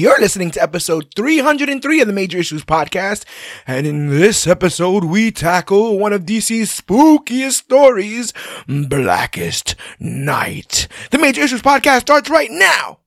You're listening to episode 303 of the Major Issues Podcast, and in this episode, we tackle one of DC's spookiest stories, Blackest Night. The Major Issues Podcast starts right now!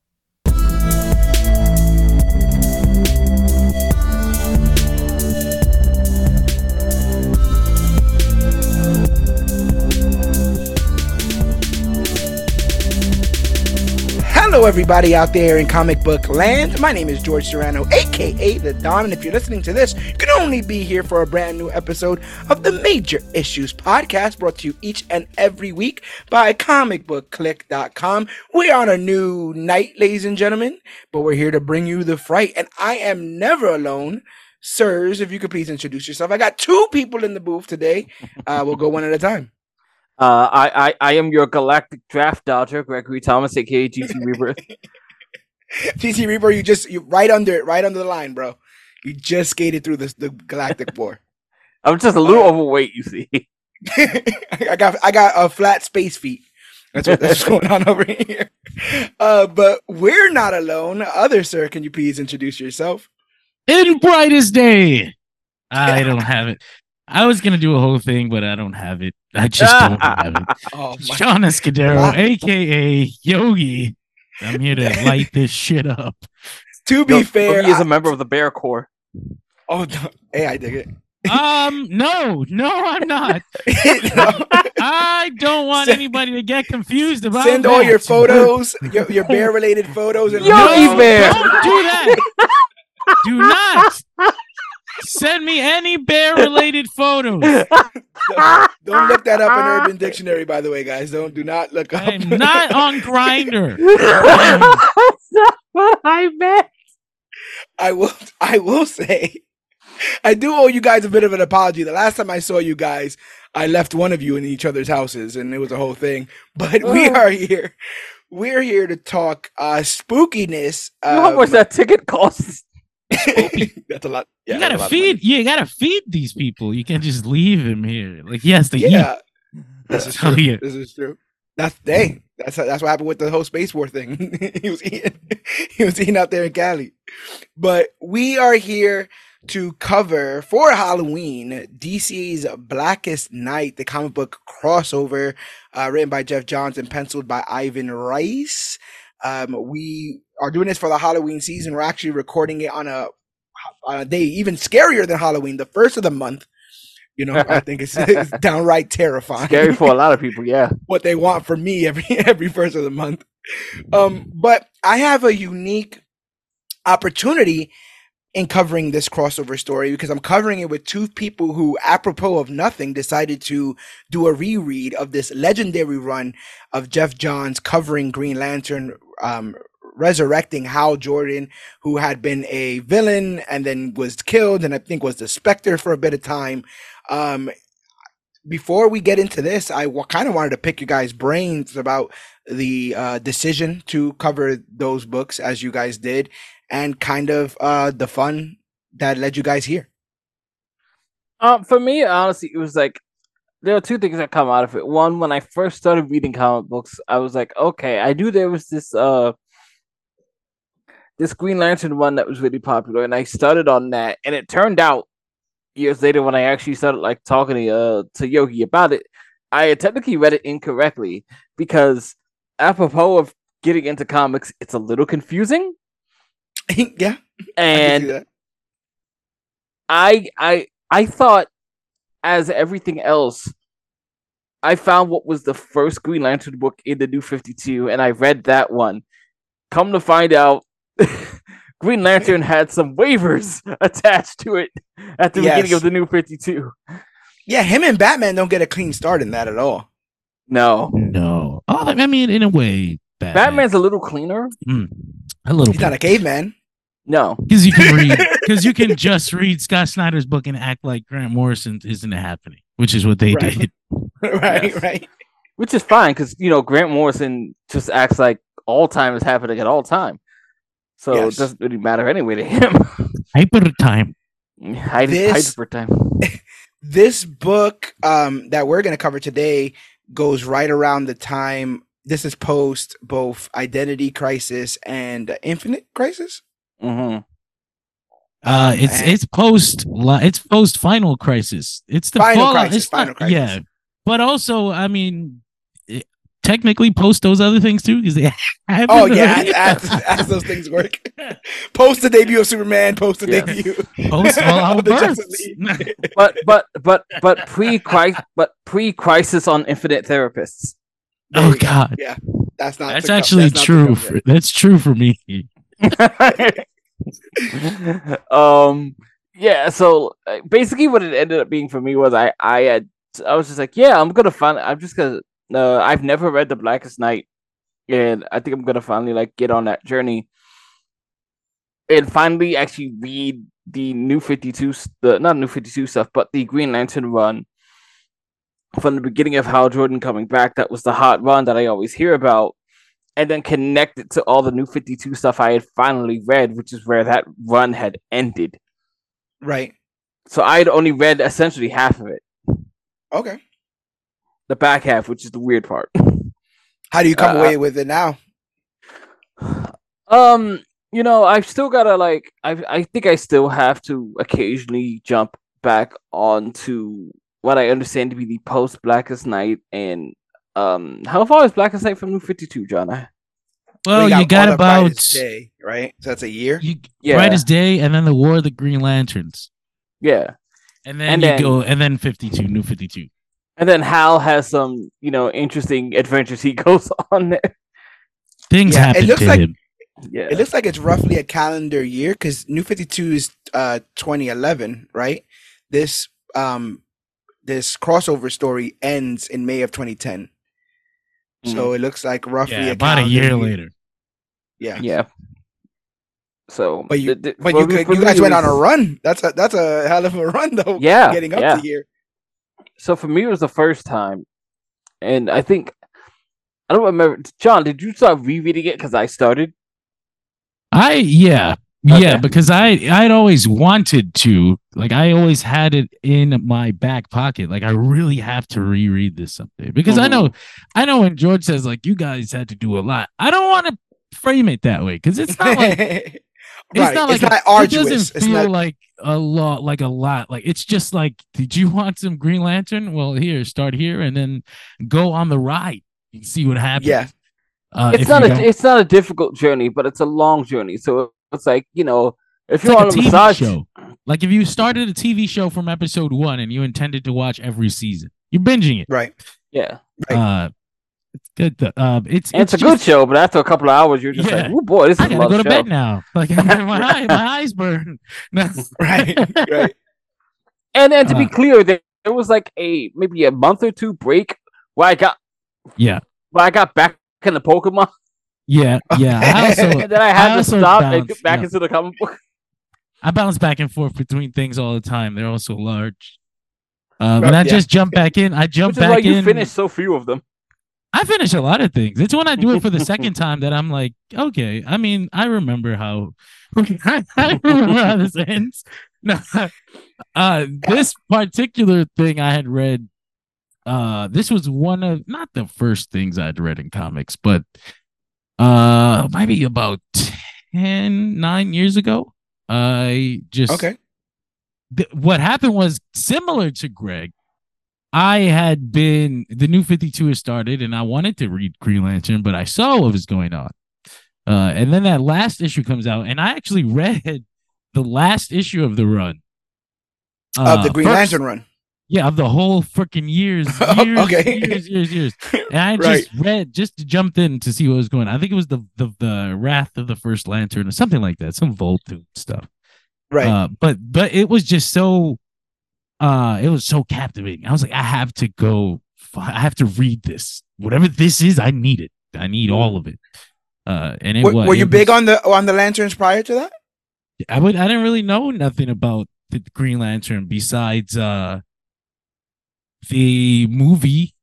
Hello, everybody out there in comic book land. My name is George Serrano, aka The Don, and if you're listening to this, you can only be here for a brand new episode of the Major Issues Podcast, brought to you each and every week by comicbookclique.com. We're on a new night, ladies and gentlemen, but we're here to bring you the fright, and I am never alone. Sirs, if you could please introduce yourself. I got two people in the booth today. Uh, we'll go one at a time. Uh, I, I, I am your galactic draft dodger, Gregory Thomas, aka GT Rebirth. GT Reaper, you just you right under it, right under the line, bro. You just skated through the the Galactic War. I'm just a little overweight, you see. I got I got a uh, flat space feet. That's what that's going on over here. Uh, but we're not alone. Other sir, can you please introduce yourself? In brightest day. I don't have it. I was gonna do a whole thing, but I don't have it. I just don't have it. Oh my Sean Escudero, aka Yogi. I'm here to light this shit up. To be Yo, fair, he is I- a member of the Bear Corps. oh no, hey, I dig it. Um, no, no, I'm not. No. I don't want Send- anybody to get confused about. It. Send all your photos, your, your bear related photos, and Yogi No, Bear. Don't do that. Do not send me any bear related photos. Don't, don't look that up in Urban Dictionary, by the way, guys. Don't do not look up. I'm not on Grindr. What I meant. I will. I will say, I do owe you guys a bit of an apology. The last time I saw you guys, I left one of you in each other's houses, and it was a whole thing. But we Oh. are here. We're here to talk uh spookiness. You know how um, much that ticket costs? that's a lot. Yeah, you gotta a lot of feed. You gotta feed these people. You can't just leave them here. Like yes, they money. eat. Yeah, this is Oh, true. yeah. This is true. That's dang. That's that's what happened with the whole space war thing. he was eating. He was eating out there in Cali. But we are here to cover for Halloween DC's Blackest Night, the comic book crossover, uh, written by Geoff Johns and penciled by Ivan Reis. Um, we are doing this for the Halloween season. We're actually recording it on a on a day even scarier than Halloween, the first of the month. You know, I think it's, it's downright terrifying Scary for a lot of people, yeah. what they want from me every every first of the month. Um, but I have a unique opportunity in covering this crossover story because I'm covering it with two people who, apropos of nothing, decided to do a reread of this legendary run of Geoff Johns covering Green Lantern, um, resurrecting Hal Jordan, who had been a villain and then was killed, and I think was the Spectre for a bit of time. Um, before we get into this, I w- kind of wanted to pick you guys' brains about the uh, decision to cover those books as you guys did, and kind of uh, the fun that led you guys here. Um, for me, honestly, it was like there are two things that come out of it. One, when I first started reading comic books, I was like, okay, I knew there was this uh this Green Lantern one that was really popular, and I started on that, and it turned out years later when I actually started like talking to uh to Yogi about it, I had technically read it incorrectly because apropos of getting into comics, it's a little confusing. yeah, I And that. I I I thought as everything else, I found what was the first Green Lantern book in the New Fifty Two, and I read that one. Come to find out, Green Lantern had some waivers attached to it at the beginning of the New Fifty Two. yeah, him and Batman don't get a clean start in that at all. No, No. Oh, I mean, in a way, Batman. Batman's a little cleaner. Mm, a little He's not a caveman. No, because you can read because you can just read Scott Snyder's book and act like Grant Morrison isn't happening, which is what they Right. did. right, Yes. right. which is fine because you know Grant Morrison just acts like all time is happening at all time, so Yes. it doesn't really matter anyway to him. Hyper time. Hide This- hyper time. this book um, that we're going to cover today goes right around the time this is post both identity crisis and uh, infinite crisis hmm Uh, it's man. it's post it's post final crisis. It's the Final fallout. Crisis, it's not- Final Crisis. Yeah, but also, I mean, it- technically post those other things too because they. haven't Oh yeah, as, as, as those things work. Post the debut of Superman. Post the Yes. debut. post of the bursts. But but but but pre crisis but pre crisis on Infinite Therapists. There oh you go. god, That's not. that's actually that's true. cover. For, that's true for me. um yeah so uh, basically what it ended up being for me was i i had i was just like yeah i'm gonna find i'm just gonna uh, i've never read the blackest night and i think i'm gonna finally like get on that journey and finally actually read the new Fifty Two, the not new 52 stuff but the green lantern run from the beginning of hal jordan coming back that was the hot run that i always hear about and then connect it to all the new 52 stuff I had finally read, which is where that run had ended. Right. So I had only read essentially half of it, Okay. The back half, which is the weird part. How do you come Uh, away with it now? Um, you know, I've still gotta like, I I think I still have to occasionally jump back onto what I understand to be the post Blackest Night and um, how far is Blackest Night from New Fifty Two, John? I, Well, We you got about Day, right? So that's a year. you Yeah. brightest day, and then the War of the Green Lanterns, yeah, and then And you then- go, and then fifty two, new fifty two. And then Hal has some you know interesting adventures he goes on there. Things Yeah, it happen looks to like- him. Yeah, It looks like it's roughly a calendar year because New Fifty Two is uh 2011, right? This um this crossover story ends in May of 2010. So it looks like roughly Yeah, a about a calendar year later. Yeah. Yeah. So, But you- th- th- But you could, you guys it went on a run. That's a that's a hell of a run though. Yeah, Getting up yeah. to here. So for me, it was the first time, and I think I don't remember. John, did you start rereading it? Because I started. I yeah. Yeah, because I I'd always wanted to like I always had it in my back pocket like I really have to reread this someday because I mm-hmm. know I know when George says like you guys had to do a lot I don't want to frame it that way because it's not like right. it's not like it's not a- arduous. It doesn't it's feel not like a lot, like a lot. Like it's just like, did you want some Green Lantern? Well, here, start here, and then go on the ride. and see what happens. Yeah. uh, It's not a don't- it's not a difficult journey, but it's a long journey. So it's like you know, if It's you're like on a a TV massage show. Like if you started a TV show from episode one and you intended to watch every season, you're binging it. right. yeah, Right. Uh, it's good. th- Uh, it's and it's, a good show. But after a couple of hours, you're just Yeah. like, oh boy, this is I a gotta lot go to show. bed now. Like my eye, my eyes burn. No. Right. Right. And then to be Uh, clear, there, there was like a maybe a month or two break where I got Yeah, where I got back in the Pokemon, yeah, yeah. I also and then I had to also stop and get back yeah. into the comic book. I bounce back and forth between things all the time. They're also large. Um, Right, and I yeah. just jump back in. I jump Which is why back you in. finished so few of them. I finish a lot of things. It's when I do it for the second time that I'm like, okay. I mean, I remember how. I remember how this ends. No, uh, this particular thing I had read. Uh, this was one of not the first things I'd read in comics, but uh, maybe about 10, nine years ago. I just Okay. th- what happened was similar to Greg. I had been the new 52 has started and I wanted to read Green Lantern, but I saw what was going on. Uh, and then that last issue comes out, and I actually read the last issue of the run. of the Uh, Green first- Lantern run. Yeah, of the whole freaking years, years, Okay. years, years, years. And I Right. just read, just jumped in to see what was going on. I think it was the the, the Wrath of the First Lantern or something like that, some Volthoom stuff. Right. Uh, but but it was just so uh it was so captivating. I was like, I have to go I have to read this. Whatever this is, I need it. I need all of it. Uh and it were, was were you big on the on the lanterns prior to that? I would I didn't really know nothing about the Green Lantern besides uh the movie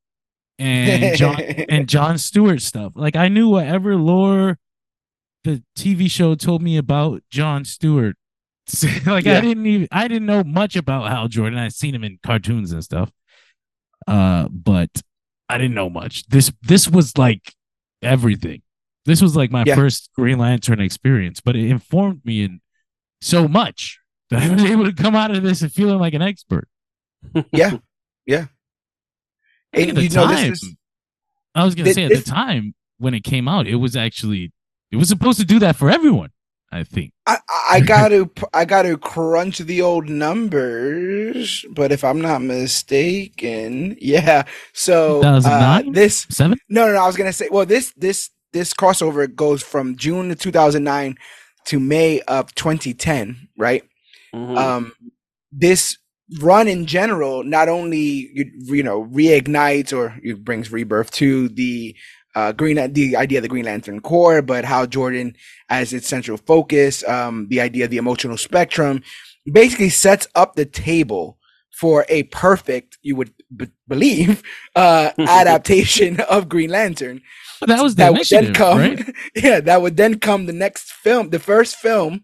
and John and John Stewart stuff. Like I knew whatever lore the TV show told me about John Stewart. like Yeah. I didn't even I didn't know much about Hal Jordan. I'd seen him in cartoons and stuff. Uh but I didn't know much. This this was like everything. This was like my Yeah. first Green Lantern experience, but it informed me in so much that I was able to come out of this and feeling like an expert. Yeah, yeah. And at the know, time, this is I was gonna thi- say at this- the time when it came out, it was actually it was supposed to do that for everyone. I think. I, I gotta I gotta crunch the old numbers, but if I'm not mistaken, yeah. So uh, 2009? this Seven? no no no I was gonna say well this this this crossover goes from June of 2009 to May of 2010, right? Mhm. um, this run in general not only you, you know reignites or it brings rebirth to the uh, green the idea of the Green Lantern Corps, but Hal Jordan as its central focus, um, the idea of the emotional spectrum, basically sets up the table for a perfect, you would b- believe, uh, adaptation of Green Lantern But that was the that would then come right? yeah that would then come the next film the first film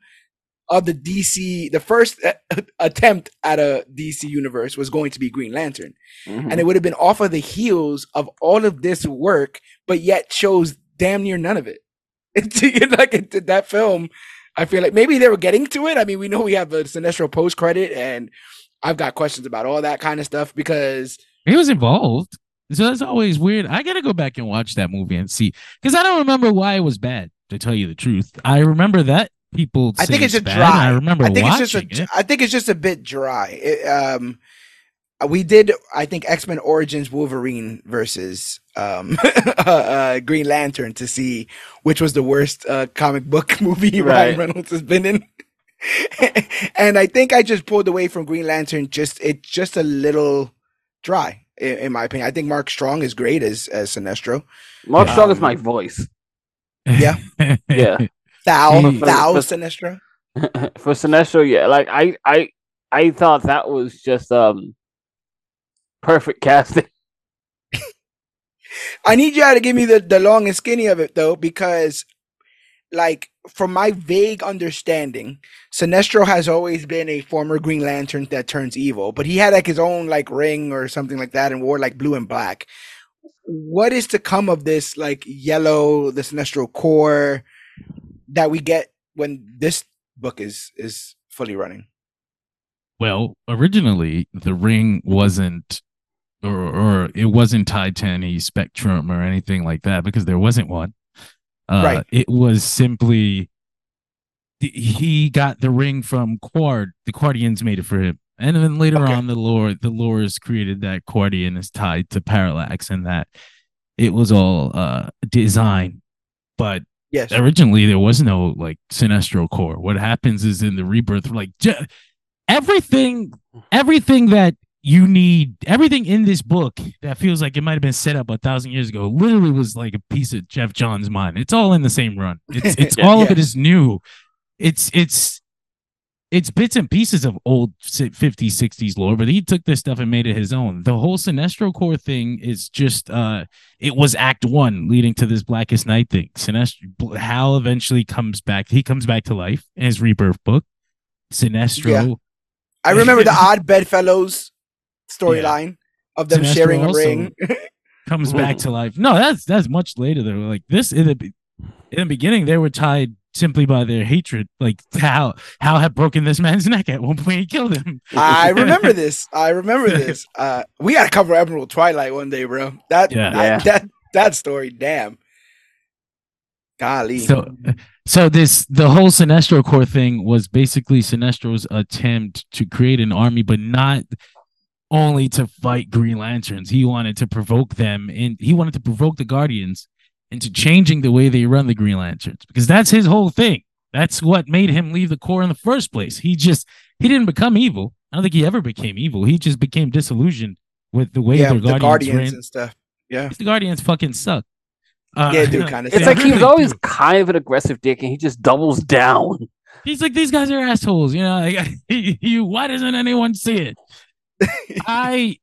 of the dc the first uh, attempt at a dc universe was going to be green lantern Mhm. and it would have been off of the heels of all of this work but yet shows damn near none of it it's like it, that film i feel like maybe they were getting to it i mean we know we have a sinestro post credit and i've got questions about all that kind of stuff because He was involved. So that's always weird. I gotta go back and watch that movie and see because I don't remember why it was bad. To tell you the truth, I remember that people. I think say it's just bad, dry. I remember I think watching it's just a, it. I think it's just a bit dry. It, um, we did, I think, X Men Origins Wolverine versus um, uh, Green Lantern to see which was the worst uh, comic book movie Ryan Reynolds has been in. and I think I just pulled away from Green Lantern. Just it's just a little dry, in, in my opinion. I think Mark Strong is great as as Sinestro. Mark Strong is um, my voice. Yeah. Yeah. Thou, He- thou But- Sinestro. For Sinestro, yeah. Like I, I, I thought that was just um perfect casting. I need you to give me the, the long and skinny of it though, because like from my vague understanding, Sinestro has always been a former Green Lantern that turns evil, but he had like his own like ring or something like that and wore like blue and black. What is to come of this like yellow, the Sinestro Corps that we get when this book is is fully running? Well, originally the ring wasn't, or or it wasn't tied to any spectrum or anything like that because there wasn't one. Uh, Right. It was simply he got the ring from Qward. The Qwardians made it for him, and then later Okay. on, the lore the lores created that Quardian is tied to Parallax, and that it was all uh design. But Yes. originally there was no like Sinestro Corps. What happens is in the rebirth, like everything, everything that you need, everything in this book that feels like it might have been set up a thousand years ago, literally was like a piece of Geoff John's mind. It's all in the same run. It's it's Yeah. all of it is new. It's it's it's bits and pieces of old 50s 60s lore but he took this stuff and made it his own. The whole Sinestro Corps thing is just uh it was act one leading to this blackest night thing. Sinestro hal eventually comes back he comes back to life in his rebirth book. Sinestro. Yeah. I remember the odd bedfellows storyline of them Sinestro sharing a ring. comes back to life. No that's that's much later though. Like this in the in the beginning they were tied simply by their hatred like hal hal had broken this man's neck at one point he killed him I remember this. I remember this. Uh, we gotta cover Emerald Twilight one day, bro. That Yeah. that, Yeah. that that story, damn. Golly. So, so this the whole Sinestro Corps thing was basically Sinestro's attempt to create an army, but not only to fight Green Lanterns. He wanted to provoke them, and he wanted to provoke the Guardians into changing the way they run the Green Lanterns because that's his whole thing. That's what made him leave the Corps in the first place. He just he didn't become evil. I don't think he ever became evil. He just became disillusioned with the way yeah, the the Guardians, Guardians ran. and stuff. Yeah. The Guardians fucking suck. Uh, Yeah, dude, kinda It's like he was always kind of an aggressive dick, and he just doubles down. He's like, these guys are assholes. You know, like, you. Why doesn't anyone see it? I,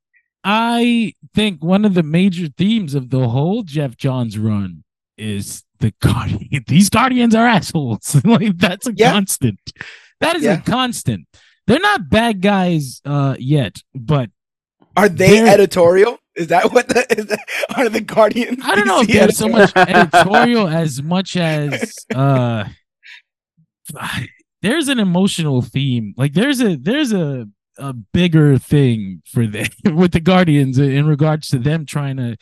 I think one of the major themes of the whole Geoff Johns run is the guardian. These guardians are assholes. like that's a Yeah. constant. That is Yeah. a constant. They're not bad guys uh yet, but Are they editorial? Is that what the is that, are the Guardians? I don't know if DC there's so much editorial as much as uh there's an emotional theme. Like there's a there's a a bigger thing for them with the Guardians in regards to them trying to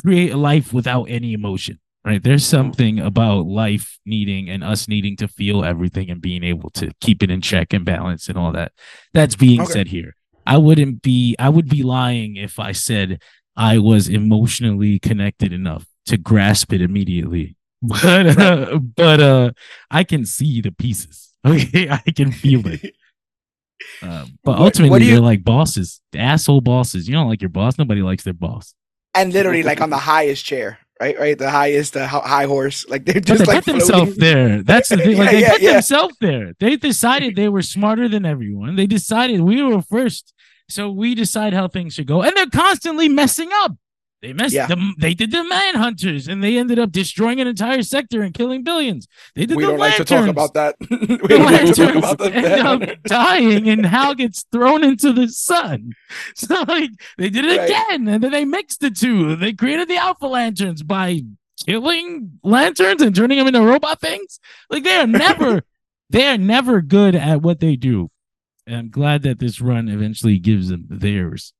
create a life without any emotion. Right. There's something about life needing and us needing to feel everything and being able to keep it in check and balance and all that. That's being Okay. said here. I wouldn't be I would be lying if I said I was emotionally connected enough to grasp it immediately. But uh, but uh I can see the pieces. Okay, I can feel it. Um, but What- what ultimately, you- they're like bosses, asshole bosses. You don't like your boss. Nobody likes their boss. and literally like on the highest chair, right? Right, the highest, uh, high horse. Like they're But just they like put themselves there. That's the thing. Like Yeah, they yeah, put yeah. themselves there. They decided they were smarter than everyone. They decided we were first, so we decide how things should go. And they're constantly messing up. They messed Yeah. them. They did the manhunters, and they ended up destroying an entire sector and killing billions. They did We the don't like to talk about that. we The don't like to talk lanterns about end up that. dying, and Hal gets thrown into the sun. So like they did it Right. again, and then they mixed the two. They created the Alpha Lanterns by killing lanterns and turning them into robot things. Like they are never, they are never good at what they do. And I'm glad that this run eventually gives them theirs.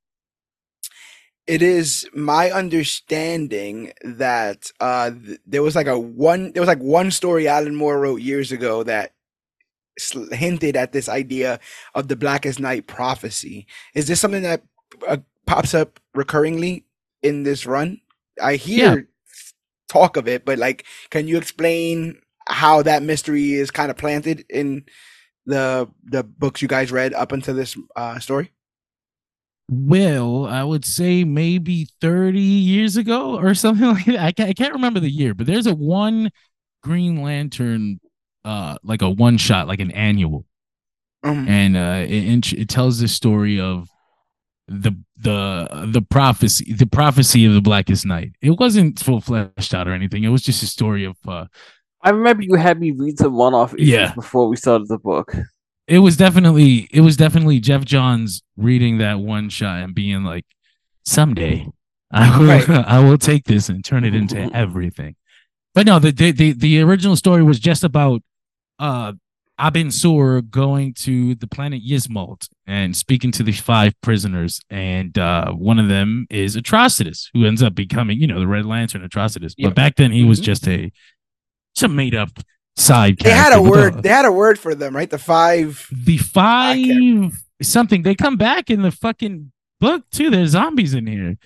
It is my understanding that uh th- there was like a one there was like one story Alan Moore wrote years ago that sl- hinted at this idea of the Blackest Night prophecy. Is this something that uh, pops up recurringly in this run? I hear talk of it, but like, can you explain how that mystery is kind of planted in the the books you guys read up until this uh, story? Well, I would say maybe 30 years ago or something like that. I can't, I can't remember the year, but there's a one Green Lantern, uh, like a one shot, like an annual. Um, and uh it, it tells the story of the the the prophecy the prophecy of the blackest night it wasn't full fleshed out or anything it was just a story of uh I remember you had me read some one-off issues Yeah. before we started the book. It was definitely it was definitely Geoff Johns reading that one shot and being like someday i will Right. i will take this and turn it into everything but no the, the the original story was just about uh Abin Sur going to the planet Ysmault and speaking to the five prisoners, and uh, one of them is Atrocitus, who ends up becoming, you know, the Red Lantern Atrocitus. Yeah. But back then, he was Mhm. just a some made up side. they had a with word. They had a word for them, right? The five. the five something. They come back in the fucking book too. There's zombies in here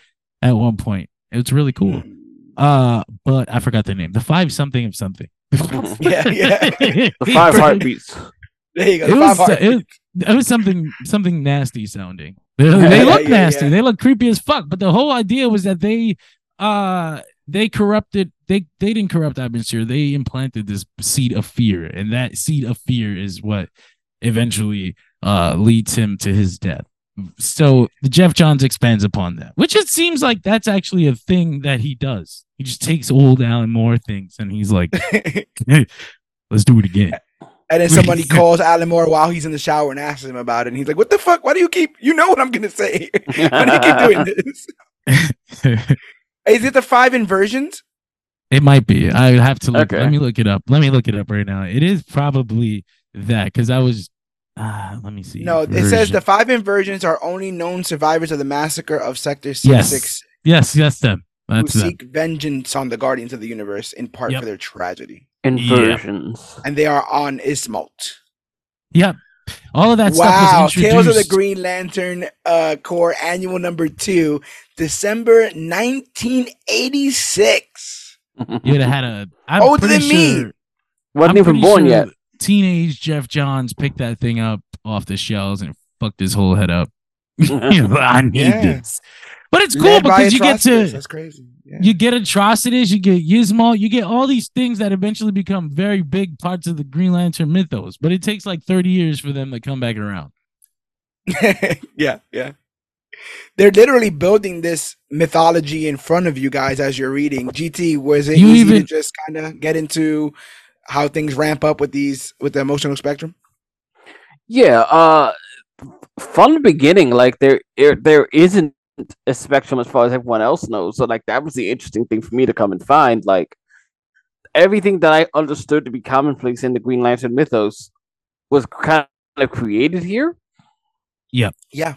at one point. It's really cool. Uh, but I forgot the name. The five something of something. Yeah, yeah. The five heartbeats. There you go. It was, five it, it was something something nasty sounding. They, Yeah, they look yeah, nasty. yeah. They look creepy as fuck. But the whole idea was that they uh they corrupted they they didn't corrupt Abin Sur. They implanted this seed of fear, and that seed of fear is what eventually uh leads him to his death. So Geoff Johns expands upon that, which it seems like that's actually a thing that he does. He just takes old Alan Moore things and he's like, let's do it again. and then somebody calls Alan Moore while he's in the shower and asks him about it, and he's like, "What the fuck? Why do you keep? You know what I'm gonna say? Why do you keep doing this? Is it the five inversions? It might be. I have to look. Okay. Let me look it up. Let me look it up right now. It is probably that because I was. Uh, let me see. No, it says the five inversions are only known survivors of the massacre of Sector Six Yes, Six Yes, yes, them. who them. seek vengeance on the Guardians of the Universe in part Yep. for their tragedy, Inversions. and they are on Ysmault. Yep. All of that wow, stuff was Tales of the. Green Lantern uh, Corps Annual Number Two, December 1986. You'd have had a. I'm oh, Older pretty than me. sure- Wasn't I'm even born sure yet. Teenage Geoff Johns picked that thing up off the shelves and fucked his whole head up. I need Yeah. this. But it's cool Led because you get to That's crazy. Yeah. you get Atrocitus, you get Ysmault, you get all these things that eventually become very big parts of the Green Lantern mythos. But it takes like 30 years for them to come back around. yeah, yeah. They're literally building this mythology in front of you guys as you're reading. GT, was it You easy even- to just kind of get into how things ramp up with these with the emotional spectrum? Yeah, uh from the beginning, like there there, there isn't a spectrum as far as everyone else knows. So like that was the interesting thing for me to come and find. Like everything that I understood to be commonplace in the Green Lantern mythos was kind of created here. Yep. Yeah.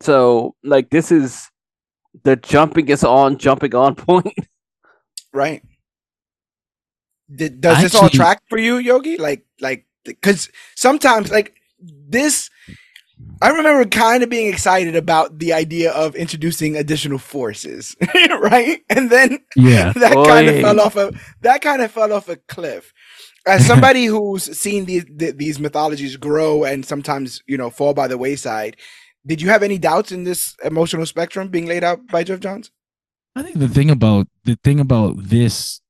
So like this is the jumping is on, jumping on point. Right. Did, does this all track for you, Yogi? Like, like, because sometimes, like this, I remember kind of being excited about the idea of introducing additional forces, right? And then Yeah. that kind of fell off a that kind of fell off a cliff. As somebody who's seen these th- these mythologies grow and sometimes you know fall by the wayside, did you have any doubts in this emotional spectrum being laid out by Geoff Johns? I think the thing about the thing about this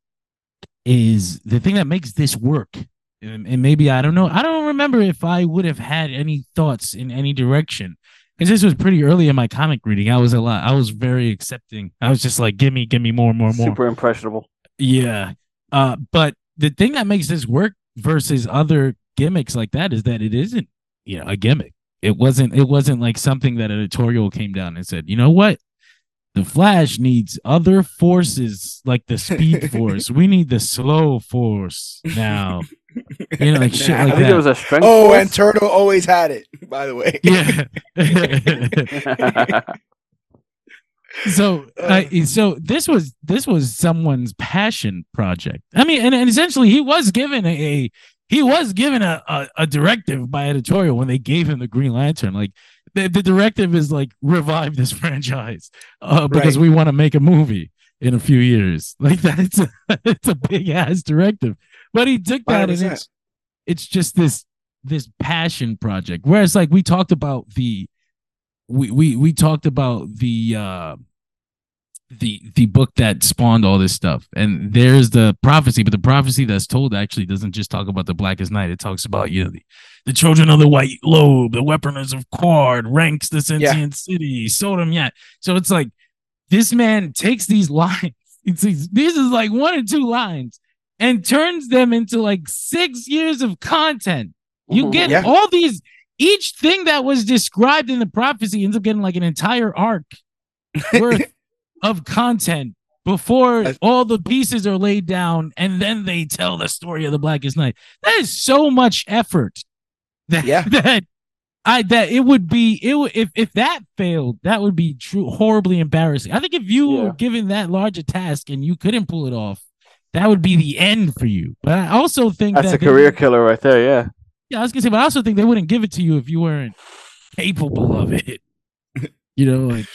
is the thing that makes this work. And, and maybe I don't know. I don't remember if I would have had any thoughts in any direction because this was pretty early in my comic reading. I was a lot. I was very accepting. I was just like, give me, give me more, more, more. Super impressionable. Yeah. Uh, but the thing that makes this work versus other gimmicks like that is that it isn't, you know, a gimmick. It wasn't. It wasn't like something that editorial came down and said, you know what, the Flash needs other forces like the Speed Force. we need the Slow Force now. You know, like shit I like think that. it was a strength. Oh, force. and Turtle always had it, by the way. Yeah. so Uh. I so this was this was someone's passion project i mean and, and essentially he was given a, a he was given a, a, a directive by editorial when they gave him the green lantern like the, the directive is like revive this franchise uh, because Right. we want to make a movie in a few years like that's a, it's a big ass directive but he took that and 100%. it's it's just this this passion project whereas like we talked about the we we we talked about the uh the the book that spawned all this stuff. And there's the prophecy but the prophecy that's told actually doesn't just talk about the blackest night. It talks about you know the, the children of the white lobe the weaponers of Qward Ranx the sentient city Sodam Yat so it's like this man takes these lines. It's, these these is like one or two lines and turns them into like six years of content. You mm-hmm. get Yeah. all these each thing that was described in the prophecy ends up getting like an entire arc worth of content before That's- all the pieces are laid down and then they tell the story of the blackest night that is so much effort that Yeah. that i that it would be it would if if that failed that would be true horribly embarrassing i think if you Yeah. were given that large a task and you couldn't pull it off that would be the end for you but i also think That's that a career killer right there. Yeah. yeah, I was gonna say, but I also think they wouldn't give it to you if you weren't capable of it. You know, like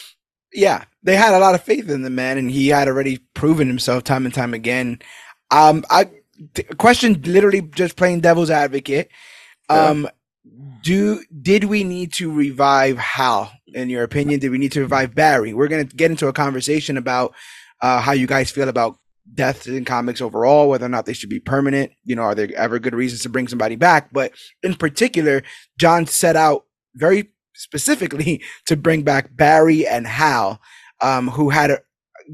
yeah, they had a lot of faith in the man, and he had already proven himself time and time again. Um, I t- question literally just playing devil's advocate. Um, do did we need to revive Hal? In your opinion, did we need to revive Barry? We're gonna get into a conversation about uh, how you guys feel about deaths in comics overall, whether or not they should be permanent. You know, are there ever good reasons to bring somebody back? But in particular, John set out very specifically to bring back Barry and Hal, um, who had uh,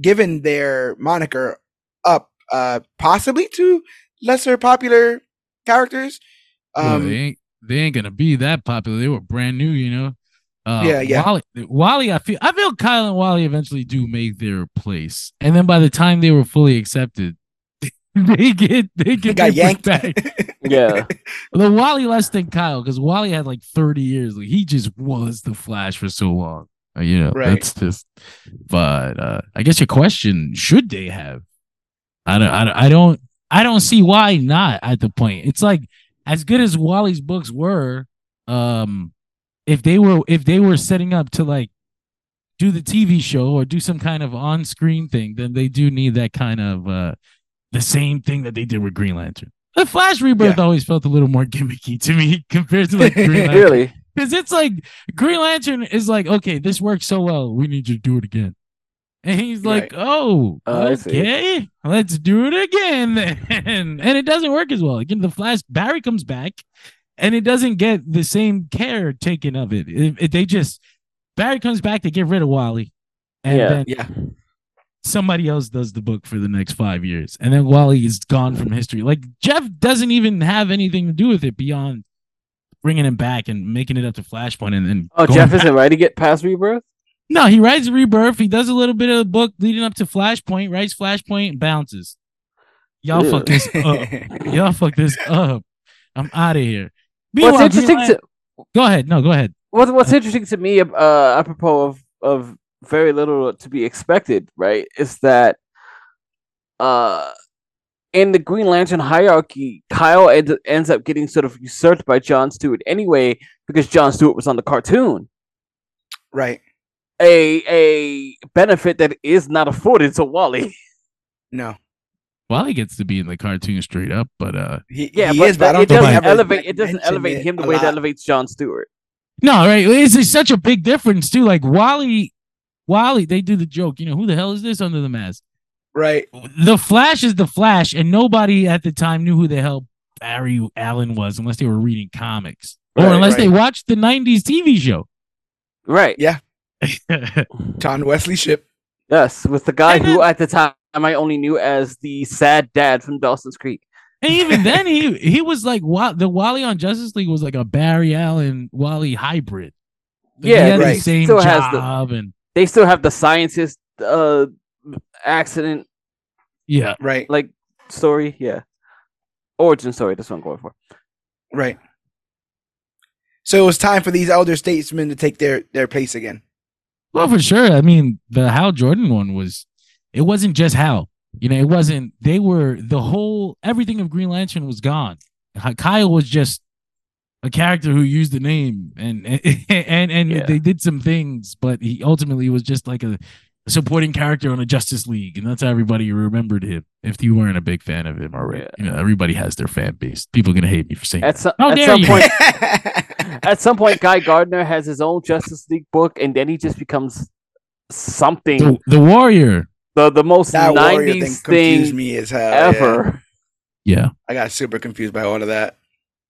given their moniker up, uh, possibly to lesser popular characters. well, Um, they ain't they ain't gonna be that popular. They were brand new, you know. Uh, Yeah, yeah. Wally, Wally, I feel I feel Kyle and Wally eventually do make their place, and then by the time they were fully accepted, they get they get got yanked. back. Yeah. The Wally less than Kyle, because Wally had like 30 years. Like he just was the Flash for so long. Uh, you know, Right. that's just but uh I guess your question, should they have? I don't I don't I don't I don't see why not at the point. It's like as good as Wally's books were, um if they were if they were setting up to like do the TV show or do some kind of on-screen thing, then they do need that kind of uh the same thing that they did with Green Lantern. The Flash Rebirth always felt a little more gimmicky to me compared to like Green Lantern. really. Because it's like Green Lantern is like, okay, this works so well, we need you to do it again. And he's like, oh, Oh, I okay, let's do it again then. And it doesn't work as well. Again, the Flash Barry comes back, and it doesn't get the same care taken of it. It- it- they just Barry comes back to get rid of Wally, and Yeah. then yeah, somebody else does the book for the next five years, and then Wally is gone from history. Like Geoff doesn't even have anything to do with it beyond bringing him back and making it up to Flashpoint, and then Oh, Geoff back- isn't ready to get past Rebirth. No, he writes Rebirth. He does a little bit of the book leading up to Flashpoint. Writes Flashpoint and bounces. Y'all Ew. fuck this up. Y'all fuck this up. I'm out of here. What's interesting Green to Go ahead. No, go ahead. what's, what's interesting to me, uh, apropos of of very little to be expected, right, is that uh, in the Green Lantern hierarchy, Kyle ends, ends up getting sort of usurped by John Stewart anyway because John Stewart was on the cartoon. right. A a benefit that is not afforded to Wally. No. Wally gets to be in the cartoon straight up, but uh He, Yeah, he but is, but I that- don't it doesn't elevate. It doesn't elevate it him the way that lot. elevates John Stewart. no, right? It's, it's such a big difference too. Like Wally, Wally, they do the joke. You know, who the hell is this under the mask? Right. The Flash is the Flash, and nobody at the time knew who the hell Barry Allen was unless they were reading comics or unless right. they watched the '90s TV show. Right. Yeah. John Wesley Shipp. Yes, with the guy And who then- at the time I only knew as the sad dad from Dawson's Creek. And even then, he he was like Wa- the Wally on Justice League was like a Barry Allen Wally hybrid. Like, he Yeah, had right. the same Still has the- job, and They still have the scientist uh accident yeah, Right. like story. Yeah. Origin story, that's what I'm going for. Right. So it was time for these elder statesmen to take their their place again. well, for sure. I mean, the Hal Jordan one was, it wasn't just Hal. You know, it wasn't. They were the whole everything of Green Lantern was gone. Kyle was just a character who used the name, and and and Yeah. they did some things, but he ultimately was just like a supporting character on a Justice League, and that's how everybody remembered him. If you weren't a big fan of him already, Yeah. you know, everybody has their fan base. People are gonna hate me for saying. At some, How at some you. point at some point Guy Gardner has his own Justice League book and then he just becomes something the, the Warrior. the, the most that warrior thing 90s confused thing, me as hell. yeah. ever. Yeah. I got super confused by all of that.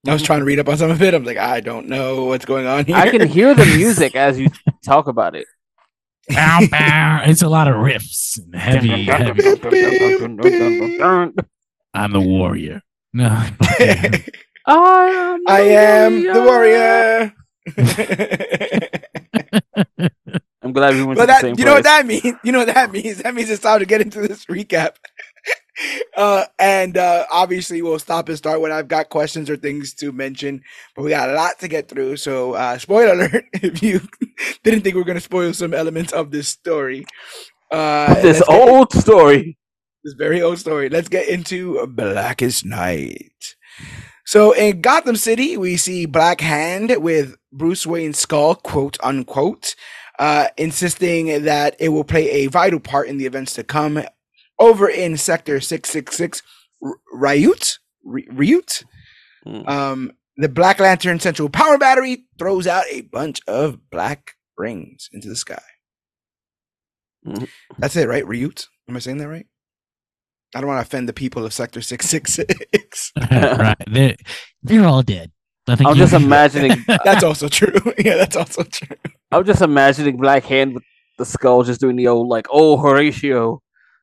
I was trying to read up on some of it. I'm like, I don't know what's going on here. I can hear the music as you talk about it. Bow, bow. It's a lot of riffs and heavy, heavy. I'm the warrior. No. I am I am the warrior. I'm glad we went But to the that same you know what that means? You know what that means? That means it's time to get into this recap. Uh, and uh, obviously we'll stop and start when I've got questions or things to mention. But we got a lot to get through. So uh, spoiler alert if you didn't think we are gonna spoil some elements of this story. Uh, this get- old story. this very old story. Let's get into Blackest Night. So in Gotham City, we see Black Hand with Bruce Wayne's skull, quote unquote, uh, insisting that it will play a vital part in the events to come. Over in Sector 666, R- Ryut, Ry- Ryut, Hmm. um, the Black Lantern Central Power Battery throws out a bunch of black rings into the sky. Mhm. That's it, right? Ryut? Am I saying that right? I don't want to offend the people of Sector 666. right. They're, they're all dead. I think I'm just imagining That's also true. yeah, that's also true. I'm just imagining Black Hand with the skull just doing the old like oh Horatio.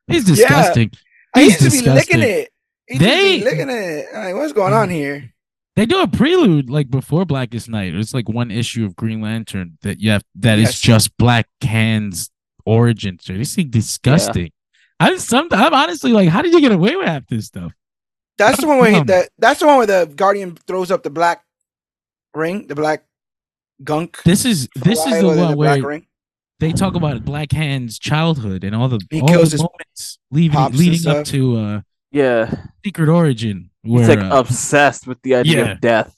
It's Yeah. disgusting. I He's used to be licking it. He They- licking it. Like, what's going on mm. here? They do a prelude like before Blackest Night. It's like one issue of Green Lantern that you have that is Yes. just Black Hand's origin story. This thing disgusting. I'm some I'm honestly like, how did you get away with half this stuff? That's the one where he, the, that's the one where the Guardian throws up the black ring, the black gunk. This is this is the one where ring. They talk about Black Hand's childhood and all the He all the moments leading pops and leading up to uh Yeah, Secret Origin. Where he's like uh, obsessed with the idea yeah. of death.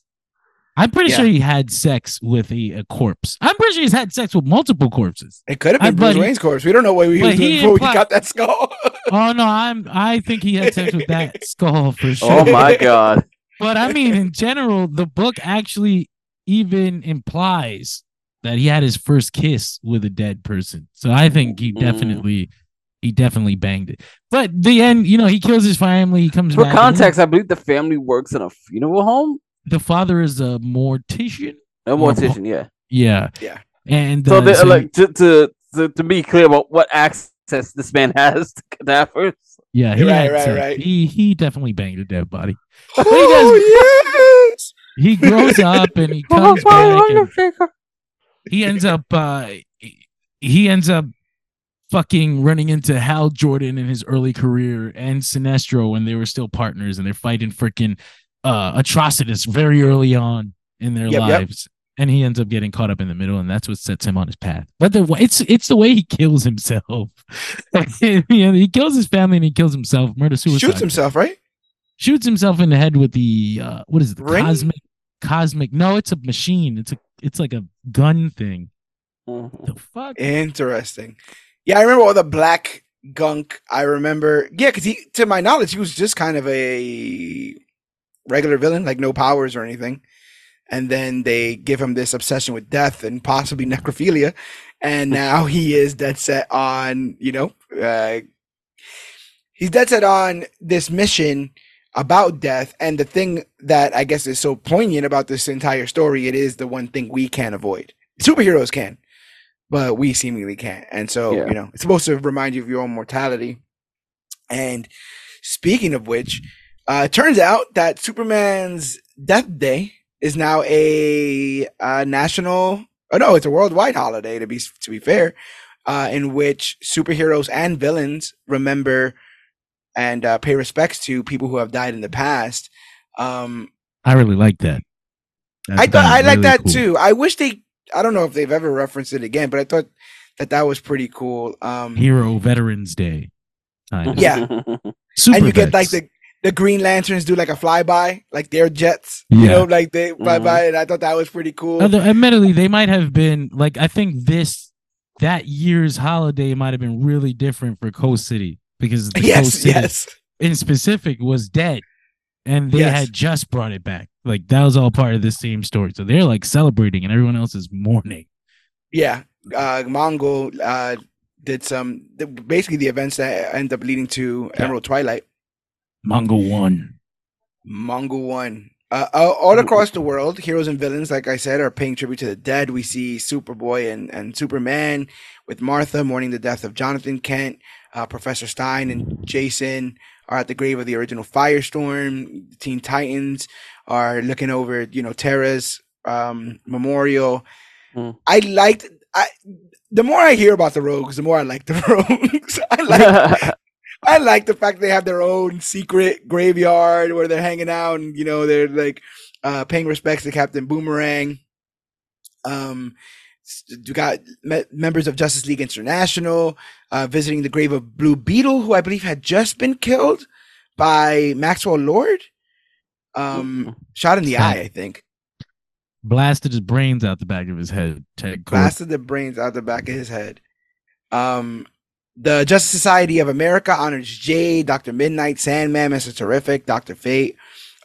I'm pretty Yeah. sure he had sex with a, a corpse. I'm pretty sure he's had sex with multiple corpses. It could have I- been Bruce but Wayne's corpse. We don't know what he was doing he before we impli- got that skull. Oh no, I'm I think he had sex with that skull for sure. Oh my god. But I mean, in general, the book actually even implies that he had his first kiss with a dead person. So I think he Mm. definitely, he definitely banged it. But the end, you know, he kills his family. He comes For back. context, I believe the family works in a funeral home. the father is a mortician. A Or- mortician, yeah. Yeah, Yeah. And So, uh, the, so like to, to to to be clear about what access this man has to cadavers. yeah, he Right, right, right. He he definitely banged a dead body. oh yes. He grows up and he comes back. And, he ends up uh he ends up fucking running into Hal Jordan in his early career and Sinestro when they were still partners and they're fighting freaking uh atrocitus very early on in their Yep, yep. lives. And he ends up getting caught up in the middle, and that's what sets him on his path. But the it's it's the way he kills himself. you know, he kills his family and he kills himself. Murder suicide. Shoots himself, right? Shoots himself in the head with the uh what is it? The Ring? cosmic cosmic. No, it's a machine. It's a it's like a gun thing. Mhm. The fuck? Interesting. Yeah, I remember all the black gunk. I remember, yeah, because he, to my knowledge, he was just kind of a regular villain, like no powers or anything. And then they give him this obsession with death and possibly necrophilia, and now he is dead set on, you know, uh, he's dead set on this mission about death. And the thing that I guess is so poignant about this entire story, it is the one thing we can't avoid. Superheroes can but we seemingly can't. And so, Yeah. you know, it's supposed to remind you of your own mortality. And speaking of which, uh, it turns out that Superman's death day is now a uh, national. Oh no, it's a worldwide holiday. To be to be fair, uh, in which superheroes and villains remember and uh, pay respects to people who have died in the past. Um, I really like that. I thought I like that too. I wish they. I don't know if they've ever referenced it again, but I thought that that was pretty cool. Um, Hero Veterans Day. Kind of. Yeah. Super and you get like the the Green Lanterns do like a flyby, like their jets. You Yeah. know, like they fly Mhm. by, and I thought that was pretty cool. Although, admittedly, they might have been like I think this that year's holiday might have been really different for Coast City because the yes, yes, in specific was dead, and they Yes. had just brought it back. Like that was all part of the same story. So they're like celebrating, and everyone else is mourning. yeah. Uh, Mongul uh, did some the, basically the events that end up leading to Yeah. Emerald Twilight. Mongul one. Mongul one. Uh, uh, all across the world, heroes and villains, like I said, are paying tribute to the dead. We see Superboy and, and Superman with Martha mourning the death of Jonathan Kent. Uh, Professor Stein and Jason are at the grave of the original Firestorm. Teen Titans are looking over, you know, Terra's um, memorial. Hmm. I liked. I the more I hear about the Rogues, the more I like the Rogues. I like I like the fact they have their own secret graveyard where they're hanging out and you know they're like uh, paying respects to Captain Boomerang. Um, you got me- members of Justice League International uh, visiting the grave of Blue Beetle, who I believe had just been killed by Maxwell Lord. Um, shot in the eye, I think. Blasted his brains out the back of his head. Ted blasted the brains out the back of his head. Um, the Justice Society of America honors Jade, Doctor Midnight, Sandman, Mister Terrific, Doctor Fate,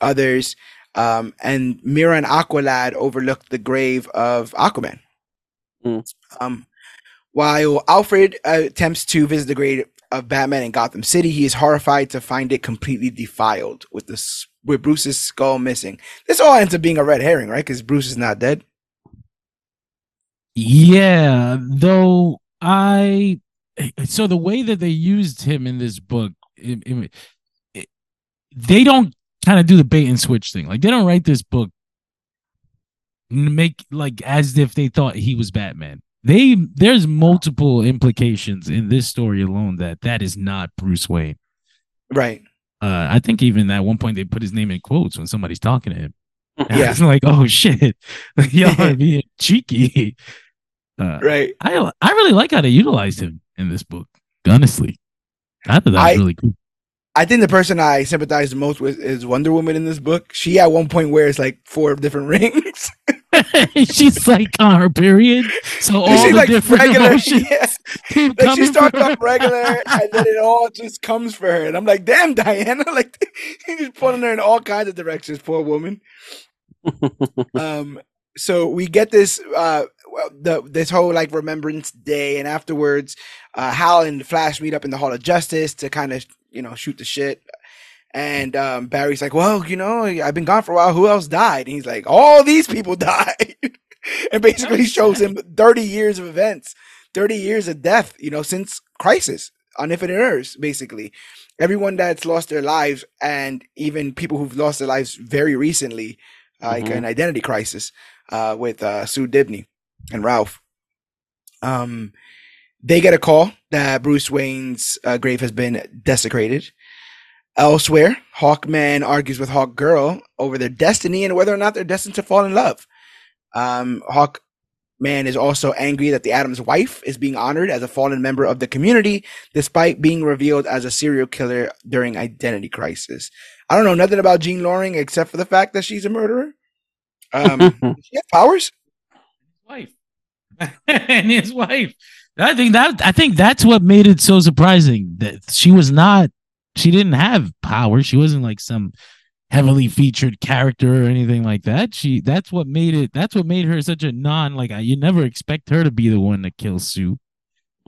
others, um, and Mera and Aqualad overlooked the grave of Aquaman. Hmm. Um, while Alfred attempts to visit the grave of Batman in Gotham City, he is horrified to find it completely defiled with the with Bruce's skull missing. This all ends up being a red herring, right? Because Bruce is not dead. Yeah, though I so the way that they used him in this book, it, it- it- they don't kind of do the bait and switch thing. Like they don't write this book make like as if they thought he was Batman. They there's multiple implications in this story alone that that is not Bruce Wayne. Right. Uh, I think even at one point they put his name in quotes when somebody's talking to him. And Yeah. it's like, oh shit, y'all are being cheeky. Uh, Right. I I really like how they utilized him in this book. Honestly, I thought that was I- really cool. I think the person I sympathize the most with is Wonder Woman in this book. She at one point wears like four different rings. She's like on her period, so all She's the like different regular. emotions Yeah. keep Like she starts off regular and then it all just comes for her. And I'm like, damn, Diana. Like he's just pulling her in all kinds of directions, poor woman. um so we get this uh well, the this whole like remembrance day and afterwards uh hal and flash meet up in the hall of justice to kind of you know shoot the shit. And um barry's like well you know i've been gone for a while. Who else died? And he's like all these people died. And basically shows him 30 years of events 30 years of death you know since crisis on infinite earths basically. Everyone that's lost their lives and even people who've lost their lives very recently like Mhm. an identity crisis uh, with uh, Sue Dibney and Ralph. Um, they get a call that Bruce Wayne's uh, grave has been desecrated. Elsewhere, Hawkman argues with Hawk Girl over their destiny and whether or not they're destined to fall in love. Um, Hawkman is also angry that the Atom's wife is being honored as a fallen member of the community, despite being revealed as a serial killer during Identity Crisis. I don't know nothing about Jean Loring except for the fact that she's a murderer. Um, she has powers. wife and his wife. I think that I think that's what made it so surprising that she was not she didn't have power. She wasn't like some heavily featured character or anything like that. She that's what made it that's what made her such a non like you never expect her to be the one to kill Sue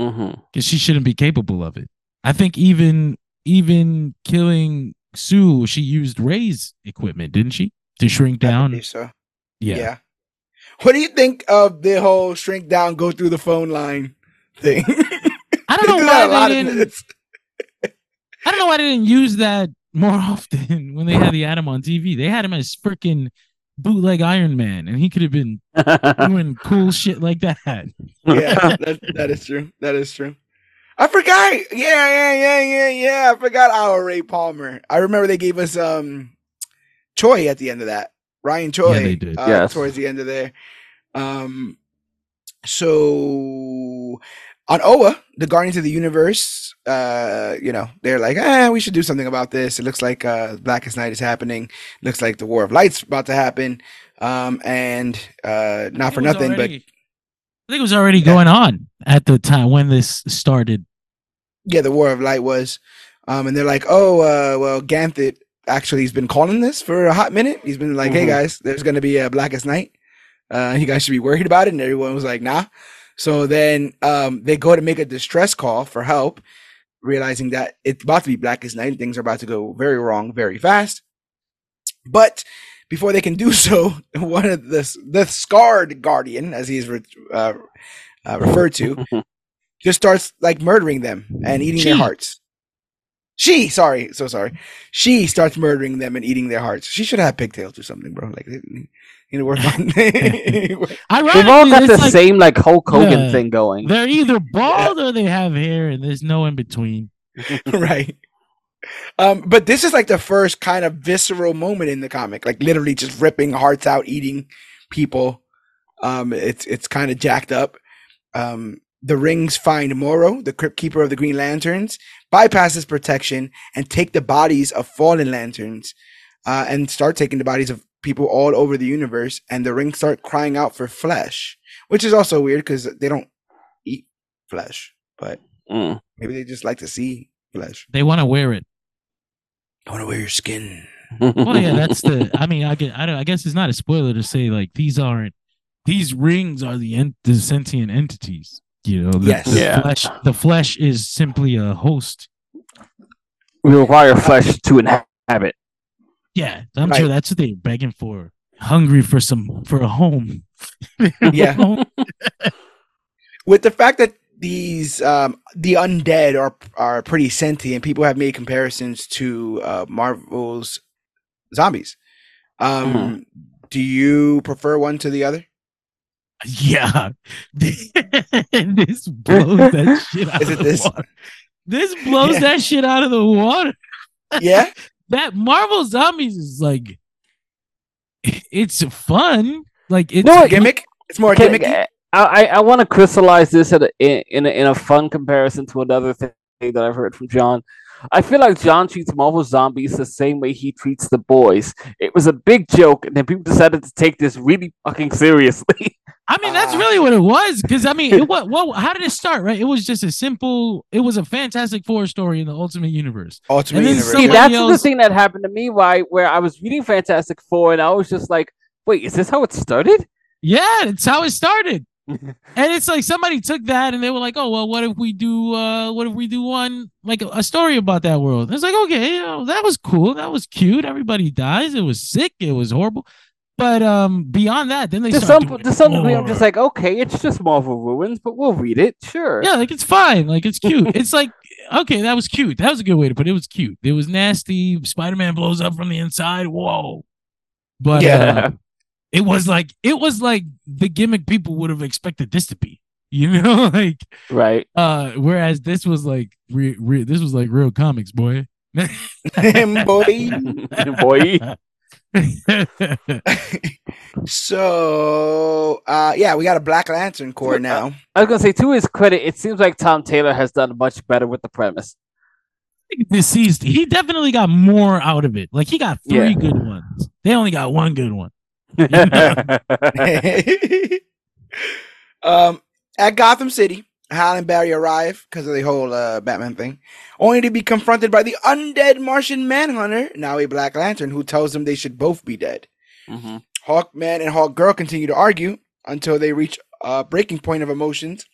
Mhm. because she shouldn't be capable of it. I think even even killing Sue, she used Ray's equipment, didn't she, to shrink down? so. Yeah. Yeah. What do you think of the whole shrink down, go through the phone line thing? I don't know why they didn't. I don't know why they didn't use that more often when they had the Atom on TV. They had him as freaking bootleg Iron Man, and he could have been doing cool shit like that. yeah, that, that is true. That is true. I forgot. Yeah, yeah, yeah, yeah, yeah. I forgot our Ray Palmer. I remember they gave us um Choi at the end of that. Ryan Choi. Yeah, they did. Uh, Yes. Towards the end of there. Um. So on Oa, the Guardians of the Universe, uh, you know, they're like, ah, we should do something about this. It looks like uh, Blackest Night is happening. Looks like the War of Lights about to happen. Um, and uh, not for nothing, but I think it was already going on at the time when this started. yeah, the War of Light was. Um, and they're like, oh, uh, well, Ganthet actually has been calling this for a hot minute. He's been like, hey Mhm. guys, there's gonna be a Blackest Night. Uh, you guys should be worried about it. And everyone was like, nah. So then um, they go to make a distress call for help, realizing that it's about to be Blackest Night. and Things are about to go very wrong very fast. But before they can do so, one of the the scarred guardian, as he's re- uh, uh, referred to, just starts like murdering them and eating their hearts. She, sorry, so sorry. She starts murdering them and eating their hearts. She should have pigtails or something, bro. Like, you know, work on. They've all got the like same like Hulk Hogan Yeah. thing going. They're either bald or they have hair, and there's no in between. right. Um, but this is like the first kind of visceral moment in the comic, like literally just ripping hearts out, eating people. Um, it's it's kind of jacked up. Um, the rings find Morro, the crypt keeper of the Green Lanterns, bypasses protection and take the bodies of fallen lanterns, uh, and start taking the bodies of people all over the universe. And the rings start crying out for flesh, which is also weird because they don't eat flesh, but Mm. maybe they just like to see flesh. They want to wear it. I want to wear your skin. Well, yeah, that's the. I mean, I get. I, don't, I guess it's not a spoiler to say like these aren't. These rings are the, ent- the sentient entities. You know, the, Yes. the Yeah. flesh. The flesh is simply a host. we require flesh to inhabit. Yeah, I'm Right. sure that's what they're begging for. Hungry for some for a home. Yeah. With the fact that these um, the undead are are pretty sentient, people have made comparisons to uh, Marvel's zombies. Um, Mhm. Do you prefer one to the other? Yeah. this blows that shit out Is of it the this? water. This blows Yeah. that shit out of the water. Yeah. That Marvel Zombies is like it's fun. Like it's No, gimmick. It's more Can- gimmicky. I I, I want to crystallize this at a, in in a, in a fun comparison to another thing that I've heard from John. I feel like John treats Marvel Zombies the same way he treats the boys. It was a big joke, and then people decided to take this really fucking seriously. I mean, that's Ah. really what it was. Because I mean, it, what, what, how did it start? Right? It was just a simple. It was a Fantastic Four story in the Ultimate Universe. Ultimate Universe. See, yeah. somebody that's the thing that happened to me, right? Where I was reading Fantastic Four, and I was just like, "Wait, is this how it started?" Yeah, that's how it started. And it's like somebody took that and they were like, "Oh well, what if we do? uh What if we do one like a, a story about that world?" And it's like, okay, you know, that was cool, that was cute. Everybody dies. It was sick. It was horrible. But um, beyond that, then they to start some doing to some degree, I'm just like, okay, it's just Marvel ruins, but we'll read it, sure. Yeah, like it's fine. Like it's cute. it's like okay, that was cute. That was a good way to put it. It was cute. It was nasty. Spider Man blows up from the inside. Whoa. But Yeah. uh, it was like it was like the gimmick people would have expected this to be. You know, like Right. uh whereas this was like re- re- this was like real comics, boy. boy. Boy. So uh yeah, we got a Black Lantern Corps now. I was gonna say to his credit, it seems like Tom Taylor has done much better with the premise. DCeased. He definitely got more out of it. Like he got three Yeah. good ones. They only got one good one. um, at Gotham City, Hal and Barry arrive because of the whole uh, Batman thing, only to be confronted by the undead Martian Manhunter, now a Black Lantern, who tells them they should both be dead. Mhm. Hawkman and Hawkgirl continue to argue until they reach a breaking point of emotions.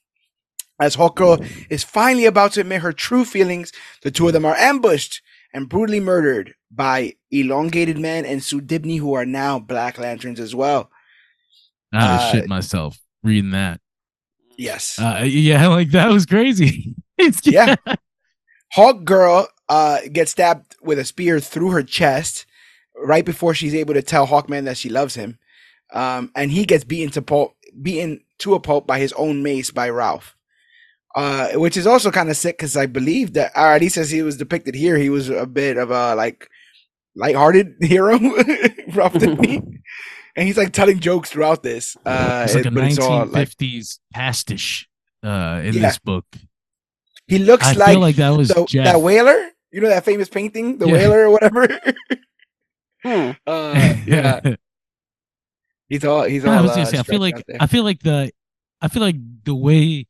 As Hawkgirl is finally about to admit her true feelings, the two of them are ambushed and brutally murdered by Elongated Man and Sue Dibney, who are now Black Lanterns as well. I Uh, shit myself reading that. Yes. Uh, yeah, like that was crazy. It's Yeah. Hawk Girl uh, gets stabbed with a spear through her chest right before she's able to tell Hawkman that she loves him. Um, and he gets beaten to pulp, beaten to a pulp by his own mace by Ralph. Uh, which is also kind of sick because I believe that, or at least as he was depicted here, he was a bit of a like lighthearted hero, Ralph and he's like telling jokes throughout this. Uh, it's like a it- but it's all, like, 1950s pastiche uh, in Yeah. this book. he looks I like feel like that was the, Jeff. that whaler. You know that famous painting, the Yeah. whaler or whatever. Hmm. uh, yeah, he's all he's all. I was uh, gonna say, I feel like. I feel like the I feel like the way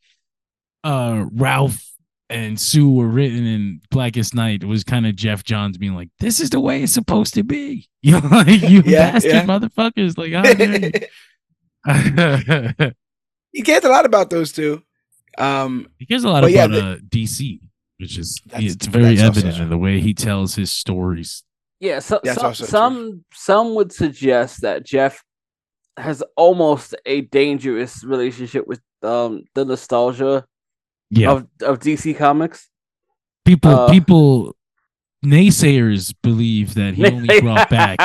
uh Ralph and Sue were written in Blackest Night was kind of Geoff Johns being like, "This is the way it's supposed to be." You know, like you Yeah, bastard yeah. motherfuckers. Like, how dare you? he cares a lot about those two. Um, he cares a lot But yeah, about the- uh, DC, which is it's very evident in the way he tells his stories. Yeah, so, That's some true. some some would suggest that Geoff has almost a dangerous relationship with um the nostalgia Yeah, of of DC Comics. people uh, people naysayers believe that he only brought back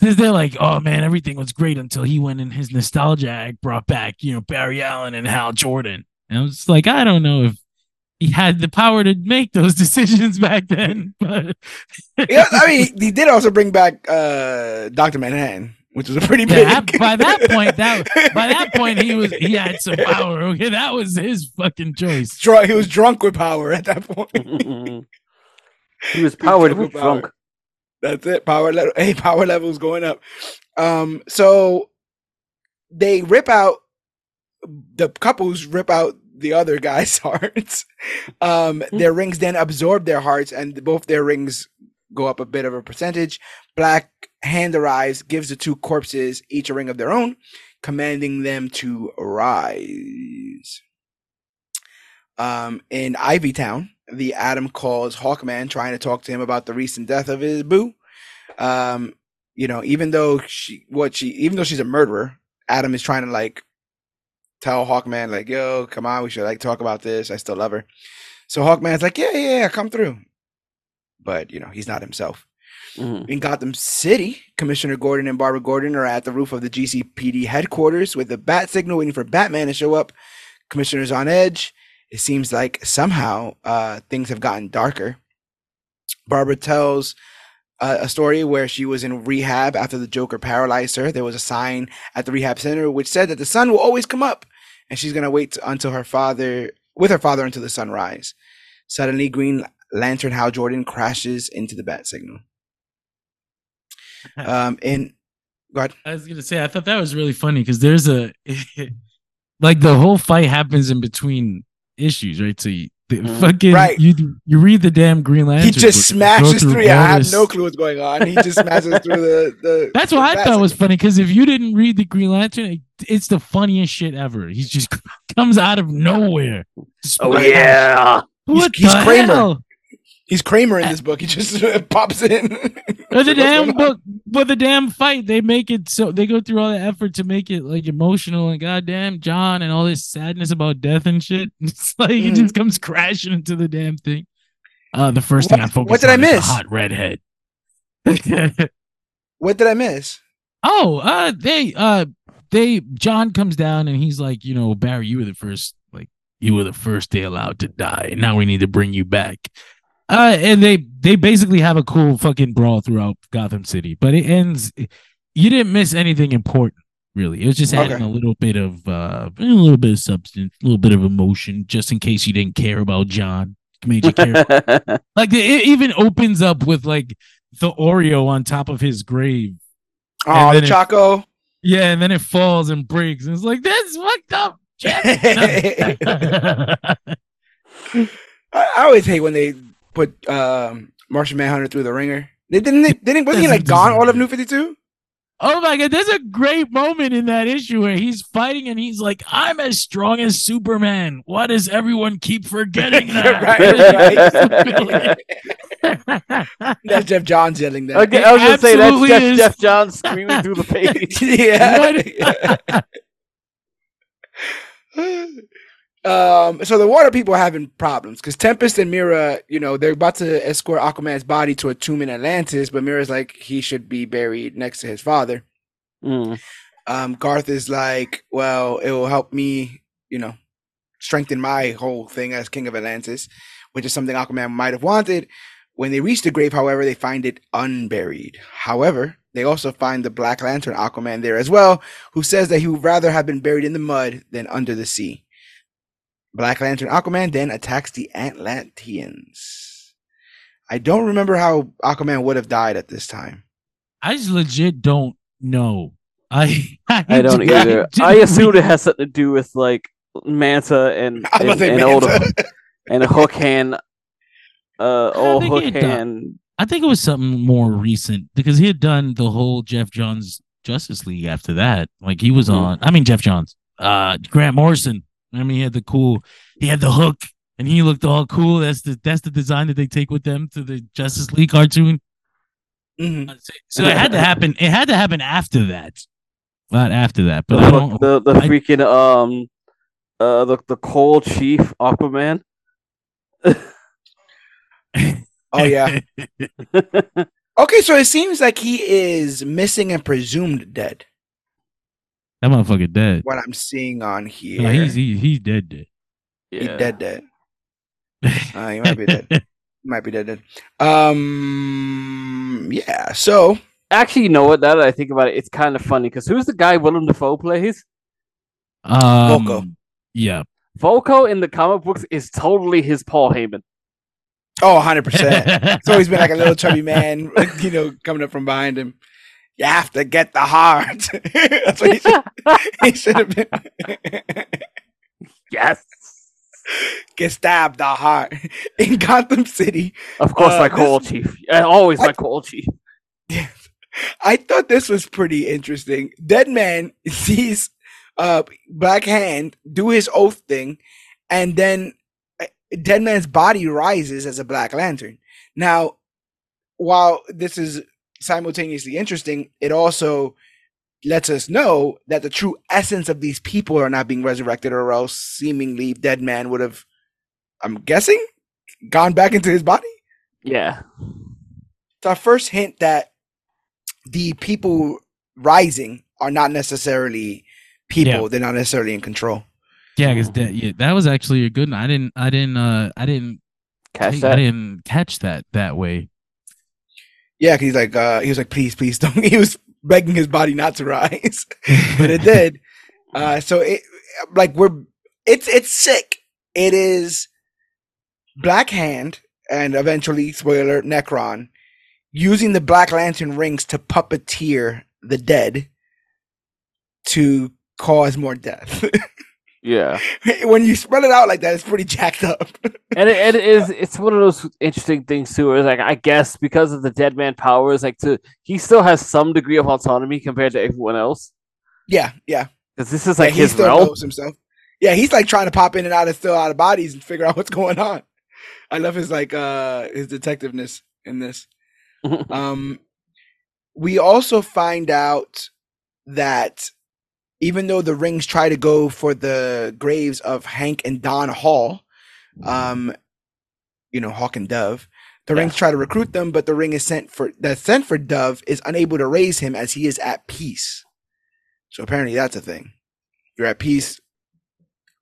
Because they're like, oh man, everything was great until he went in his nostalgia act, brought back, you know, Barry Allen and Hal Jordan. And I was like, I don't know if he had the power to make those decisions back then. But yeah, I mean, he did also bring back uh Doctor Manhattan, which is a pretty big. Yeah, by that point, that by that point he was he had some power. Okay, that was his fucking choice. Drunk, he was drunk with power at that point. he was powered drunk with with power. drunk. That's it. Power level. Hey, power levels going up. Um, so they rip out the couples rip out the other guy's hearts. Um, their rings then absorb their hearts, and both their rings go up a bit of a percentage. Black Hand arrives, gives the two corpses each a ring of their own, commanding them to rise. Um, in Ivy Town, the Atom calls Hawkman, trying to talk to him about the recent death of his boo. Um, you know, even though she, what she, even though she's a murderer, Atom is trying to like tell Hawkman, like, "Yo, come on, we should like talk about this. I still love her." So Hawkman's like, "Yeah, yeah, yeah, come through," but you know, he's not himself. Mhm. In Gotham City, Commissioner Gordon and Barbara Gordon are at the roof of the GCPD headquarters with the bat signal waiting for Batman to show up. Commissioner's on edge. It seems like somehow uh, things have gotten darker. Barbara tells uh, a story where she was in rehab after the Joker paralyzed her. There was a sign at the rehab center which said that the sun will always come up, and she's gonna wait until her father, with her father, until the sunrise. Suddenly, Green Lantern Hal Jordan crashes into the bat signal. Um, and go ahead. I was gonna say I thought that was really funny because there's a like the whole fight happens in between issues, right? So you the Mhm. fucking Right. you you read the damn Green Lantern. He just book smashes through. all Yeah, I have no clue what's going on. He just smashes through the. the That's the what I bat thought was funny because if you didn't read the Green Lantern, it, it's the funniest shit ever. He just comes out of nowhere. Oh yeah. what He's- he's the Kramer. hell? He's Kramer in this book. He just pops in. But the damn book, but the damn fight, they make it so they go through all the effort to make it like emotional and goddamn J'onn and all this sadness about death and shit. It's like it Mhm. just comes crashing into the damn thing. Uh, the first thing I What- focused what did I on is the miss? hot redhead. What did I miss? oh, uh, they uh, they J'onn comes down and he's like, you know, Barry, you were the first, like, you were the first day allowed to die. Now we need to bring you back. Uh, and they they basically have a cool fucking brawl throughout Gotham City, but it ends. You didn't miss anything important, really. It was just adding Okay. a little bit of uh, a little bit of substance, a little bit of emotion, just in case you didn't care about J'onn. Made you care. like it even opens up with like the Oreo on top of his grave. Oh, the then it- Choco. Yeah, and then it falls and breaks, and it's like that's fucked up. I, I always hate when they put um, Martian Manhunter through the ringer. They didn't. They didn't. Wasn't he like gone all of New Fifty Two? oh my god, there's a great moment in that issue where he's fighting and he's like, "I'm as strong as Superman." Why does everyone keep forgetting that? That's Geoff Johns yelling that. Okay, I was gonna say that's Geoff, is. Geoff John screaming through the page. yeah. Um. So the water people are having problems because Tempest and Mera, you know, they're about to escort Aquaman's body to a tomb in Atlantis, but Mera's like he should be buried next to his father. Mm. Um. Garth is like, well, it will help me, you know, strengthen my whole thing as King of Atlantis, which is something Aquaman might have wanted. When they reach the grave, however, they find it unburied. However, they also find the Black Lantern Aquaman there as well, who says that he would rather have been buried in the mud than under the sea. Black Lantern Aquaman then attacks the Atlanteans. I don't remember how Aquaman would have died at this time. I just legit don't know. I I don't didn't- either. didn't I assume read- it has something to do with like Manta and I was and, about to and, old, and Hook Hand. Uh, old Hook he done- Hand. I think it was something more recent because he had done the whole Geoff Johns Justice League after that. Like he was Mhm. on. I mean Geoff Johns. Uh, Grant Morrison. I mean he had the cool. He had the hook, and he looked all cool. That's the that's the design that they take with them to the Justice League cartoon. Mhm. So it had to happen. It had to happen after that. Not after that, The, but I don't. the the I- freaking um uh the the cold chief Aquaman. Oh yeah. Okay, so it seems like he is missing and presumed dead. That motherfucker dead. What I'm seeing on here, No, he's he, he's dead. dead. he dead dead. Uh, he might be dead. He might be dead dead. Um, yeah. So Actually, you know what? Now that I think about it, it's kind of funny because who's the guy Willem Dafoe plays? Um, Vulko. Yeah. Vulko in the comic books is totally his Paul Heyman. oh, 100 percent. It's always been like a little chubby man, you know, coming up from behind him. You have to get the heart. That's what he should, he should have been. yes, get stabbed the heart in Gotham City. of course, Uh, my this- chief. Uh, Always I- my cold chief. I thought this was pretty interesting. Dead man sees uh Black Hand do his oath thing, and then uh, Dead Man's body rises as a Black Lantern. Now, while this is simultaneously interesting, it also lets us know that the true essence of these people are not being resurrected, or else seemingly Dead Man would have, I'm guessing, gone back into his body. Yeah, It's our first hint that the people rising are not necessarily people. Yeah. They're not necessarily in control. Yeah, because that yeah, that was actually a good one. I didn't I didn't uh I didn't catch I that. didn't catch that that way. Yeah, he's like, uh, he was like, please, please don't. He was begging his body not to rise, but it did. Uh, so it, like, we're, it's, it's sick. It is Black Hand and eventually, spoiler, Necron using the Black Lantern rings to puppeteer the dead to cause more death. Yeah, when you spread it out like that, it's pretty jacked up. and it, it is. It's one of those interesting things too. Where it's like I guess because of the dead man powers, like to he still has some degree of autonomy compared to everyone else. yeah, yeah. Because this is Yeah, like he his still realm. knows himself. Yeah, he's like trying to pop in and out of still out of bodies and figure out what's going on. I love his like uh his detectiveness in this. Um we also find out that even though the rings try to go for the graves of Hank and Don Hall, um, you know, Hawk and Dove, the Yeah. rings try to recruit them, but the ring is sent for that's sent for Dove is unable to raise him as he is at peace. So apparently that's a thing. You're at peace.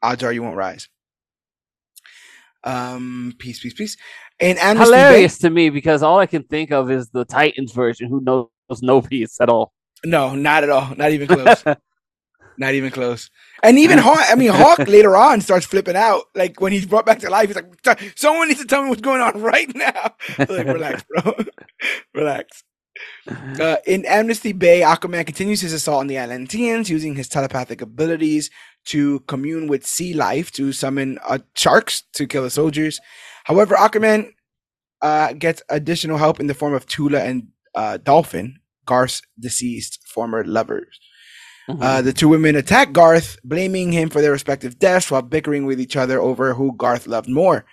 Odds are you won't rise. Um, peace, peace, peace. And Amnesty Bay- Hilarious to me because all I can think of is the Titans version, who knows no peace at all. No, not at all. Not even close. not even close. And even Hawk, I mean, Hawk later on starts flipping out. Like when he's brought back to life, he's like, someone needs to tell me what's going on right now. like, relax, bro. relax. Uh, in Amnesty Bay, Aquaman continues his assault on the Atlanteans using his telepathic abilities to commune with sea life to summon uh, sharks to kill the soldiers. However, Aquaman uh, gets additional help in the form of Tula and uh, Dolphin, Garth's deceased former lovers. Uh, the two women attack Garth, blaming him for their respective deaths while bickering with each other over who Garth loved more.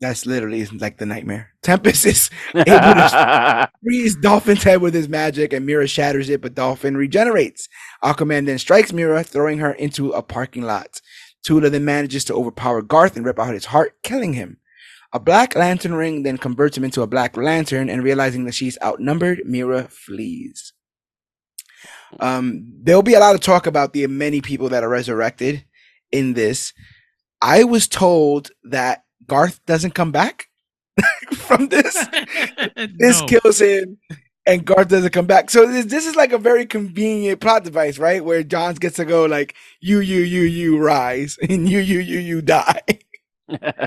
That's literally like the nightmare. Tempest is able to frees Dolphin's head with his magic, and Mera shatters it, but Dolphin regenerates. Aquaman then strikes Mera, throwing her into a parking lot. Tula then manages to overpower Garth and rip out his heart, killing him. A black lantern ring then converts him into a black lantern, and realizing that she's outnumbered, Mera flees. Um, there'll be a lot of talk about the many people that are resurrected in this. I was told that Garth doesn't come back from this. This No. kills him, and Garth doesn't come back. So this, this is like a very convenient plot device, right? Where Johns gets to go like you, you, you, you rise, and you, you, you, you die.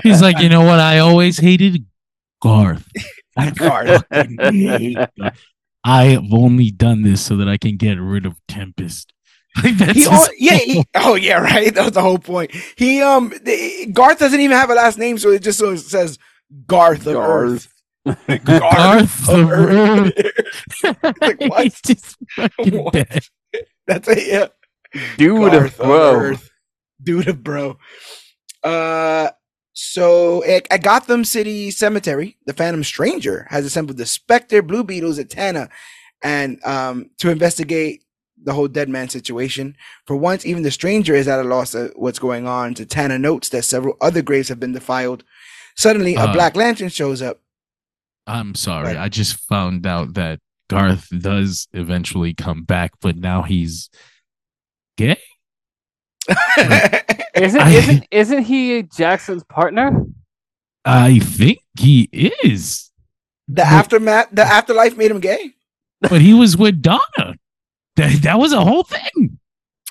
He's like, you know what? I always hated Garth. I Garth. Fucking hate Garth. I have only done this so that I can get rid of Tempest. Like He, his al- yeah, he, oh yeah, right. That was the whole point. He um, the, Garth doesn't even have a last name, so it just so says Garth of Earth. Garth. Garth of Earth. Like, what? He's just fucking What? dead. That's it. Yeah. Dude, Garth of bro. Earth. Dude of bro. Uh, so at, at Gotham City Cemetery, the Phantom Stranger has assembled the Spectre, Blue Beetles, and Tana, and um to investigate the whole dead man situation. For once, even the stranger is at a loss of what's going on. Zatanna notes that several other graves have been defiled. Suddenly, a Uh, Black Lantern shows up. I'm sorry. Right. I just found out that Garth does eventually come back, but now he's gay. Isn't I- isn't isn't he Jackson's partner? I think he is, the aftermath, the afterlife made him gay. but he was with Donna. That, that was a whole thing.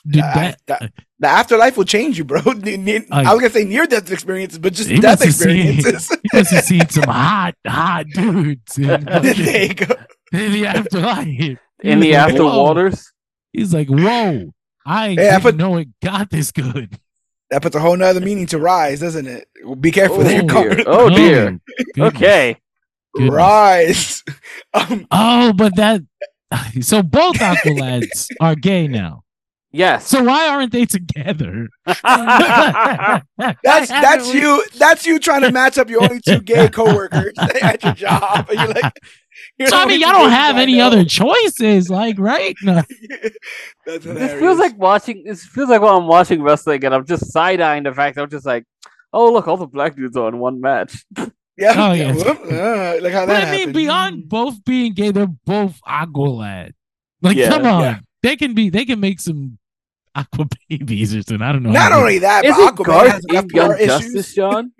Did Uh, that, the, the afterlife will change you, bro. Ne- ne- I- I was gonna say near death experiences, but just death must have seen- experiences. he must have seen some hot, hot dudes in, there you go. in the afterlife. In the like, after waters? He's like, "Whoa, I Hey, I didn't put- know it got this good." That puts a whole nother meaning to rise, doesn't it? Be careful Oh, there, dear. Oh, dear. goodness. Okay. goodness. Rise. Um, Oh, but that. So both Aqualads are gay now. Yes. So why aren't they together? that's that's you. That's you trying to match up your only two gay coworkers at your job. And you're like, you're So I mean, two y'all don't have I any know. other choices, like right? No. that's This feels like watching. This feels like when I'm watching wrestling, and I'm just side eyeing the fact. that I'm just like, oh look, all the black dudes are in one match. yeah, Oh, yeah. yeah. whoop, uh, look how But that I mean, happened. beyond both being gay, they're both Aqualad. Like, Yeah, come on, yeah. they can be. They can make some aqua babies or something. I don't know. Not only that, but Aquaman Garth has in Young PR Justice. John?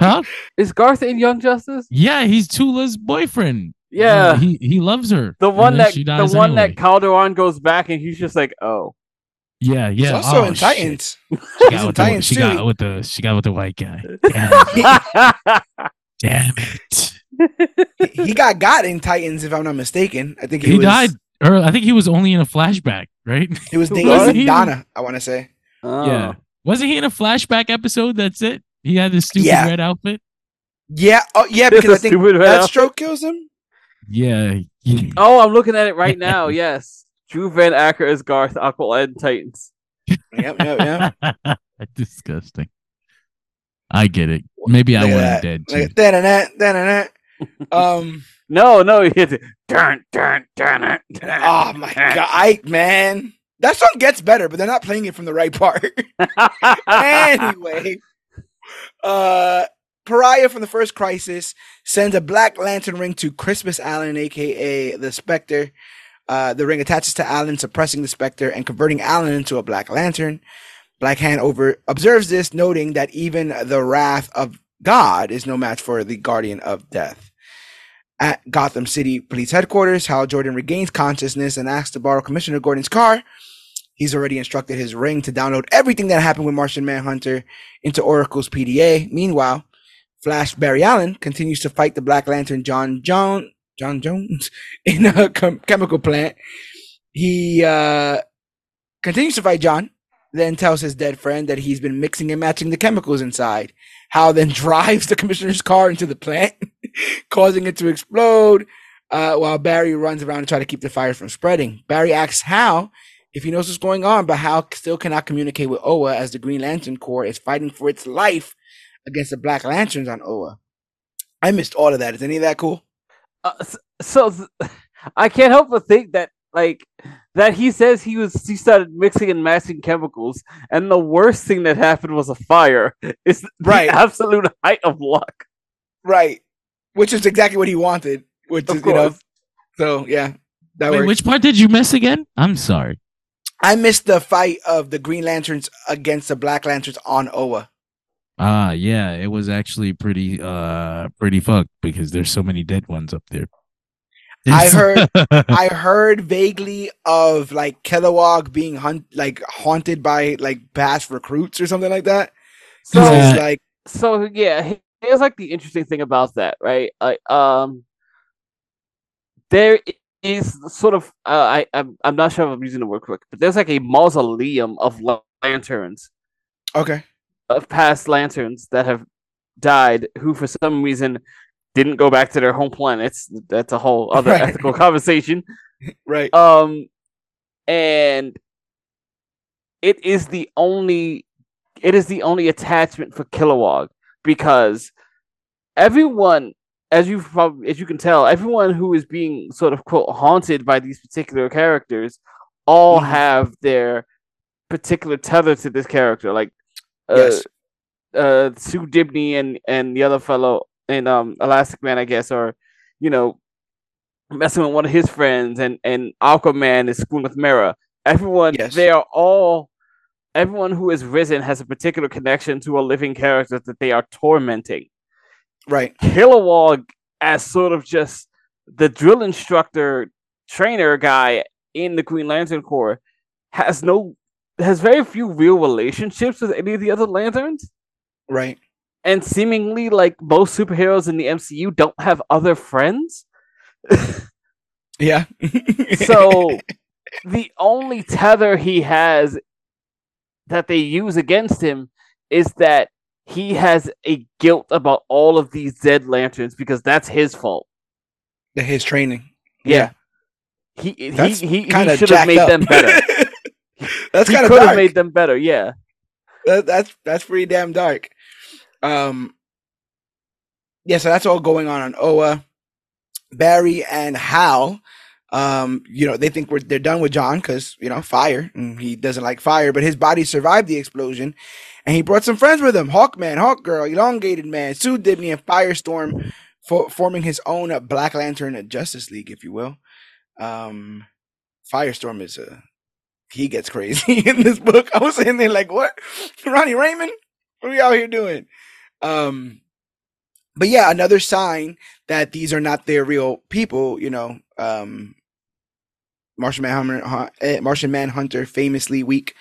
huh? Is Garth in Young Justice? Yeah, he's Tula's boyfriend. Yeah. He he loves her. The one that she the dies one anyway. that Calderon goes back and he's just like, oh. Yeah, He's yeah. also oh, in shit. Titans. She He's got, in with the, Titans she too. got with the she got with the white guy. Damn, damn it. he got got in Titans, if I'm not mistaken. I think he, He was, died, or I think he was only in a flashback, right? He was Who dating was he? Donna. I want to say. Oh. Yeah. Wasn't he in a flashback episode? That's it. He had this stupid Yeah. red outfit. Yeah. Oh, yeah. Because I think stupid red outfit. Deathstroke kills him. Yeah. Oh, I'm looking at it right now. Yes. Drew Van Acker is Garth Aqualad and Titans. Yep. Yep. Yep. Disgusting. I get it. Maybe I Look at want that. dead too. Like, da-da-da, da-da-da. Um. No, no, he hit it. Dun, dun, dun, dun, dun. Oh my god, I man, that song gets better, but they're not playing it from the right part. anyway, uh, Pariah from the first Crisis sends a Black Lantern ring to Crispus Allen, aka the Spectre. Uh, the ring attaches to Allen, suppressing the specter and converting Allen into a Black Lantern. Black Hand over observes this, noting that even the wrath of God is no match for the Guardian of Death. At Gotham City Police Headquarters, Hal Jordan regains consciousness and asks to borrow Commissioner Gordon's car. He's already instructed his ring to download everything that happened with Martian Manhunter into Oracle's PDA. Meanwhile, Flash Barry Allen continues to fight the Black Lantern J'onn J'onn J'onn J'onzz in a chem- chemical plant. He uh, continues to fight J'onn, then tells his dead friend that he's been mixing and matching the chemicals inside. Hal then drives the commissioner's car into the plant, causing it to explode, uh, while Barry runs around to try to keep the fire from spreading. Barry asks Hal if he knows what's going on, but Hal still cannot communicate with Oa as the Green Lantern Corps is fighting for its life against the Black Lanterns on Oa. I missed all of that. Is any of that cool? Uh, s- so I can't help but think that like that he says he was he started mixing and matching chemicals, and the worst thing that happened was a fire. It's the Right. absolute height of luck. Right. Which is exactly what he wanted. Which Of is, you know, course. so yeah, that Wait, works. which part did you miss again? I'm sorry. I missed the fight of the Green Lanterns against the Black Lanterns on Oa. Ah, yeah, it was actually pretty uh pretty fucked because there's so many dead ones up there. I heard- I heard vaguely of like Kilowog being hunt like haunted by like past recruits or something like that. So So Yeah. it's like so yeah, here's like the interesting thing about that, right? Like um, there is sort of uh, I I'm, I'm not sure if I'm using the word correct, but there's like a mausoleum of lanterns okay, of past lanterns that have died who for some reason didn't go back to their home planets. That's a whole other Right. ethical conversation. right, Um and it is the only it is the only attachment for Kilowog because everyone as you probably as you can tell, everyone who is being sort of quote haunted by these particular characters all Mhm. have their particular tether to this character. Like Yes. uh Sue Dibney and and the other fellow and um Elastic Man, I guess, are you know messing with one of his friends, and and Aquaman is screwing with Mera. Everyone, Yes. they are all. Everyone who is risen has a particular connection to a living character that they are tormenting. right, Kilowog, as sort of just the drill instructor, trainer guy in the Green Lantern Corps, has no, has very few real relationships with any of the other lanterns right. and seemingly like most superheroes in the MCU don't have other friends. Yeah. So the only tether he has that they use against him is that he has a guilt about all of these dead lanterns because that's his fault. his training. Yeah. He he That's he, he of should have made them better. that's kind of could have made them better, yeah. That, that's that's pretty damn dark. Um. Yeah, so that's all going on on Oa. Barry and Hal, um, you know, they think we're they're done with J'onn because you know fire, and he doesn't like fire, but his body survived the explosion, and he brought some friends with him: Hawkman, Hawkgirl, Elongated Man, Sue Dibney, and Firestorm, for forming his own Black Lantern Justice League, if you will. Um, Firestorm is a he gets crazy in this book. I was sitting there like, what? Ronnie Raymond? What are we out here doing? Um, but yeah, another sign that these are not their real people, you know, um, Martian Manhunter, uh, Martian Manhunter famously weak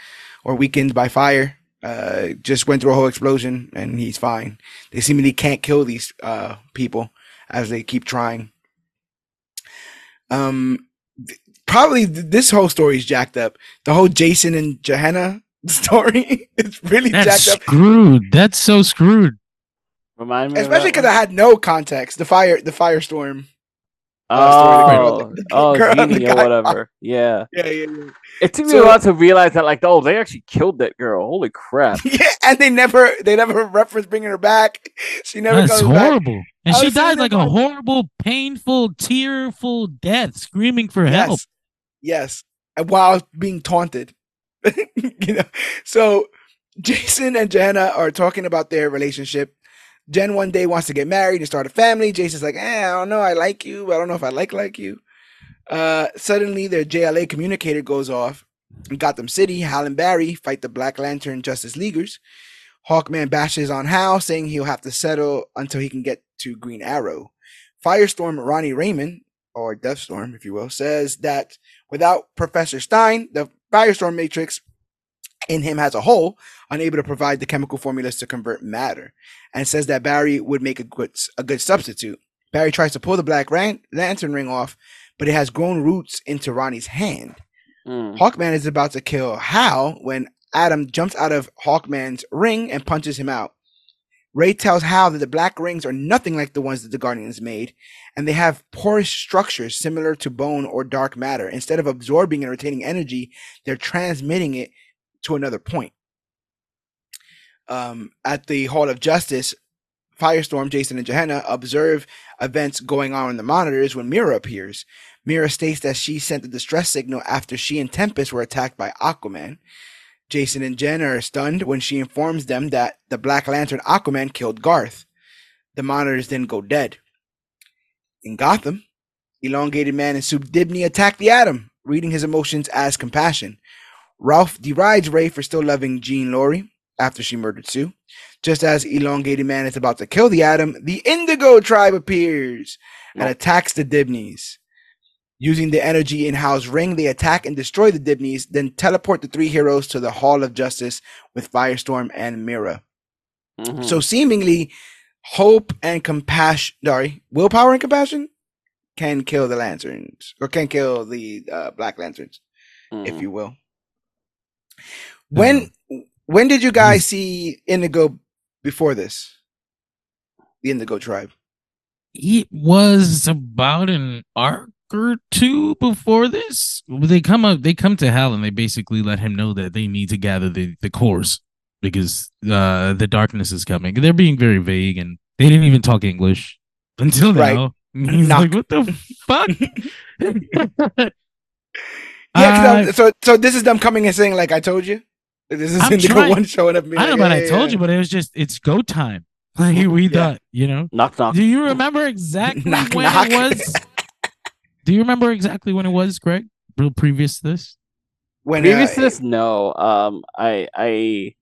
or weakened by fire, uh, just went through a whole explosion and he's fine. They seemingly can't kill these, uh, people as they keep trying. Um, probably this whole story is jacked up. The whole Jason and Gehenna story is really That's jacked up, screwed. That's so screwed. Remind me. especially because I had no context. The fire, the firestorm. one? uh, story, the girl- Oh, the oh, girl and the Genie or whatever. Yeah. Yeah, yeah, yeah. It took me So- a while to realize that, like, oh, they actually killed that girl. Holy crap. Yeah, and they never, they never reference bringing her back. She never That's comes back. horrible. And I she was died like a horrible, painful, tearful death, screaming for help. Yes, while being taunted. you know, so Jason and Gehenna are talking about their relationship. Jen one day wants to get married and start a family. Jason's like, eh, I don't know, I like you, but I don't know if I like like you. Uh, suddenly, their JLA communicator goes off. Gotham City, Hal and Barry fight the Black Lantern Justice Leaguers. Hawkman bashes on Hal, saying he'll have to settle until he can get to Green Arrow. Firestorm Ronnie Raymond, or Deathstorm, if you will, says that without Professor Stein, the Firestorm Matrix in him has a hole, unable to provide the chemical formulas to convert matter, and says that Barry would make a good a good substitute. Barry tries to pull the Black Ran- Lantern ring off, but it has grown roots into Ronnie's hand. Mm. Hawkman is about to kill Hal when Atom jumps out of Hawkman's ring and punches him out. Ray tells Hal that the black rings are nothing like the ones that the Guardians made, and they have porous structures similar to bone or dark matter. Instead of absorbing and retaining energy, they're transmitting it to another point. Um, at the Hall of Justice, Firestorm, Jason, and Gehenna observe events going on in the monitors when Mera appears. Mera states that she sent the distress signal after she and Tempest were attacked by Aquaman. Jason and Jen are stunned when she informs them that the Black Lantern Aquaman killed Garth. The monitors then go dead. In Gotham, Elongated Man and Sue Dibney attack the Atom, reading his emotions as compassion. Ralph derides Ray for still loving Jean Loring after she murdered Sue. Just as Elongated Man is about to kill the Atom, the Indigo tribe appears and attacks the Dibneys. Using the energy in Hal's ring, they attack and destroy the Dibneys, then teleport the three heroes to the Hall of Justice with Firestorm and Mera. Mhm. So seemingly, hope and compassion, sorry, willpower and compassion can kill the lanterns or can kill the uh, Black Lanterns, if Mhm. you will. When when did you guys see Indigo before this? The Indigo tribe. It was about an arc or two before this. They come up, they come to Hal and they basically let him know that they need to gather the the cores because uh the darkness is coming. They're being very vague and they didn't even talk English until Right. now. He's Knock. like, what the fuck? yeah, Uh, so so this is them coming and saying like I told you. This is I'm Indigo trying- one showing up. I don't like, know, but "Yeah, I told yeah, you, but it was just it's go time. Like we Yeah. thought, you know. Knock knock. Do you remember exactly Knock, when knock. it was? Do you remember exactly when it was, Greg? Real previous to this? when Previous uh, to this, no. Um, I, I,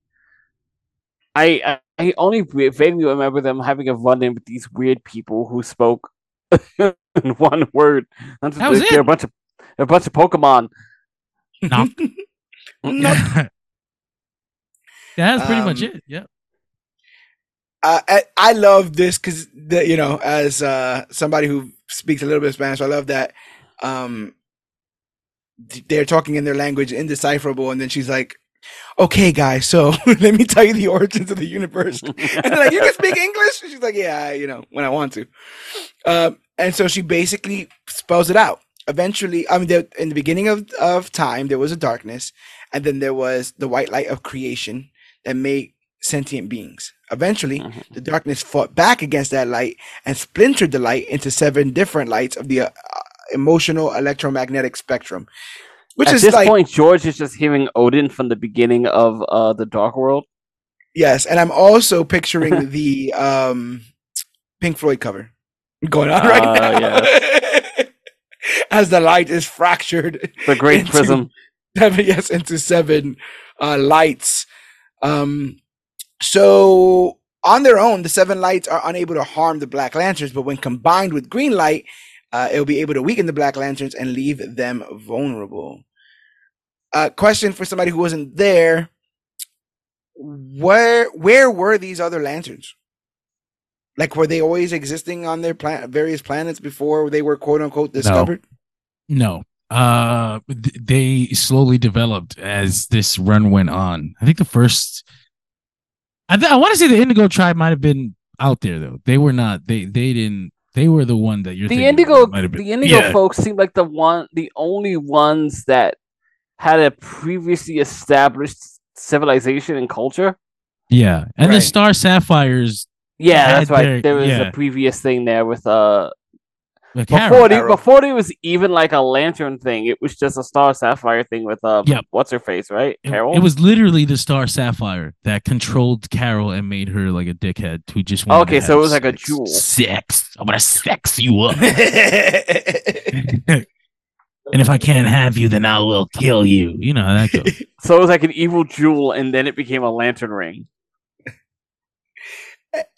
I, I- I only vaguely remember them having a run-in with these weird people who spoke in one word. That's That was they're a bunch of a bunch of Pokemon. Knock. yeah, that's pretty much Um, it. Yeah. uh, I, I love this because you know as uh, somebody who speaks a little bit of Spanish, I love that um, they're talking in their language indecipherable, and then she's like, "Okay, guys, so let me tell you the origins of the universe." and they're like, "You can speak English?" She's like, "Yeah, you know, when I want to." Um, and so she basically spells it out. Eventually, I mean, there, in the beginning of of time, there was a darkness, and then there was the white light of creation that made sentient beings. Eventually, Mhm. the darkness fought back against that light and splintered the light into seven different lights of the uh, emotional electromagnetic spectrum, which At is this like point, George is just hearing Odin from the beginning of uh the Dark World. yes, and I'm also picturing the um, Pink Floyd cover going on right Ah, now. As the light is fractured, The Great Prism. seven yes into seven uh, lights. Um, so on their own, the seven lights are unable to harm the Black Lanterns, but when combined with green light, uh, it will be able to weaken the Black Lanterns and leave them vulnerable. Uh, question for somebody who wasn't there: Where where were these other lanterns? Like, were they always existing on their planet, various planets before they were quote unquote discovered? No. Uh th- they slowly developed as this run went on. I think the first I th- I want to say the Indigo tribe might have been out there though. They were not. They they didn't they were the one that you're The thinking Indigo, might have been- the Indigo Yeah. folks seem like the one, the only ones that had a previously established civilization and culture. Yeah. And the Star Sapphires Yeah, that's right. their- there was yeah. a previous thing there with uh the before Carol. the, before there was even like a lantern thing. It was just a star sapphire thing with uh Yep. what's her face, right? It, Carol. it was literally the Star Sapphire that controlled Carol and made her like a dickhead who just wanted Okay, to so it have was like a jewel. Sex. I'm gonna sex you up. And if I can't have you, then I will kill you. You know how that goes. So it was like an evil jewel, and then it became a lantern ring.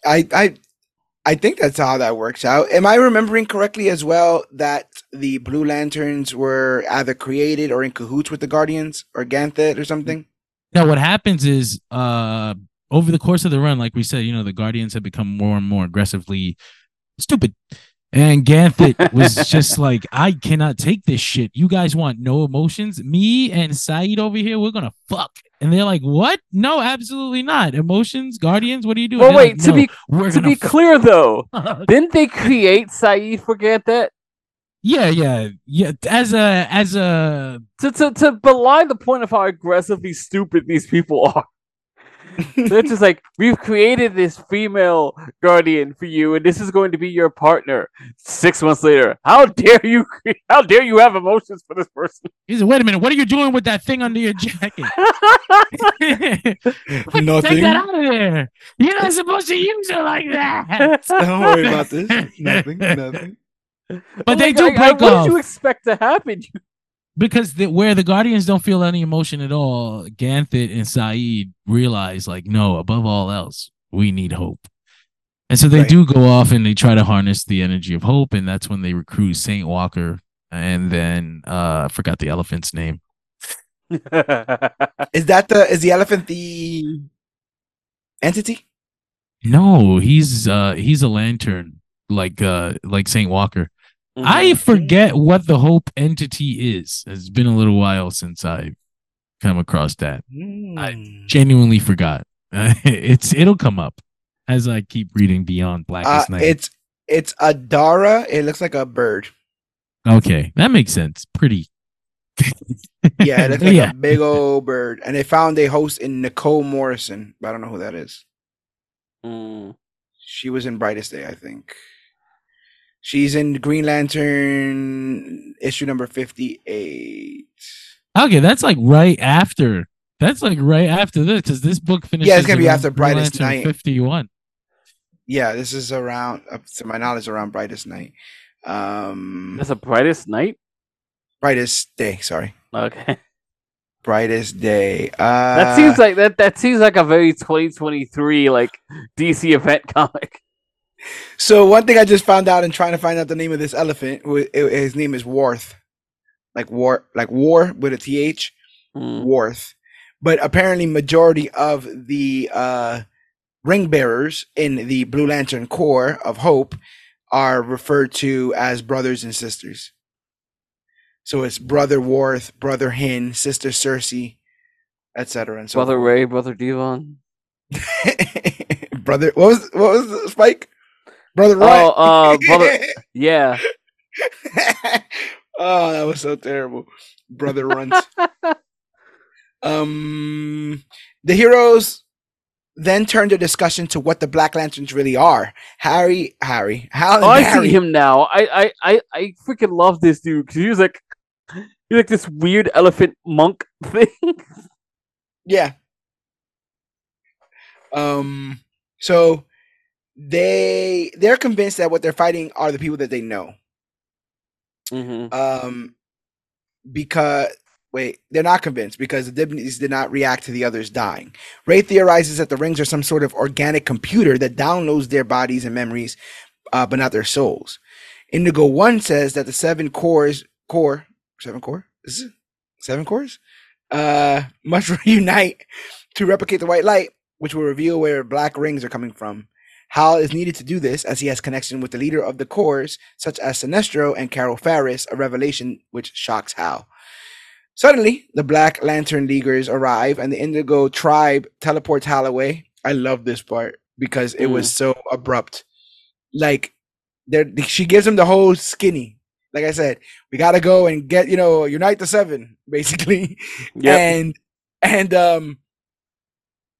I I I think that's how that works out. Am I remembering correctly as well that the Blue Lanterns were either created or in cahoots with the Guardians or Ganthet or something? now, what happens is, uh, over the course of the run, like we said, you know, the Guardians have become more and more aggressively stupid. And Ganthet was just like, I cannot take this shit. You guys want no emotions? Me and Sayd over here, we're gonna fuck. And they're like, What? No, absolutely not. Emotions, Guardians, what are you doing? Well, wait. like, to "No, be we're to be fuck." clear, though, didn't they create Sayd? Forget that. Yeah, yeah, yeah. As a as a To, to to belie the point of how aggressively stupid these people are. They're just like, we've created this female guardian for you, and this is going to be your partner. Six months later, how dare you? How dare you have emotions for this person? he's like, wait a minute, what are you doing with that thing under your jacket? Nothing. Take Nothing. that out of there. You're not supposed to use it like that. Don't worry about this. Nothing. Nothing. But they oh Like, do like, break What off did you expect to happen? Because the, where the Guardians don't feel any emotion at all, Ganthet and Sayd realize, like, no, above all else, we need hope. And so they Right. do go off and they try to harness the energy of hope, and that's when they recruit Saint Walker and then uh I forgot the elephant's name. Is that the is the elephant the entity? No, he's uh he's a lantern like uh like Saint Walker. I Mhm. forget what the hope entity is. It's been a little while since I come across that. I Genuinely forgot. it's it'll come up as I keep reading Beyond Uh, Blackest Night. it's it's Adara. It looks like a bird. okay, that makes sense. Pretty. Yeah, it looks like yeah. a big old bird. And they found a host in Nicole Morrison, but I don't know who that is. Mm. She was in Brightest Day, I think. She's in Green Lantern issue number fifty-eight. Okay, that's like right after. That's like right after this because this book finishes. Yeah, it's gonna be after Green Brightest Lantern Night. Fifty-one. Yeah, this is around, up to my knowledge, around Brightest Night. Um, That's a brightest night. Brightest Day. Sorry, Okay, Brightest Day. Uh, that seems like that. That seems like a very 2023 like DC event comic. So one thing I just found out in trying to find out the name of this elephant, his name is Warth, like war, like war with a th, Mm. Warth. But apparently, majority of the uh, ring bearers in the Blue Lantern Corps of Hope are referred to as brothers and sisters. So it's brother Warth, brother Hin, sister Cersei, etc. And so Brother Ray, Brother Devon. brother, what was what was the Spike? Brother Roy. Oh, uh, brother. Yeah. oh, that was so terrible. Brother runs. um, the heroes then turn the discussion to what the Black Lanterns really are. Harry, Harry, and Oh, I Harry. see him now. I I I, I freaking love this dude because he was like, he's like this weird elephant monk thing. Yeah. Um. So they they're convinced that what they're fighting are the people that they know. mm-hmm. Um. Because wait, they're not convinced because the Dibneys did not react to the others dying. Ray theorizes that the rings are some sort of organic computer that downloads their bodies and memories, uh, but not their souls. Indigo One says that the seven cores, core, seven core, is it seven cores, uh, must reunite to replicate the white light, which will reveal where black rings are coming from. Hal is needed to do this as he has connection with the leader of the cores, such as Sinestro and Carol Ferris, a revelation which shocks Hal. Suddenly, the Black Lantern Leaguers arrive and the Indigo tribe teleports Hal away. I love this part because it was so abrupt. Like, she gives him the whole skinny. Like I said, we gotta go and get you know unite the seven basically, Yep. and and um,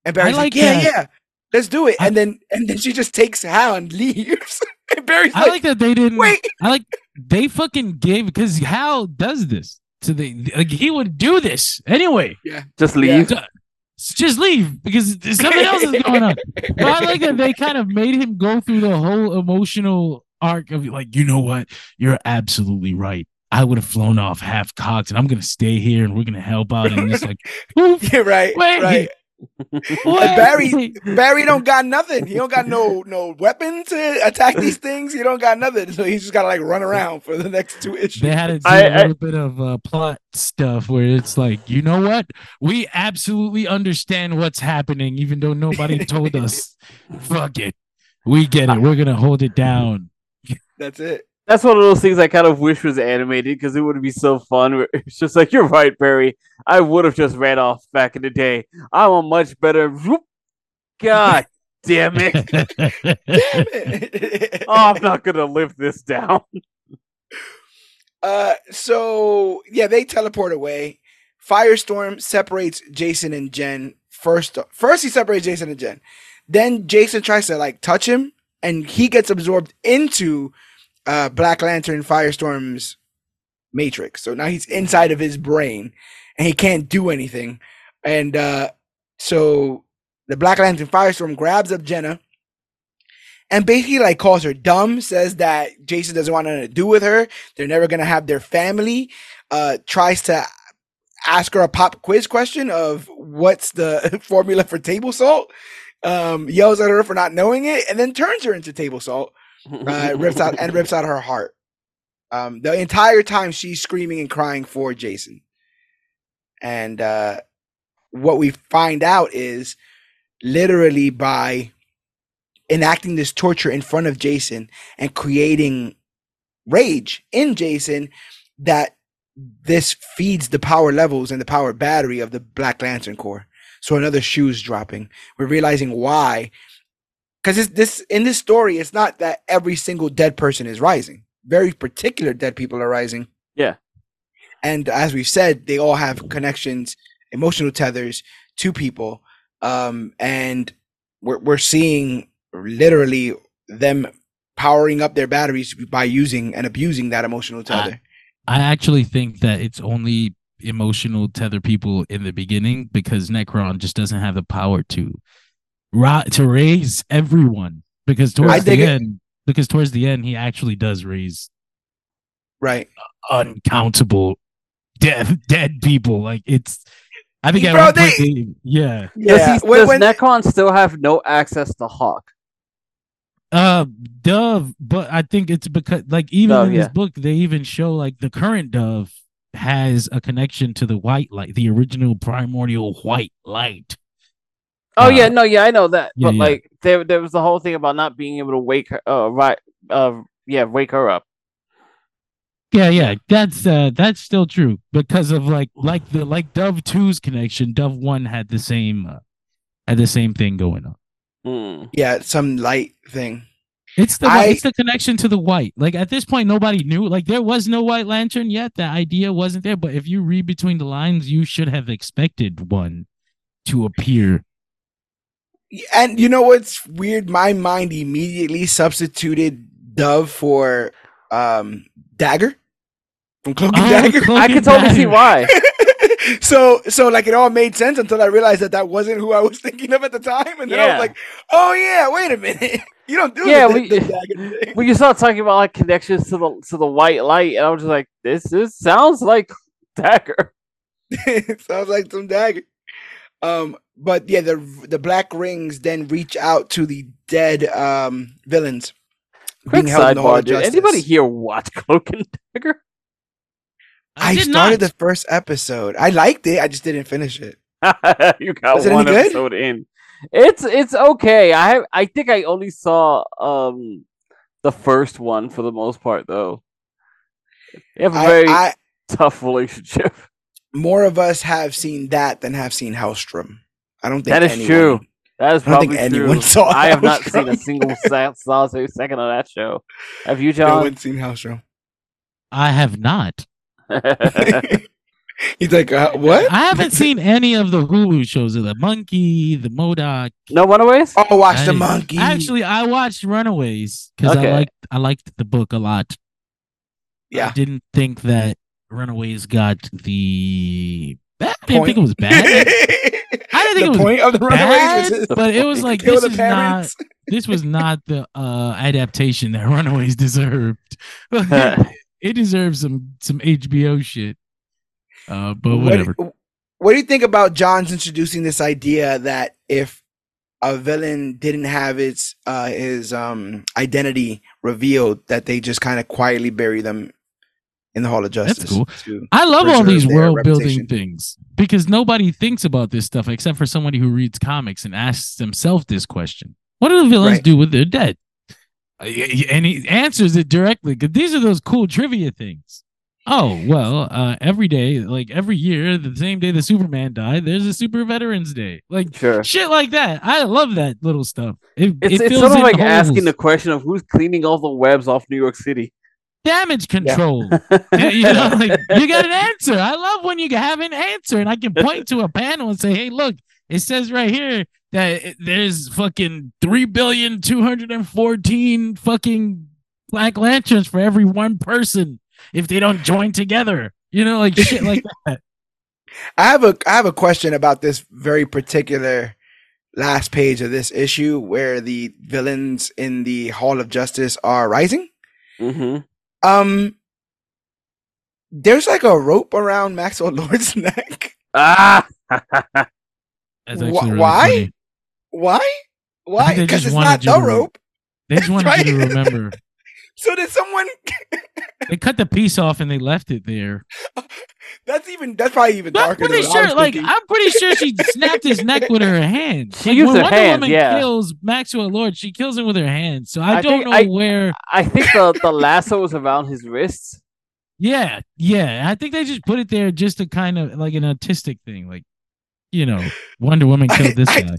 and Barry's like, like yeah, that. yeah, let's do it, I- and then and then she just takes Hal and leaves. and Barry's I like, like that they didn't. wait, I like they fucking gave because Hal does this to the like he would do this anyway. Yeah. Just leave. So- Just leave because something else is going on. But I like that they kind of made him go through the whole emotional arc of like, you know what, you're absolutely right. I would have flown off half cocked, and I'm gonna stay here, and we're gonna help out. And it's like, poof, Yeah, right, Wait. right. What? Barry- Barry don't got nothing. He don't got no no weapon to attack these things. He don't got nothing. So he's just gotta like run around for the next two issues. They had to do I- a I- little bit of uh, plot stuff where it's like, you know what? We absolutely understand what's happening, even though nobody told us. Fuck it. We get it. We're gonna hold it down. That's it. That's one of those things I kind of wish was animated because it would be so fun. It's just like you're right, Barry. I would have just ran off back in the day. I'm a much better. God damn it! Damn it. Oh, I'm not gonna live this down. Uh, so yeah, they teleport away. Firestorm separates Jason and Jen. First, first he separates Jason and Jen. Then Jason tries to like touch him, and he gets absorbed into uh, Black Lantern Firestorm's matrix. So now he's inside of his brain, and he can't do anything. And uh, so the Black Lantern Firestorm grabs up Jenna. And basically, like, calls her dumb, says that Jason doesn't want nothing to do with her. They're never gonna have their family. Uh, tries to ask her a pop quiz question of what's the formula for table salt. Um, yells at her for not knowing it, and then turns her into table salt. Uh, rips out and rips out her heart. Um, the entire time she's screaming and crying for Jason. And uh, what we find out is literally by enacting this torture in front of Jason and creating rage in Jason that this feeds the power levels and the power battery of the Black Lantern Corps. So another shoe's dropping. We're realizing why. Because this, this in this story, it's not that every single dead person is rising. Very particular dead people are rising. Yeah. And as we've said, they all have connections, emotional tethers to people. Um, and we're we're seeing literally them powering up their batteries by using and abusing that emotional tether. I actually think that it's only emotional tether people in the beginning because Nekron just doesn't have the power to ra- to raise everyone because towards dig the it. end because towards the end he actually does raise right. uncountable dead dead people like it's I think at Bro, one point they- they- yeah Does, Yeah. he, when- does when- Nekron still have no access to Hawk? Uh, Dove, but I think it's because like even Dove, in this yeah. book, they even show like the current Dove has a connection to the white light, the original primordial white light. Oh Uh, yeah, no, yeah, I know that. yeah, but yeah. like there there was the whole thing about not being able to wake her uh right uh yeah, wake her up. Yeah, yeah, that's uh that's still true because of like like the like Dove 2's connection. Dove One had the same uh, had the same thing going on. Hmm. Yeah, some light thing. It's the I- it's the connection to the white. Like at this point, nobody knew. Like there was no White Lantern yet. The idea wasn't there. But if you read between the lines, you should have expected one to appear. And you know what's weird? My mind immediately substituted Dove for um Dagger from Cloak and Oh, Dagger. Cloak I and can totally see why. so so like it all made sense until I realized that that wasn't who I was thinking of at the time, and then I was like, oh yeah, wait a minute, you don't do Yeah, the, we- the Dagger thing. when you start talking about like connections to the to the white light, and I was just like, this this sounds like Dagger. Sounds like some dagger. Um, but yeah, the the black rings then reach out to the dead um villains. Quick held in the Hall sidebar, did anybody Justice. here watch Cloak and Dagger? I, did started not. the first episode. I liked it. I just didn't finish it. you got Was it any one good? episode in. It's it's okay. I have I think I only saw um the first one for the most part though. They have a I, very I tough relationship. more of us have seen that than have seen Helstrom. I don't think That is anyone- true. That is I don't think probably anyone true. saw I have not seen a Helstrom. single sa- solitary second of that show. Have you, John? No John? one's seen Helstrom. I have not. He's like, uh, what? I haven't seen any of the Hulu shows of the Monkey, the Modoc. no Runaways? Oh, watch the monkey. Actually, I watched Runaways because Okay. I liked I liked the book a lot. Yeah, I didn't think that Runaways got the. I didn't Point. think it was bad. I didn't think the it was point of the Runaways bad, but it was like this is not this was not the uh adaptation that Runaways deserved. it deserves some some HBO shit. Uh, but What- whatever. What, do you think about John's introducing this idea that if a villain didn't have its uh, his um, identity revealed, that they just kind of quietly bury them in the Hall of Justice. That's cool. I love all these world building things because nobody thinks about this stuff except for somebody who reads comics and asks themselves this question: What do the villains Right. do with their dead? Uh, And he answers it directly because these are those cool trivia things. Oh well, uh, every day, like every year, the same day the Superman died, there's a Super Veterans Day, like Sure. shit like that. I love that little stuff. It, It's, it it's sort of like holes. asking the question of who's cleaning all the webs off New York City. Damage control. Yeah, you know, like you got an answer. I love when you have an answer and I can point to a panel and say, "Hey, look, it says right here that it- there's fucking three billion two hundred and fourteen fucking Black Lanterns for every one person if they don't join together." You know, like shit like that. I have a I have a question about this very particular last page of this issue where the villains in the Hall of Justice are rising. hmm Um, there's like a rope around Maxwell Lord's neck. Ah, That's Wh- really why? funny. Why? Why? they Because just it's wanted not the to- rope. They just wanted you to remember. So did someone? They cut the piece off and they left it there. That's even. That's probably even I'm darker. than pretty I was sure, like, thinking. I'm pretty sure she snapped his neck with her hands. She Like, used when her Wonder hands, Woman yeah. kills Maxwell Lord, she kills him with her hands. So I, I don't think know I- where. I think the, the lasso was around his wrists. Yeah, yeah. I think they just put it there just to kind of like an artistic thing, like, you know, Wonder Woman killed this I- guy.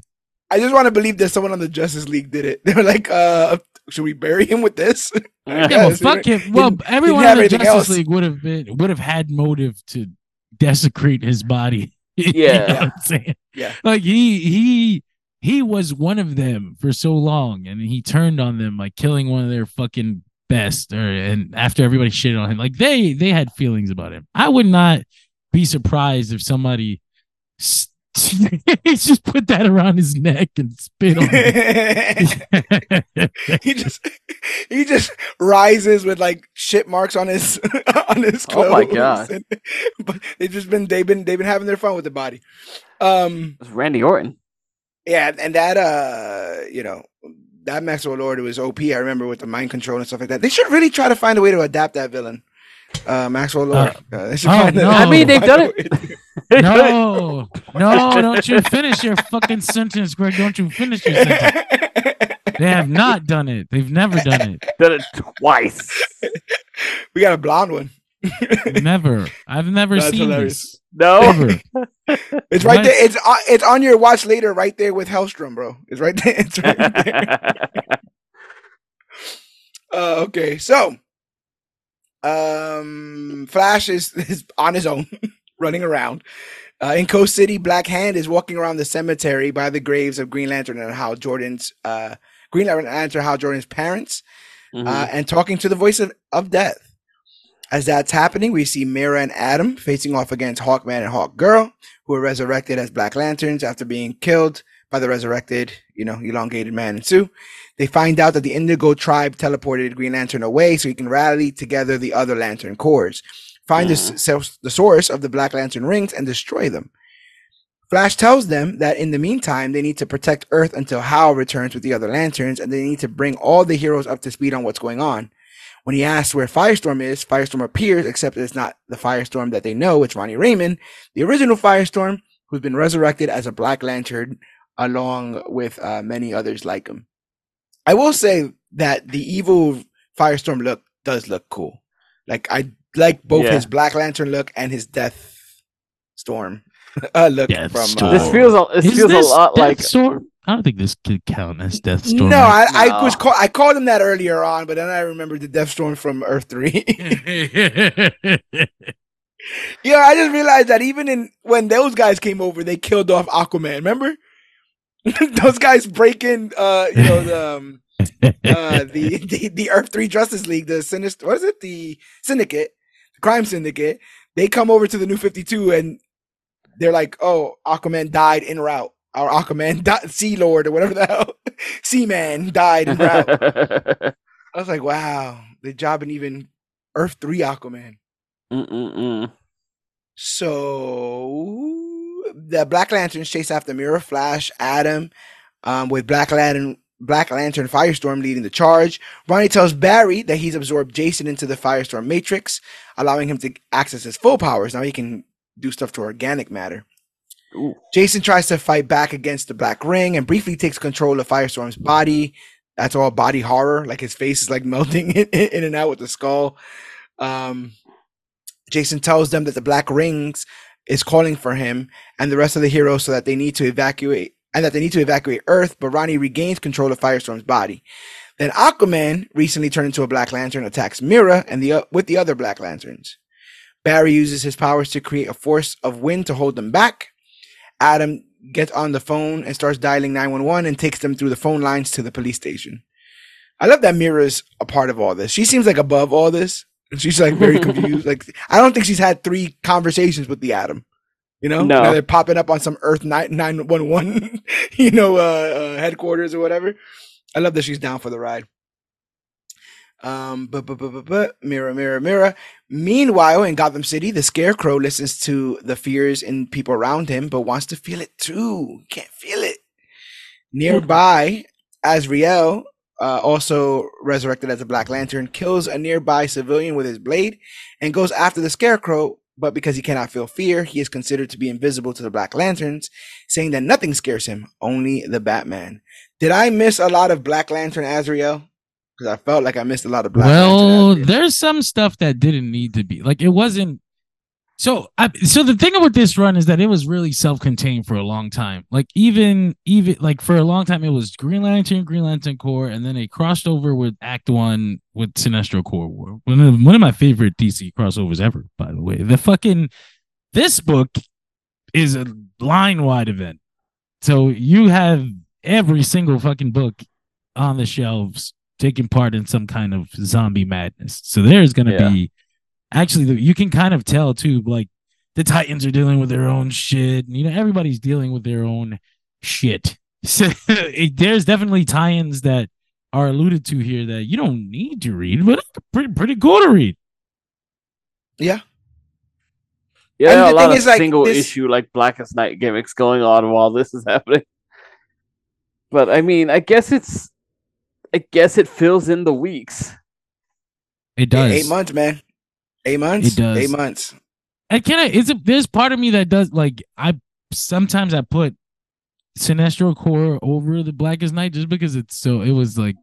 I just want to believe that someone on the Justice League did it. They were like, "Uh, should we bury him with this?" Yeah, well, fuck he him. Well, didn't- everyone have in the Justice else. League would have been would have had motive to desecrate his body. You know Yeah. what I'm saying? Yeah. Like he he he was one of them for so long, and he turned on them, like killing one of their fucking best. Or and after everybody shitted on him, like they they had feelings about him. I would not be surprised if somebody. s- just put that around his neck and spit on him. he just he just rises with like shit marks on his on his clothes. Oh my God. And- but they've just been they've been they've been having their fun with the body. Um It's Randy Orton. yeah, and that uh you know that Maxwell Lord was OP. I remember with the mind control and stuff like that. They should really try to find a way to adapt that villain. Uh Maxwell Lord. Uh, they should oh, no. I mean, they've done it. No, no, don't you finish your fucking sentence, Greg. Don't you finish your sentence. They have not done it. They've never done it. Done it twice. we got a blonde one. Never. I've never That's seen hilarious. this. No. Ever. It's right What? there. It's on, it's on your watch later, right there with Helstrom, bro. It's right there. It's right there. uh, okay, so um, Flash is, is on his own, running around. Uh, in Coast City, Black Hand is walking around the cemetery by the graves of Green Lantern and Hal Jordan's uh, Green Lantern, and Hal Jordan's parents, Mhm. uh, and talking to the voice of, of death. As that's happening, we see Mera and Atom facing off against Hawkman and Hawkgirl, who are resurrected as Black Lanterns after being killed by the resurrected, you know, elongated man and Sue. They find out that the Indigo tribe teleported Green Lantern away so he can rally together the other Lantern cores, find the, uh-huh. s- source- the source of the Black Lantern rings, and destroy them. Flash tells them that in the meantime, they need to protect Earth until Hal returns with the other Lanterns, and they need to bring all the heroes up to speed on what's going on. When he asks where Firestorm is, Firestorm appears, except it's not the Firestorm that they know, it's Ronnie Raymond, the original Firestorm, who's been resurrected as a Black Lantern along with uh, many others like him. I will say that the evil Firestorm look does look cool. Like I like both Yeah. his Black Lantern look and his Death Storm uh, look Death from. Storm. Uh, This feels a, this Is feels this a lot Death like Storm? I don't think this could count as Death Storm. no, I, I was call, I called him that earlier on, but then I remembered the Death Storm from Earth Three. yeah, I just realized that even in when those guys came over, they killed off Aquaman. Remember? those guys break in, uh, you know, the um, uh, the, the the Earth Three Justice League, the sinister, what is it? The Syndicate, the Crime Syndicate. They come over to the New Fifty Two, and they're like, "Oh, Aquaman died in route." Or Aquaman, di- Sea Lord, or whatever the hell, Seaman died in route. I was like, wow, the job in even Earth Three Aquaman. Mm-mm-mm. So the Black Lanterns chase after Mera, Flash, Atom, um, with Black Lantern, Black Lantern, Firestorm leading the charge. Ronnie tells Barry that he's absorbed Jason into the Firestorm Matrix, allowing him to access his full powers. Now he can do stuff to organic matter. Ooh. Jason tries to fight back against the Black Ring and briefly takes control of Firestorm's body. That's all body horror. Like his face is like melting in, in and out with the skull. Um, Jason tells them that the Black Rings is calling for him and the rest of the heroes so that they need to evacuate and that they need to evacuate Earth, but Ronnie regains control of Firestorm's body. Then Aquaman recently turned into a Black Lantern, attacks Mera and the with the other Black Lanterns. Barry uses his powers to create a force of wind to hold them back. Atom gets on the phone and starts dialing 911 and takes them through the phone lines to the police station. I love that Mera's a part of all this. She seems like above all this. She's like very confused. like I don't think she's had three conversations with the Atom. You know, No. Now they're popping up on some Earth nine nine one one, you know, uh, uh, headquarters or whatever. I love that she's down for the ride. Um, but but but but but mirror mirror mirror. Meanwhile, in Gotham City, the Scarecrow listens to the fears in people around him, but wants to feel it too. Can't feel it. Nearby, Azrael, uh, also resurrected as a Black Lantern, kills a nearby civilian with his blade and goes after the Scarecrow. But because he cannot feel fear, he is considered to be invisible to the Black Lanterns, saying that nothing scares him, only the Batman. Did I miss a lot of Black Lantern Azrael? Because I felt like I missed a lot of Black well, Lantern. Azrael. there's some stuff that didn't need to be like it wasn't. So, I, so the thing with this run is that it was really self-contained for a long time. Like even even like for a long time, it was Green Lantern, Green Lantern Corps, and then they crossed over with Act One with Sinestro Corps War. One of one of my favorite DC crossovers ever, by the way. The fucking this book is a line wide event, so you have every single fucking book on the shelves taking part in some kind of zombie madness. So there's gonna Yeah. be actually you can kind of tell too, like the Titans are dealing with their own shit. You know, everybody's dealing with their own shit. So it, there's definitely tie-ins that are alluded to here that you don't need to read, but pretty pretty cool to read. yeah. Yeah, And a the lot thing of is, like, single this- issue like Blackest Night gimmicks going on while this is happening. But I mean, I guess it's, I guess it fills in the weeks. It does. Eight months, man. Eight months. It does. Eight months. And can I? Is it? There's part of me that does like I sometimes I put Sinestro Corps over the Blackest Night just because it's so. It was like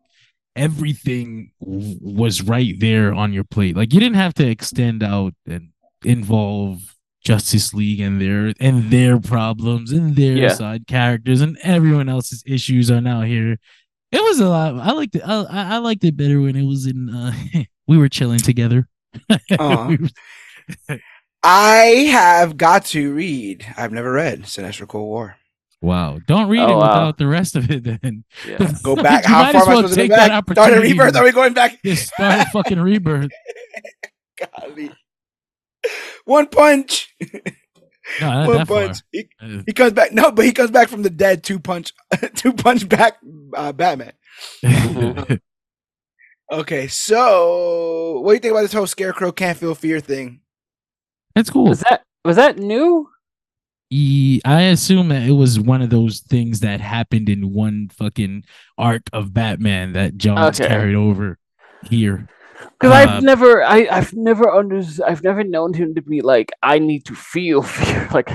everything was right there on your plate. Like you didn't have to extend out and involve Justice League and their and their problems and their Yeah. side characters and everyone else's issues are now here. It was a lot. I liked it. I, I I liked it better when it was in. uh We were chilling together. Aw. We were- I have got to read. I've never read Sinestro Corps War. Wow. Don't read Oh, it wow. without the rest of it then. Yeah. Go back. How might far as am I well supposed to take go that back? Start a rebirth. Are we going back? Just start a fucking rebirth. Golly. One punch. No, One punch. He, Uh, he comes back. No, but he comes back from the dead. Two punch. two punch back. Uh, Batman. Okay, so what do you think about this whole scarecrow can't feel fear thing? That's cool. Was that was that new? E- I assume that it was one of those things that happened in one fucking arc of Batman that Johns Okay. carried over here. Because Uh, I've never, I, I've never under, I've never known him to be like, I need to feel fear. Like,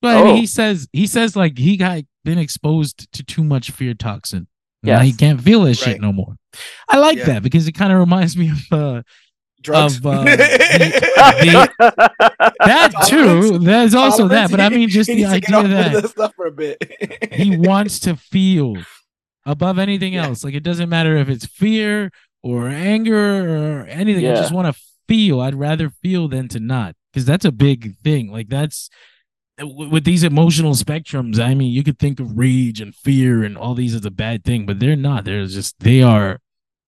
But I mean, Oh. he says he says like he got been exposed to too much fear toxin. Now he can't feel that shit Right. no more. I like Yeah. that because it kind of reminds me of uh, Drugs. Of, uh, the- that too. There's also that, but I mean just the needs to get idea that stuff for a bit. he wants to feel above anything Yeah. else. Like it doesn't matter if it's fear or anger or anything. I just want to feel. I'd rather feel than to not, because that's a big thing. Like that's with these emotional spectrums. I mean, you could think of rage and fear and all these as a bad thing, but they're not. They're just they are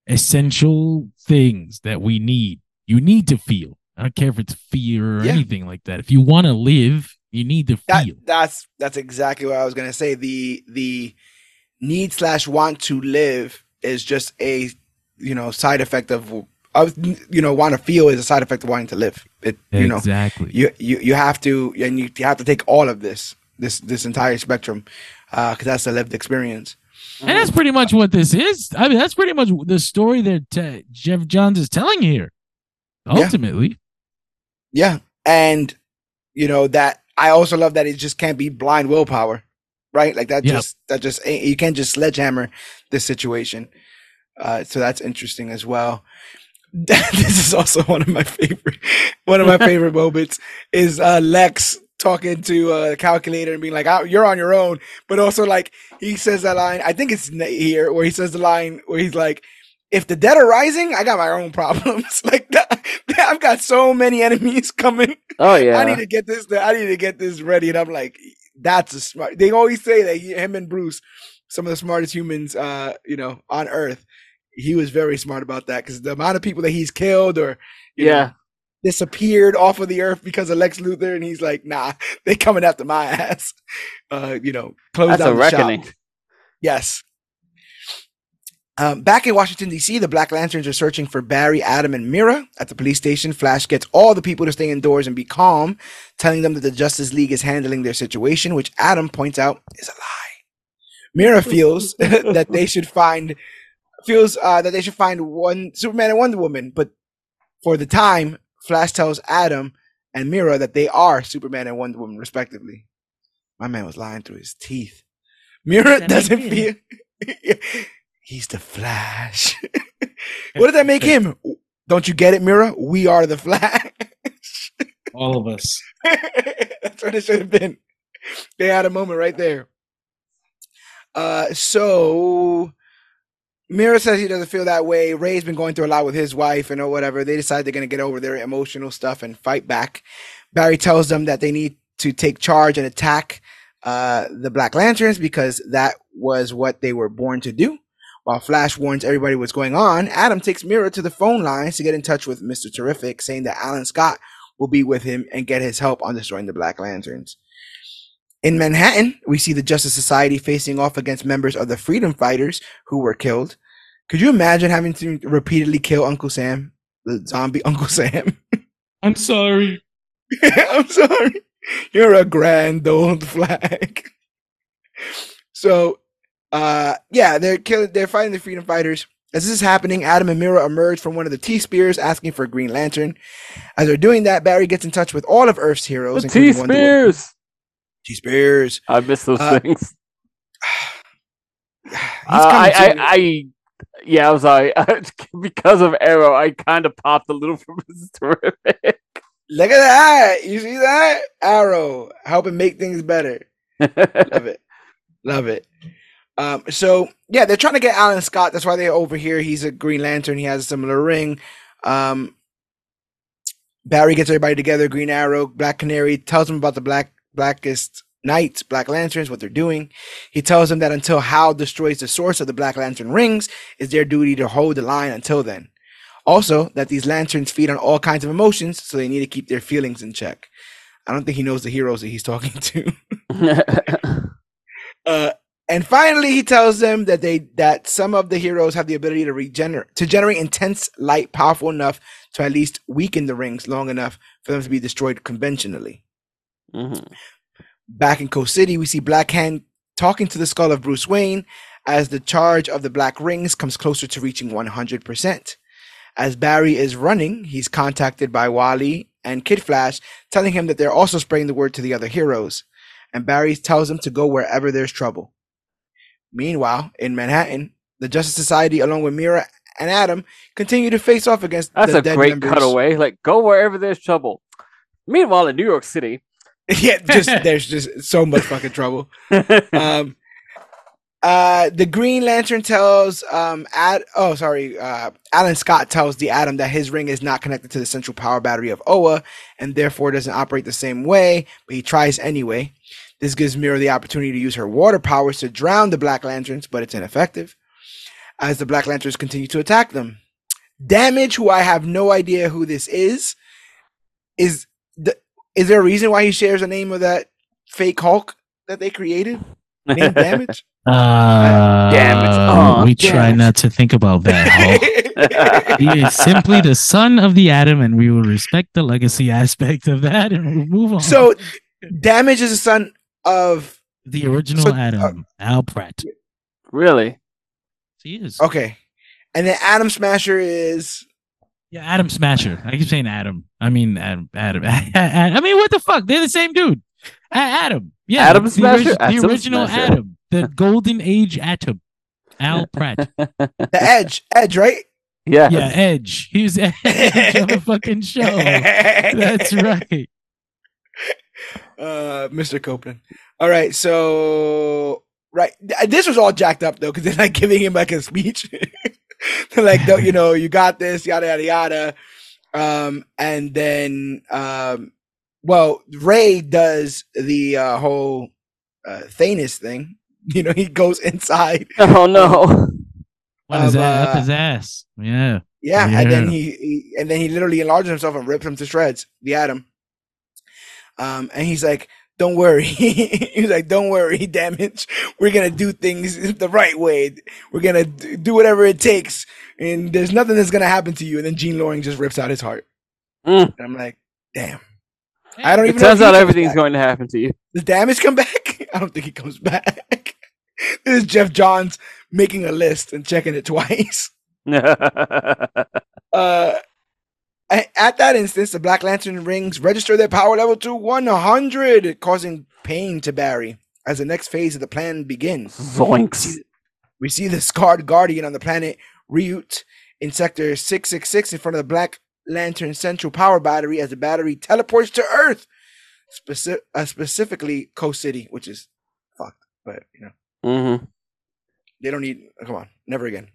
essential things that we need. You need to feel. I don't care if it's fear or Yeah. anything like that. If you want to live, you need to that, feel. that's that's exactly what I was gonna say. The the need slash want to live is just a you know side effect of uh, you know want to feel is a side effect of wanting to live. It you know exactly. you you you have to and you, you have to take all of this this this entire spectrum because that's the lived experience. And that's pretty much what this is. I mean, that's pretty much the story that uh, Geoff Johns is telling here. Ultimately, Yeah, and you know that I also love that it just can't be blind willpower, right? Like that Yeah. just that just you can't just sledgehammer this situation. Uh, so that's interesting as well. this is also one of my favorite one of my favorite moments is uh, Lex talking to uh, calculator and being like, "Ah, "You're on your own," but also like he says that line. I think it's here where he says the line where he's like, "If the dead are rising, I got my own problems." like that, I've got so many enemies coming. Oh yeah. I need to get this. I need to get this ready. And I'm like, that's a smart. They always say that he, him and Bruce, some of the smartest humans, uh, you know, on Earth. He was very smart about that because the amount of people that he's killed or you know, yeah. disappeared off of the Earth because of Lex Luthor, and he's like, nah, they coming after my ass. Uh, you know, close That's down a the shop. reckoning. Yes. Um, back in Washington, D.C., the Black Lanterns are searching for Barry, Atom, and Mera. At the police station, Flash gets all the people to stay indoors and be calm, telling them that the Justice League is handling their situation, which Atom points out is a lie. Mera feels that they should find feels uh, that they should find one Superman and Wonder Woman, but for the time, Flash tells Atom and Mera that they are Superman and Wonder Woman, respectively. My man was lying through his teeth. Mera That doesn't feel. He's the Flash. what does that make him? Don't you get it, Mera? We are the Flash. All of us. That's what it should have been. They had a moment right there. Uh, so Mera says he doesn't feel that way. Ray's been going through a lot with his wife and or whatever. They decide they're gonna get over their emotional stuff and fight back. Barry tells them that they need to take charge and attack uh, the Black Lanterns because that was what they were born to do. While Flash warns everybody what's going on, Atom takes Mera to the phone lines to get in touch with Mr. Terrific, saying that Alan Scott will be with him and get his help on destroying the Black Lanterns. In Manhattan, we see the Justice Society facing off against members of the Freedom Fighters who were killed. Could you imagine having to repeatedly kill Uncle Sam, the zombie Uncle Sam? I'm sorry. I'm sorry. You're a grand old flag. So, uh, yeah, they're killing. They're fighting the freedom fighters. As this is happening, Atom and Mera emerge from one of the T-Spheres, asking for a Green Lantern. As they're doing that, Barry gets in touch with all of Earth's heroes, The T including Wonder Woman. Spheres. T-Spheres. I miss those Uh, things. Uh, I. I, I, yeah, I'm sorry. because of Arrow, I kind of popped a little from his terrific. Look at that! You see that? Arrow helping make things better. Love it. Love it. Um, so yeah, they're trying to get Alan Scott. That's why they're over here. He's a Green Lantern. He has a similar ring. Um, Barry gets everybody together. Green Arrow, Black Canary tells them about the Black Blackest Knights, Black Lanterns, what they're doing. He tells them that until Hal destroys the source of the Black Lantern rings, it's their duty to hold the line until then. Also, that these lanterns feed on all kinds of emotions, so they need to keep their feelings in check. I don't think he knows the heroes that he's talking to. Uh, and finally, he tells them that they that some of the heroes have the ability to regenerate to generate intense light, powerful enough to at least weaken the rings long enough for them to be destroyed conventionally. Mhm. Back in Coast City, we see Black Hand talking to the skull of Bruce Wayne as the charge of the Black Rings comes closer to reaching 100%. As Barry is running, he's contacted by Wally and Kid Flash, telling him that they're also spreading the word to the other heroes. And Barry tells him to go wherever there's trouble. Meanwhile, in Manhattan, the Justice Society, along with Mera and Atom, continue to face off against That's the a great members. cutaway. Like, go wherever there's trouble. Meanwhile, in New York City, yeah, just there's just so much fucking trouble. um uh the green lantern tells um ad oh sorry uh alan scott tells the atom that his ring is not connected to the central power battery of oa and therefore doesn't operate the same way but he tries anyway this gives mera the opportunity to use her water powers to drown the black lanterns but it's ineffective as the black lanterns continue to attack them damage who i have no idea who this is is is there a reason why he shares the name of that fake hulk that they created Name damage. Uh, Damage. Oh, we try not to think about that. He is simply the son of the atom, and we will respect the legacy aspect of that, and we'll move on. so, damage is the son of. the original so, uh, Al Pratt. really? He is. Okay, and then Atom Smasher is. Yeah, Adam Smasher. I keep saying Adam. I mean Adam. Adam. I mean, what the fuck? They're the same dude. A- Adam. Yeah, Adam the Smasher? the Atom original Smasher. Adam, the Golden Age Atom. Al Pratt. The Edge, Edge, right? Yeah. Yeah, Edge. He was Edge on the fucking show. That's right. uh, Mr. Copeland. All right, so right, this was all jacked up though, because they're not giving him like a speech. they're like, you know, you got this, yada yada yada. Um, and then, um, well, Ray does the uh, whole uh, Thanos thing. You know, he goes inside. Oh no. What is Of, that? Up uh, his ass. Yeah. Yeah, and then he, he and then he literally enlarges himself and rips him to shreds, the atom. Um, and he's like, "Don't worry." he's like, "Don't worry, damage. We're gonna do things the right way. We're gonna do whatever it takes, and there's nothing that's gonna happen to you." And then Jean Loring just rips out his heart, Mm. and I'm like, "Damn." I don't It even. know turns he out everything's back. going to happen to you. Does damage come back? I don't think he comes back. this is Geoff Johns making a list and checking it twice. Uh, a- at that instance, the Black Lantern rings register their power level to 100, causing pain to Barry. As the next phase of the plan begins, Zoinks. we see the scarred Guardian on the planet Ryut in Sector 666 in front of the Black Lantern Central Power Battery as the battery teleports to Earth, speci- uh, specifically Coast City, which is fucked. But, you know, Mm-hmm. they don't need, come on, never again.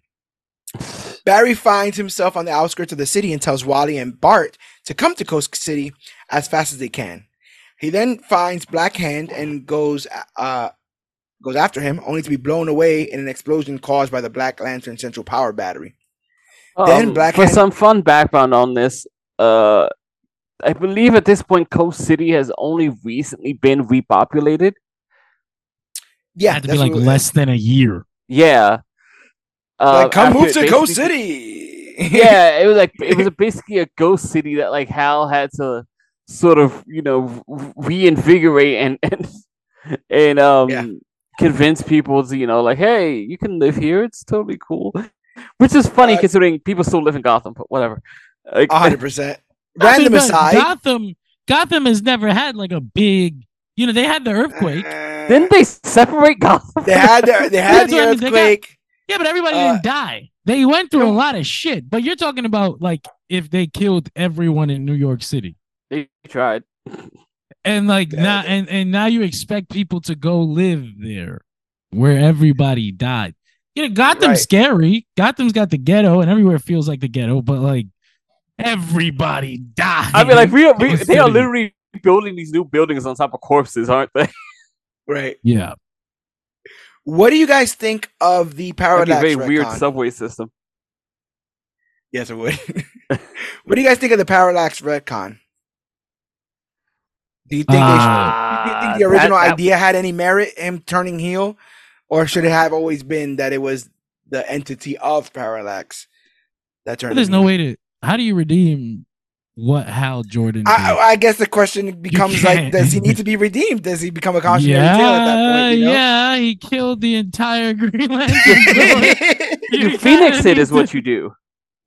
Barry finds himself on the outskirts of the city and tells Wally and Bart to come to Coast City as fast as they can. He then finds Black Hand and goes uh goes after him, only to be blown away in an explosion caused by the Black Lantern Central Power Battery. Then Um, Black for Hand- some fun background on this, uh, I believe at this point Coast City has only recently been repopulated. Yeah, had to be like less than a year. Yeah. Uh, like, come after move it to Coast basically- City. yeah, it was like it was basically a ghost city that like Hal had to sort of you know reinvigorate and and and um Yeah. convince people to you know like hey you can live here it's totally cool, which is funny Uh, considering people still live in Gotham but whatever. Like, A hundred percent. I mean, Random aside. Gotham, Gotham has never had like a big. You know, they had the earthquake. uh, didn't they separate Gotham? they had the, they had the what I mean, earthquake. Yeah, but everybody Uh, didn't die. They went through a lot of shit. But you're talking about like if they killed everyone in New York City. They tried. And like Yeah, now they- and, and now you expect people to go live there where everybody died. You know, Gotham's Right. scary. Gotham's got the ghetto and everywhere feels like the ghetto, but like everybody died. I mean, like we, are, we they are literally building these new buildings on top of corpses, aren't they? Right. Yeah. What do you guys think of the That'd be a parallax very weird subway system. Yes, it would. what do you guys think of the parallax retcon? Do you think, they should, Ah, do you think Uh, the original that- that- idea had any merit, him turning heel, or should it have always been that it was the entity of parallax that turned? There's no heel? way to how do you redeem what Hal Jordan? I, I guess the question becomes like, does he need to be redeemed? Does he become a cautionary tale at that point? You know? yeah, he killed the entire Green Lantern. Corps. You phoenix it is what you do.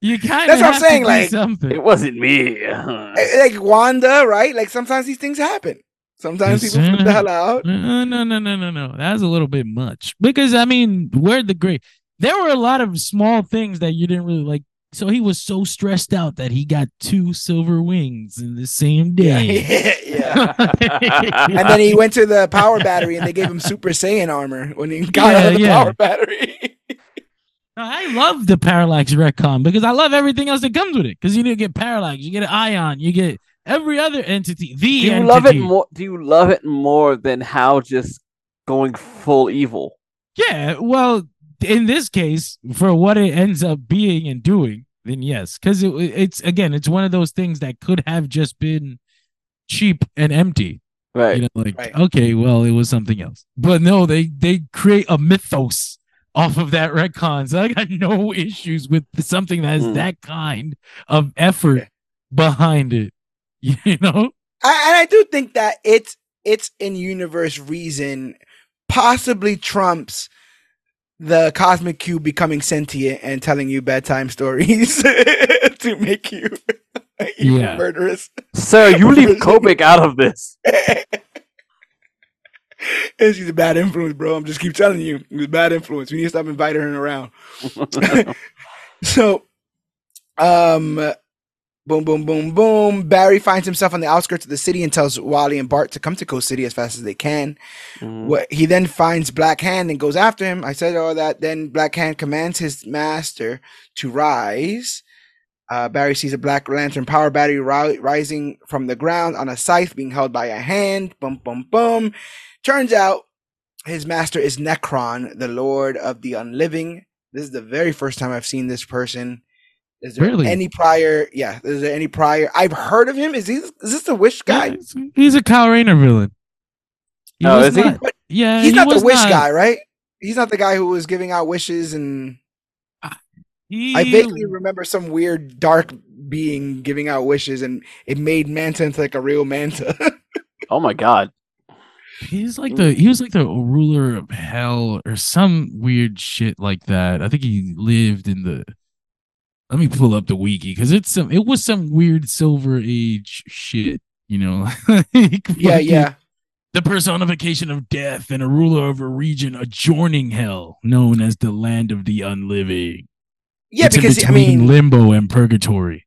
You kind of That's what I'm saying, like- something. It wasn't me. Eh, eh, like Wanda, right? Like sometimes these things happen. Sometimes Yes, people flip the hell out. No, no, no, no, no, no. That's a little bit much because I mean, where the great. There were a lot of small things that you didn't really like. So he was so stressed out that he got two silver wings in the same Yeah, day. yeah. And then he went to the power battery and they gave him Super Saiyan armor when he got Yeah, out of the yeah. power battery. I love the parallax retcon because I love everything else that comes with it. Because you need to get parallax, you get an ion, you get every other entity. The do you entity. love it more? Do you love it more than Hal just going full evil? Yeah, well, in this case, for what it ends up being and doing, then yes, because it, it's again, it's one of those things that could have just been cheap and empty. Right. You know, like Right. okay, well, it was something else. But no, they they create a mythos off of that retcon. So I got no issues with something that has Mm. that kind of effort Yeah. behind it. You know? I, and I do think that it's it's in universe reason possibly trumps the cosmic cube becoming sentient and telling you bedtime stories to make you even Yeah. murderous. Sir, you leave Kobik out of this. and she's a bad influence, bro. I'm just keep telling you, it was a bad influence. We need to stop inviting her around. so, um, boom, boom, boom, boom. Barry finds himself on the outskirts of the city and tells Wally and Bart to come to Coast City as fast as they can. Mhm. What he then finds Black Hand and goes after him. I said all that. Then Black Hand commands his master to rise. Uh, Barry sees a Black Lantern power battery ri- rising from the ground on a scythe being held by a hand. Boom, boom, boom. Turns out his master is Nekron, the Lord of the Unliving. This is the very first time I've seen this person. Is there Really? any prior? Yeah, is there any prior? I've heard of him. Is he? Is this the Wish guy? Yeah, he's- he's a Kyle Rayner villain. He Oh, was is he? not- yeah, He's he not the Wish not- guy, right? He's not the guy who was giving out wishes and He, I vaguely remember some weird dark being giving out wishes, and it made Manta into like a real Manta. Oh my god. He's like the he was like the ruler of hell or some weird shit like that. I think he lived in the. Let me pull up the wiki because it's some. It was some weird Silver Age shit, you know. Like, yeah, fucking yeah, The personification of death and a ruler of a region adjoining hell, known as the land of the unliving. yeah. It's in Because I between mean, limbo and purgatory.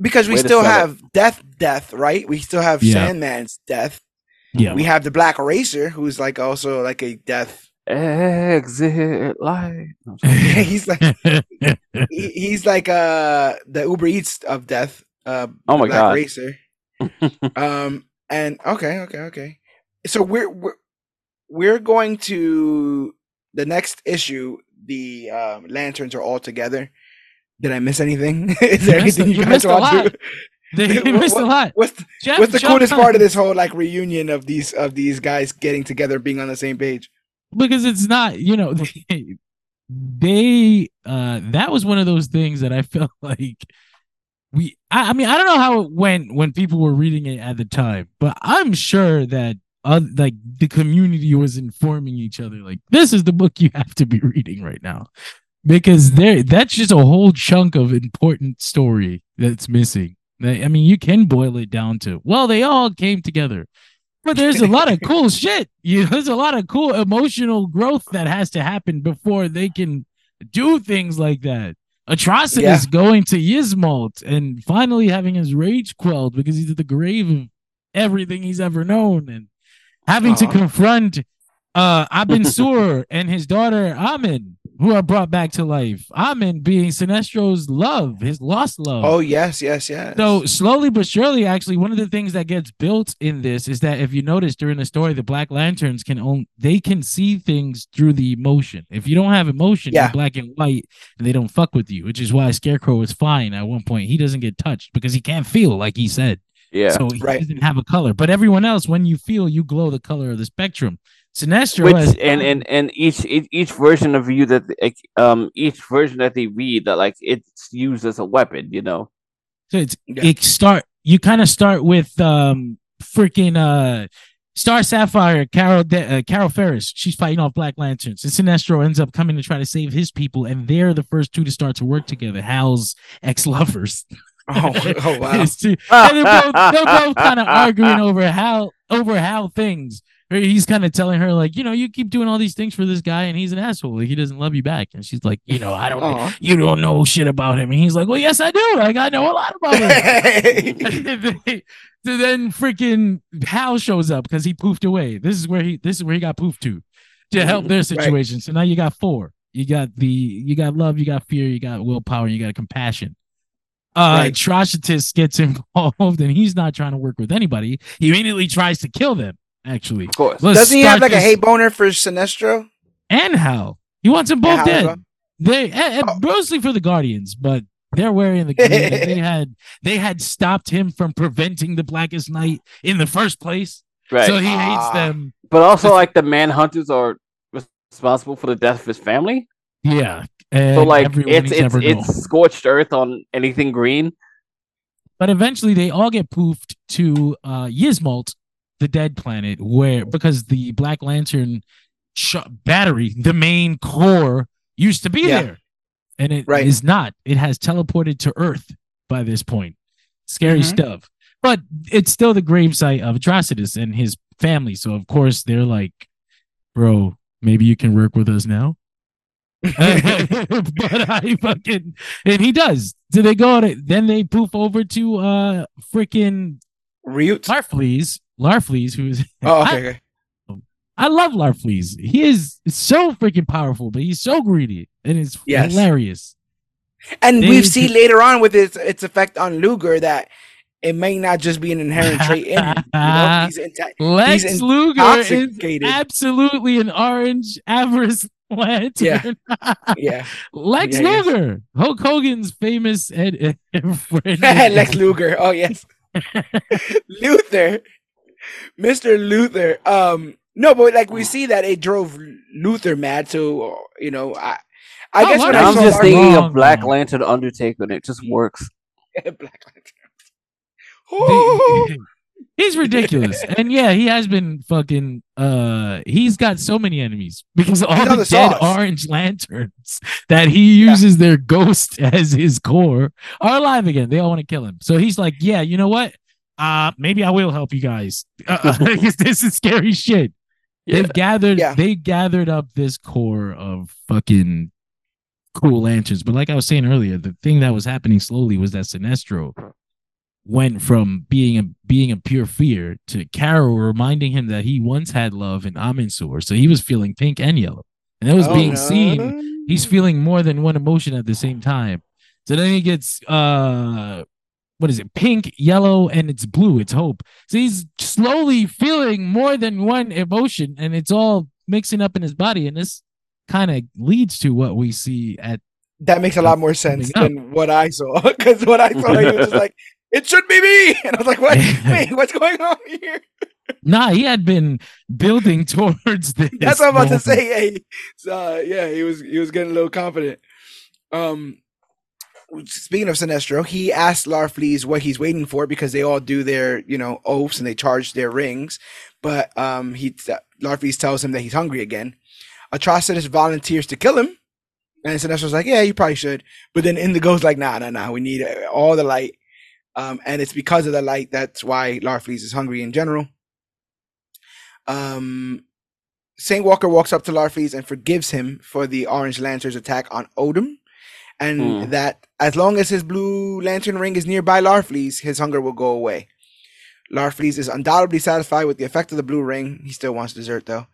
because we Way still sell it. have Death, Death, right? We still have Yeah. Sandman's Death. Yeah, We have the Black Racer, who's like also like a Death. Exit light. No, I'm sorry. he's like he, he's like uh the Uber Eats of Death. Uh, Oh my Black God. Racer. um and okay okay okay so we're we're, we're going to the next issue the um, lanterns are all together did i miss anything is there You anything you, you guys want to they What- missed a lot. what's the, Jeff what's the coolest on- part of this whole like reunion of these of these guys getting together being on the same page because it's not you know they, they uh that was one of those things that i felt like we I, I mean i don't know how it went when people were reading it at the time but i'm sure that uh, like the community was informing each other like this is the book you have to be reading right now. Because there that's just a whole chunk of important story that's missing. I mean you can boil it down to well they all came together but there's a lot of cool shit. You know, there's a lot of cool emotional growth that has to happen before they can do things like that. Atrocitus Yeah. going to Ysmault and finally having his rage quelled because he's at the grave of everything he's ever known and having to Uh-huh. confront uh Abin Sur and his daughter Amin, who are brought back to life. Amin being Sinestro's love, his lost love. oh yes yes yes So slowly but surely, actually, one of the things that gets built in this is that if you notice during the story, the Black Lanterns can own they can see things through the emotion. If you don't have emotion, Yeah. you're black and white, and they don't fuck with you, which is why Scarecrow is fine at one point. He doesn't get touched because he can't feel, like he said. Yeah. So he Right. doesn't have a color. But everyone else, when you feel, you glow the color of the spectrum. Sinestro has and and and each each, each version of you that um each version that they read that like it's used as a weapon, you know. So it's Yeah. it start you kind of start with um freaking uh Star Sapphire, Carol De- uh, Carol Ferris. She's fighting off Black Lanterns. And Sinestro ends up coming to try to save his people, and they're the first two to start to work together. Hal's ex lovers. oh, oh wow and they're both, they're both kind of arguing over how over how things. He's kind of telling her like, you know, you keep doing all these things for this guy, and he's an asshole. Like he doesn't love you back. And she's like, you know, I don't. Aw. You don't know shit about him. And he's like, well, yes, I do. Like I know a lot about him. so then freaking Hal shows up because he poofed away. This is where he this is where he got poofed to to help their situation. So now you got four. You got the you got love, you got fear, you got willpower, you got compassion. Uh Right. Atrocitus gets involved and he's not trying to work with anybody. He immediately tries to kill them, actually. Of course. Let's doesn't he have start like a this- hate boner for sinestro and Hal. He wants them both dead. well? They eh, eh, Oh. mostly for the Guardians, but they're wearing the green. and they had they had stopped him from preventing the Blackest Night in the first place. Right. So he hates Ah. them. but also, like the manhunters are responsible for the death of his family. Yeah. And So like it's it's it's scorched earth on anything green. But eventually they all get poofed to uh Ysmault, the dead planet, where because the Black Lantern sh- battery, the main core, used to be Yeah. there. And it is Right. not. It has teleported to Earth by this point. Scary Mhm. stuff. But it's still the gravesite of Atrocitus and his family. So of course they're like, bro, maybe you can work with us now. but I fucking and he does. So they go to then they poof over to uh freaking Ryut. Larfleeze. Larfleeze, who's Oh, I, okay. okay. I love Larfleeze. He is so freaking powerful, but he's so greedy and it's Yes. hilarious. And They- we see later on with its its effect on Luger that it may not just be an inherent trait in him. You know, he's inta- Lex He's Luger is absolutely an orange avarice lantern. yeah. Lex Yeah, yes. Luger, Hulk Hogan's famous ed- friend. Lex Luger. Oh yes. Luther. Mr. Luther. Um no, but like we see that it drove Luther mad so you know, I I Oh, guess what when I I I'm saw just Lark- thinking wrong, of Black. Lantern Undertaker, and it just works. Black Lantern. Oh, he's ridiculous. and yeah, he has been fucking uh he's got so many enemies because all the, the dead orange lanterns that he uses their ghost as his core are alive again. They all want to kill him. So he's like, yeah, you know what? Uh maybe I will help you guys. Uh, because this is scary shit. They've gathered Yeah. they gathered up this Corps of fucking cool lanterns. But like I was saying earlier, the thing that was happening slowly was that Sinestro went from being a being a pure fear to Carol reminding him that he once had love in Arin Sur. So he was feeling pink and yellow. And it was Oh, being no. seen. He's feeling more than one emotion at the same time. So then he gets uh what is it? Pink, yellow, and it's blue. It's hope. So he's slowly feeling more than one emotion, and it's all mixing up in his body. And this kind of leads to what we see at That makes a lot more sense than what I saw. Because what I saw, he was just like, "It should be me," and I was like, "What? Wait, what's going on here?" nah, he had been building towards this. That's what I'm about to say. Hey, so, uh, yeah, he was he was getting a little confident. Um, speaking of Sinestro, he asked Larfleeze what he's waiting for because they all do their you know oaths and they charge their rings, but um, he Larfleeze tells him that he's hungry again. Atrocitus volunteers to kill him, and Sinestro's like, "Yeah, you probably should," but then Indigo's like, "Nah, nah, nah, we need uh, all the light." Um, and it's because of the light that's why Larfleeze is hungry in general. Um, Saint Walker walks up to Larfleeze and forgives him for the Orange Lantern's attack on Odym, and Hmm. that as long as his blue lantern ring is nearby Larfleeze, his hunger will go away. Larfleeze is undoubtedly satisfied with the effect of the blue ring. He still wants dessert though.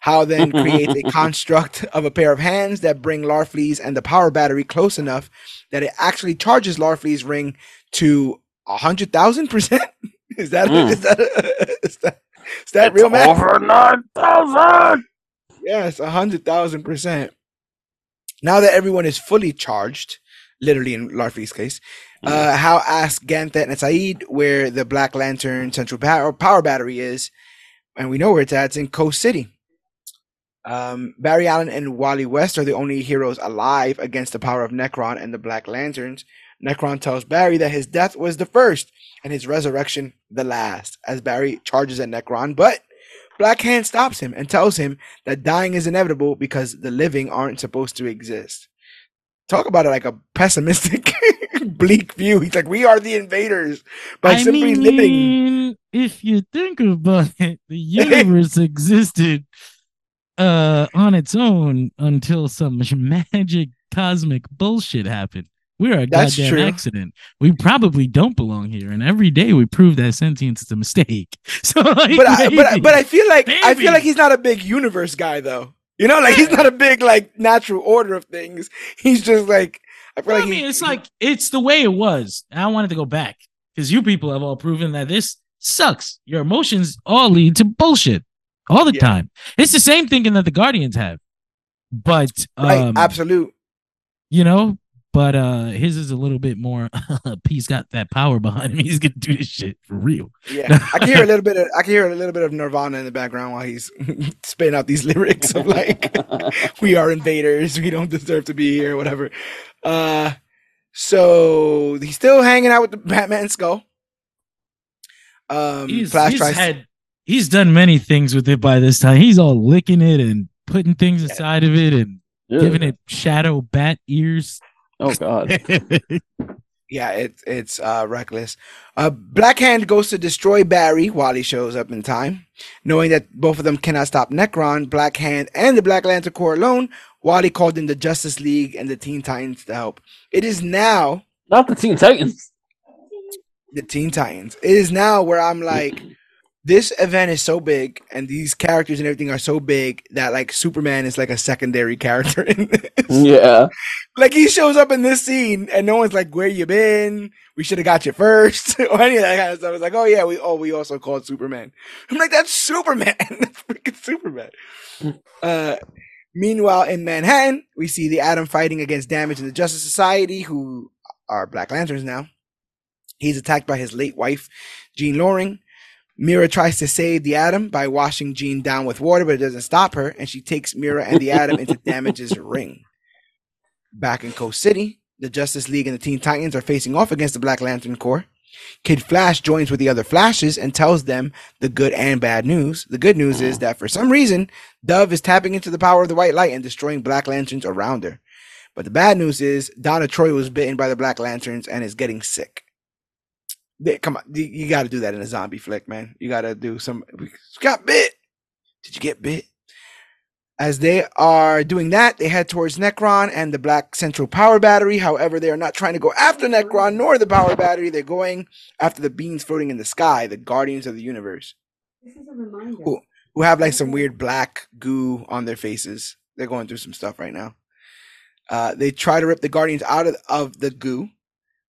Hal then creates a construct of a pair of hands that bring Larfleeze and the power battery close enough that it actually charges Larfleeze's ring to a hundred thousand percent. Is that Mm. is that is that is that real math? Over nine thousand. Yes, a hundred thousand percent. Now that everyone is fully charged, literally in Larfleeze's case, uh, Hal asks Ganthet and Sayd where the Black Lantern Central Power, power Battery is, and we know where it's at. It's in Coast City. Um, Barry Allen and Wally West are the only heroes alive against the power of Nekron and the Black Lanterns. Nekron tells Barry that his death was the first and his resurrection the last, as Barry charges at Nekron, but Black Hand stops him and tells him that dying is inevitable because the living aren't supposed to exist. Talk about it like a pessimistic, bleak view. He's like, we are the invaders by I simply mean, living. if you think about it, the universe existed uh on its own until some magic cosmic bullshit happened. We're a That's goddamn true. accident. We probably don't belong here, and every day we prove that sentience is a mistake. So, like, But I, but I, but I feel like I feel like he's not a big universe guy though. You know, like he's not a big like natural order of things. He's just like I feel Well, like I mean, he- it's like it's the way it was. I wanted to go back because you people have all proven that this sucks. Your emotions all lead to bullshit all the Yeah. time. It's the same thinking that the Guardians have, but right, um, absolute. you know, but uh his is a little bit more he's got that power behind him. He's gonna do this shit for real. Yeah, I can hear a little bit of I can hear a little bit of Nirvana in the background while he's spitting out these lyrics of like we are invaders, we don't deserve to be here, whatever. Uh so he's still hanging out with the Batman skull. Um he's, Flash he's tries had he's done many things with it by this time. He's all licking it and putting things inside of it and giving it shadow bat ears Oh god. yeah, it's it's uh reckless. Uh Black Hand goes to destroy Barry while he shows up in time. Knowing that both of them cannot stop Nekron, Black Hand and the Black Lantern Corps alone, Wally called in the Justice League and the Teen Titans to help. It is now Not the Teen Titans. the Teen Titans. It is now where I'm like, this event is so big and these characters and everything are so big that like Superman is like a secondary character in this. Yeah. like he shows up in this scene and no one's like, where you been? We should have got you first or any of that kind of stuff. It's like, oh yeah, we oh we also called Superman. I'm like, that's Superman. that's freaking Superman. uh meanwhile in Manhattan, we see the Atom fighting against Damage and the Justice Society, who are Black Lanterns now. He's attacked by his late wife, Jean Loring. Mera tries to save the Atom by washing Jean down with water, but it doesn't stop her, and she takes Mera and the Atom into Damage's ring. Back in Coast City, the Justice League and the Teen Titans are facing off against the Black Lantern Corps. Kid Flash joins with the other Flashes and tells them the good and bad news. The good news is that for some reason, Dove is tapping into the power of the white light and destroying Black Lanterns around her. But the bad news is Donna Troy was bitten by the Black Lanterns and is getting sick. They- come on, you, you got to do that in a zombie flick, man. You got to do some. Got bit. Did you get bit? As they are doing that, they head towards Nekron and the Black Central Power Battery. However, they are not trying to go after Nekron nor the Power Battery. They're going after the beings floating in the sky, the Guardians of the Universe, This is a reminder. Cool. who have like some weird black goo on their faces. They're going through some stuff right now. Uh, they try to rip the Guardians out of, of the goo,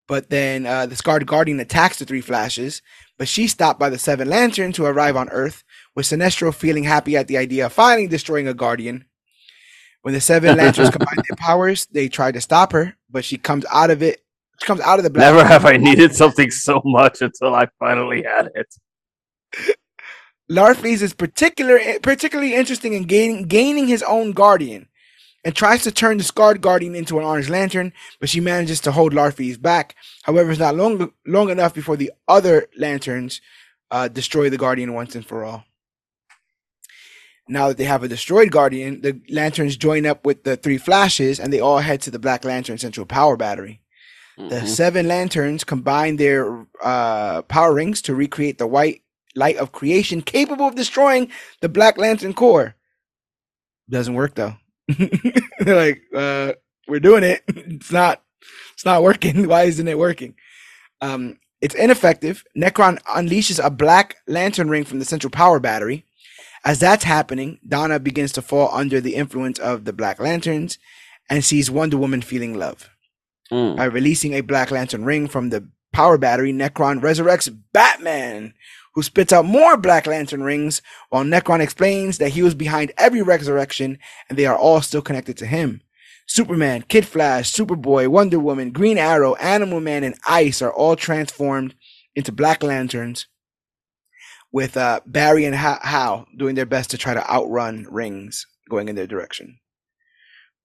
but then uh, the Scarred Guardian attacks the three Flashes, but she's stopped by the Seven Lanterns who arrive on Earth, with Sinestro feeling happy at the idea of finally destroying a Guardian. When the Seven Lanterns combine their powers, they try to stop her, but she comes out of it. She comes out of the black. Never have I needed something so much until I finally had it. Larfleeze is particular, particularly interesting in gaining, gaining his own guardian and tries to turn the scarred guardian into an orange lantern, but she manages to hold Larfleeze back. However, it's not long, long enough before the other lanterns uh, destroy the guardian once and for all. Now that they have a destroyed guardian, the lanterns join up with the three flashes and they all head to the Black Lantern Central Power Battery. The Mhm. seven lanterns combine their uh, power rings to recreate the white light of creation capable of destroying the Black Lantern core. Doesn't work though. They're like, uh, we're doing it. It's not it's not working. Why isn't it working? Um, it's ineffective. Nekron unleashes a black lantern ring from the central power battery. As that's happening, Donna begins to fall under the influence of the Black Lanterns and sees Wonder Woman feeling love. Mm. By releasing a Black Lantern ring from the power battery, Nekron resurrects Batman, who spits out more Black Lantern rings, while Nekron explains that he was behind every resurrection and they are all still connected to him. Superman, Kid Flash, Superboy, Wonder Woman, Green Arrow, Animal Man, and Ice are all transformed into Black Lanterns, with uh, Barry and Ha- Hal doing their best to try to outrun rings going in their direction.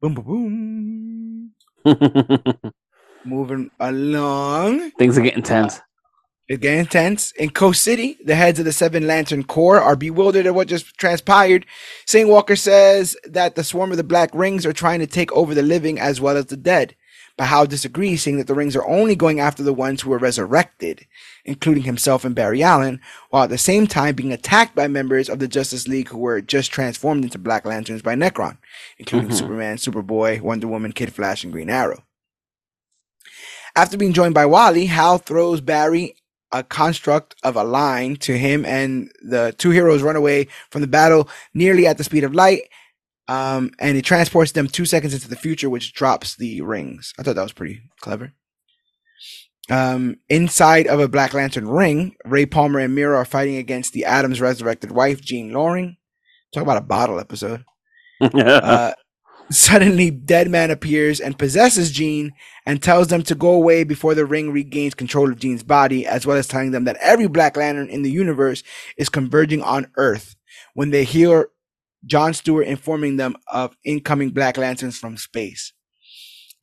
Boom, boom, boom. Moving along. Things are getting tense. It's getting intense. In Coast City, the heads of the Seven Lantern Corps are bewildered at what just transpired. Saint Walker says that the swarm of the Black Rings are trying to take over the living as well as the dead. But Hal disagrees, saying that the rings are only going after the ones who were resurrected, including himself and Barry Allen, while at the same time being attacked by members of the Justice League who were just transformed into Black Lanterns by Nekron, including Mhm. Superman, Superboy, Wonder Woman, Kid Flash, and Green Arrow. After being joined by Wally, Hal throws Barry a construct of a line to him, and the two heroes run away from the battle nearly at the speed of light. Um, and it transports them two seconds into the future, which drops the rings. I thought that was pretty clever. Um, inside of a Black Lantern ring, Ray Palmer and Mera are fighting against the Atom's resurrected wife, Jean Loring. Talk about a bottle episode. Uh, Suddenly, Deadman appears and possesses Jean and tells them to go away before the ring regains control of Jean's body, as well as telling them that every Black Lantern in the universe is converging on Earth when they hear John Stewart informing them of incoming Black Lanterns from space.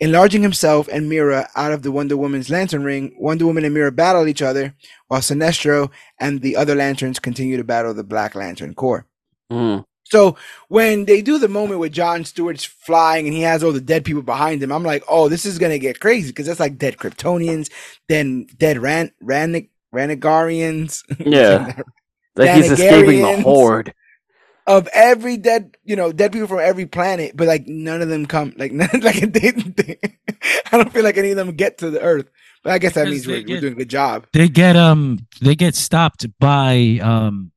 Enlarging himself and Mera out of the Wonder Woman's lantern ring, Wonder Woman and Mera battle each other, while Sinestro and the other lanterns continue to battle the Black Lantern Corps. Mm. So when they do the moment with John Stewart's flying and he has all the dead people behind him, I'm like, oh, this is gonna get crazy because that's like dead Kryptonians, then dead Ran Ran Ranagarians. Yeah. Like he's escaping the horde. of every dead, you know, dead people from every planet, but like none of them come, like none, like they, they, I don't feel like any of them get to the Earth. But I guess that Because means we're, we're doing a good job. They get um they get stopped by um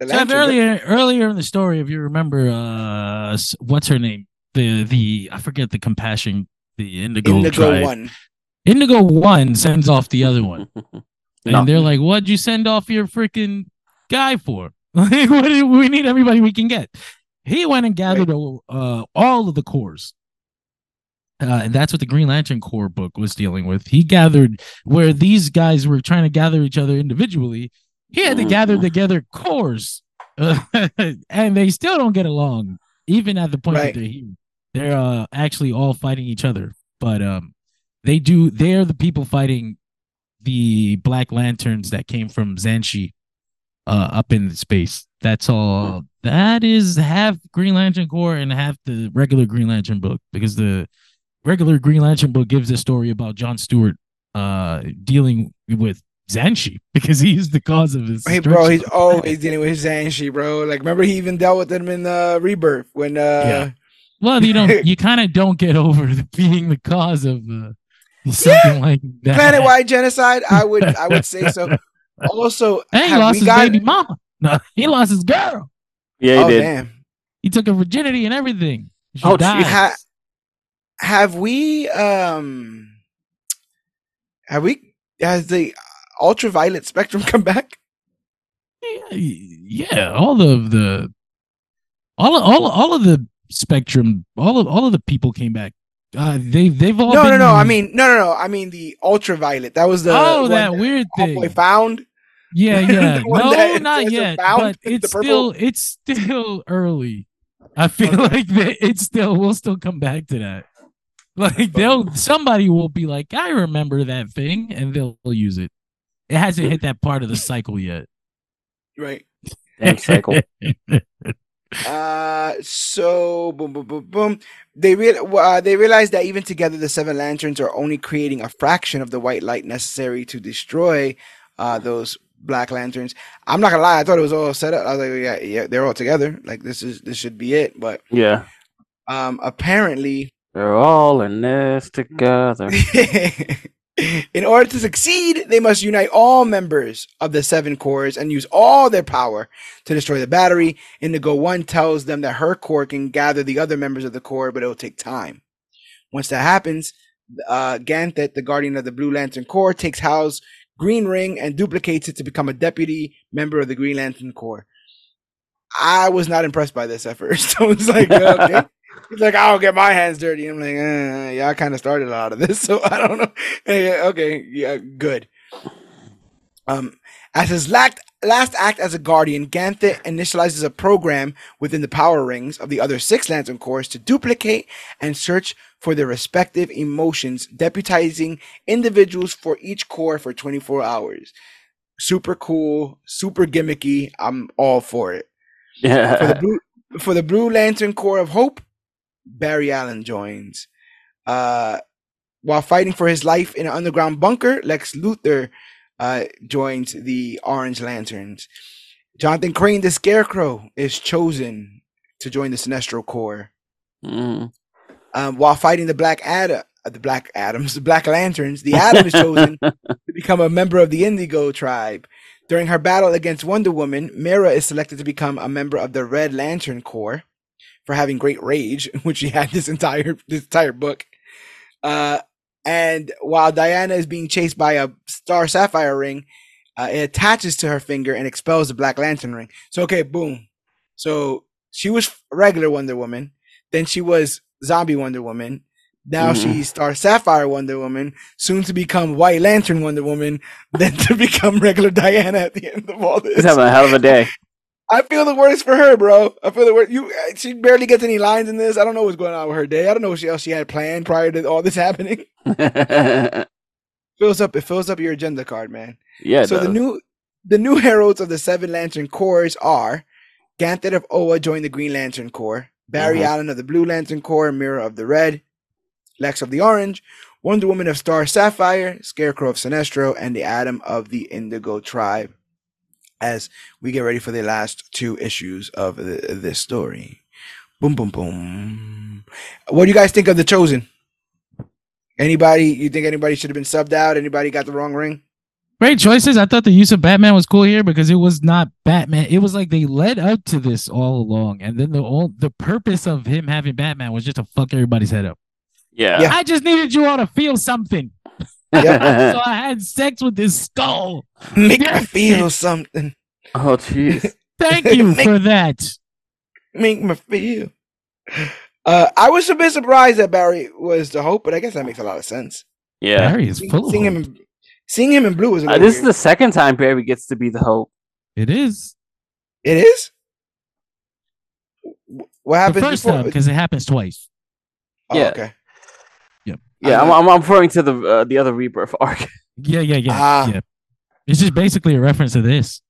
The so if Lanterns- earlier earlier in the story, if you remember uh what's her name? The the I forget the compassion the Indigo, Indigo tribe. one. Indigo one sends off the other one. And No. they're like, What'd you send off your freaking guy for? Like, what do we need everybody we can get. He went and gathered uh, all of the Corps. Uh, and that's what the Green Lantern Corps book was dealing with. He gathered where these guys were trying to gather each other individually. He had to gather Mhm. together Corps, and they still don't get along, even at the point Right. that they're here. They're uh, actually all fighting each other, but um, they do. They're the people fighting the Black Lanterns that came from Xanshi uh, up in space. That's all. That is half Green Lantern Corps and half the regular Green Lantern book because the regular Green Lantern book gives a story about John Stewart uh, dealing with Xanshi because he's the cause of his. Hey, bro, he's always dealing with Xanshi, bro. Like, remember he even dealt with him in uh, Rebirth when uh, Yeah. well, you don't. You kind of don't get over the, being the cause of uh, something like that. planet-wide genocide. I would, I would say so. Also, And he lost his got- baby mama. No, he lost his girl. Yeah, he oh did. Oh, damn. He took her virginity and everything. She Oh, died. Ha- have we um have we has the ultraviolet spectrum come back yeah, yeah, all of the all all all of the spectrum, all of all of the people came back. Uh, they they've all no no been- no i mean no no no i mean the ultraviolet that was the oh one that weird thing. found Yeah, yeah. No, not yet. found, But it's still it's still early. I feel Okay. like that it's still we'll still come back to that. Like they'll somebody will be like, I remember that thing, and they'll use it. It hasn't hit that part of the cycle yet. right Damn cycle. uh so boom boom boom boom they real uh, they realized that even together the seven lanterns are only creating a fraction of the white light necessary to destroy uh those black lanterns i'm not gonna lie i thought it was all set up i was like yeah yeah they're all together like this is this should be it but yeah. um apparently They're all in this together. in order to succeed, they must unite all members of the seven Corps and use all their power to destroy the battery. Indigo 1 tells them that her Corps can gather the other members of the Corps, but it'll take time. Once that happens, uh, Ganthet, the guardian of the Blue Lantern Corps, takes Hal's green ring and duplicates it to become a deputy member of the Green Lantern Corps. I was not impressed by this at first. I was like, okay. He's like, I don't get my hands dirty. I'm like, uh, yeah, I kind of started a lot of this, so I don't know. Eh, okay, yeah, good. Um, as his last, last act as a guardian, Ganthet initializes a program within the power rings of the other six Lantern Corps to duplicate and search for their respective emotions, deputizing individuals for each Corps for 24 hours. Super cool, super gimmicky. I'm all for it for the Yeah. blue for the Blue Lantern Corps of Hope, Barry Allen joins. Uh, while fighting for his life in an underground bunker, Lex Luthor uh, joins the Orange Lanterns. Jonathan Crane, the Scarecrow, is chosen to join the Sinestro Corps. Mm. Um, while fighting the Black Adam, uh, the Black Adams, the Black Lanterns, the Atom is chosen to become a member of the Indigo tribe. During her battle against Wonder Woman, Mera is selected to become a member of the Red Lantern Corps for having great rage, which she had this entire this entire book. Uh, and while Diana is being chased by a Star Sapphire ring, uh, it attaches to her finger and expels the Black Lantern ring. So okay, boom. So she was regular Wonder Woman, then she was zombie Wonder Woman. Now Mhm. she's Star Sapphire Wonder Woman, soon to become White Lantern Wonder Woman, then to become regular Diana at the end of all this. He's having a hell of a day. I feel the worst for her, bro. I feel the worst. You, uh, she barely gets any lines in this. I don't know what's going on with her day. I don't know what she else she had planned prior to all this happening. Fills up. It fills up your agenda card, man. yeah. so the new, the new heralds of the Seven Lantern Corps are Ganthet of Oa joined the Green Lantern Corps, Barry Mhm. Allen of the Blue Lantern Corps, Mera of the Red, Lex of the Orange, Wonder Woman of Star Sapphire, Scarecrow of Sinestro, and the Atom of the Indigo Tribe. As we get ready for the last two issues of the, this story. Boom, boom, boom. What do you guys think of the Chosen? Anybody? You think anybody should have been subbed out? Anybody got the wrong ring? Great choices. I thought the use of Batman was cool here because it was not Batman. It was like they led up to this all along, and then the all the purpose of him having Batman was just to fuck everybody's head up. yeah. Yeah. I just needed you all to feel something, so I had sex with this skull. Make me feel something. oh jeez. Thank you for that. Make me feel. Uh, I was a bit surprised that Barry was the hope, but I guess that makes a lot of sense. Yeah. Barry is Seeing, full of seeing him, in, seeing him in blue was a Uh, little this is the second time Barry gets to be the hope. It is It is. Wh- What the happened first before? time because it happens twice. Oh, Yeah. okay. Yeah, I'm, I'm, I'm referring to the uh, the other rebirth arc. Yeah, yeah, yeah, Ah. yeah. It's just basically a reference to this.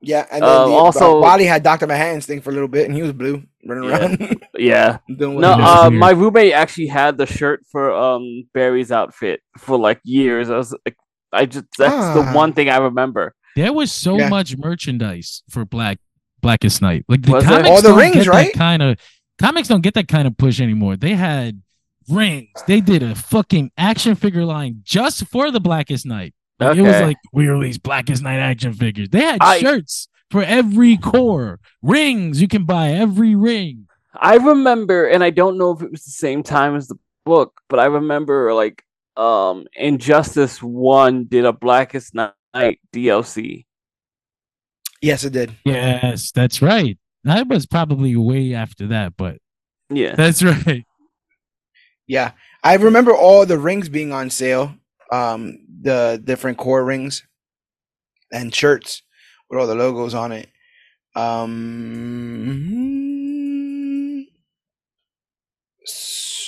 yeah, and then Uh, the, also- uh, Wally had Doctor Manhattan's thing for a little bit, and he was blue, running Yeah. around. yeah. No, he This does. is uh, my roommate actually had the shirt for um Barry's outfit for like years. I was like, I just that's Ah. the one thing I remember. There was so Yeah. much merchandise for Black Blackest Night. Like the Was comics All the rings, right? kind of comics don't get that kind of push anymore. They had rings. They did a fucking action figure line just for the Blackest Night. Like, It was like we released Blackest Night action figures. They had I- shirts for every Corps, rings. You can buy every ring. I remember, and I don't know if it was the same time as the book, but I remember like um Injustice One did a Blackest Night DLC. yes, it did. Yes, that's right. That was probably way after that, but Yeah. that's right. Yeah, I remember all the rings being on sale. Um, the different Corps rings and shirts with all the logos on it. Um,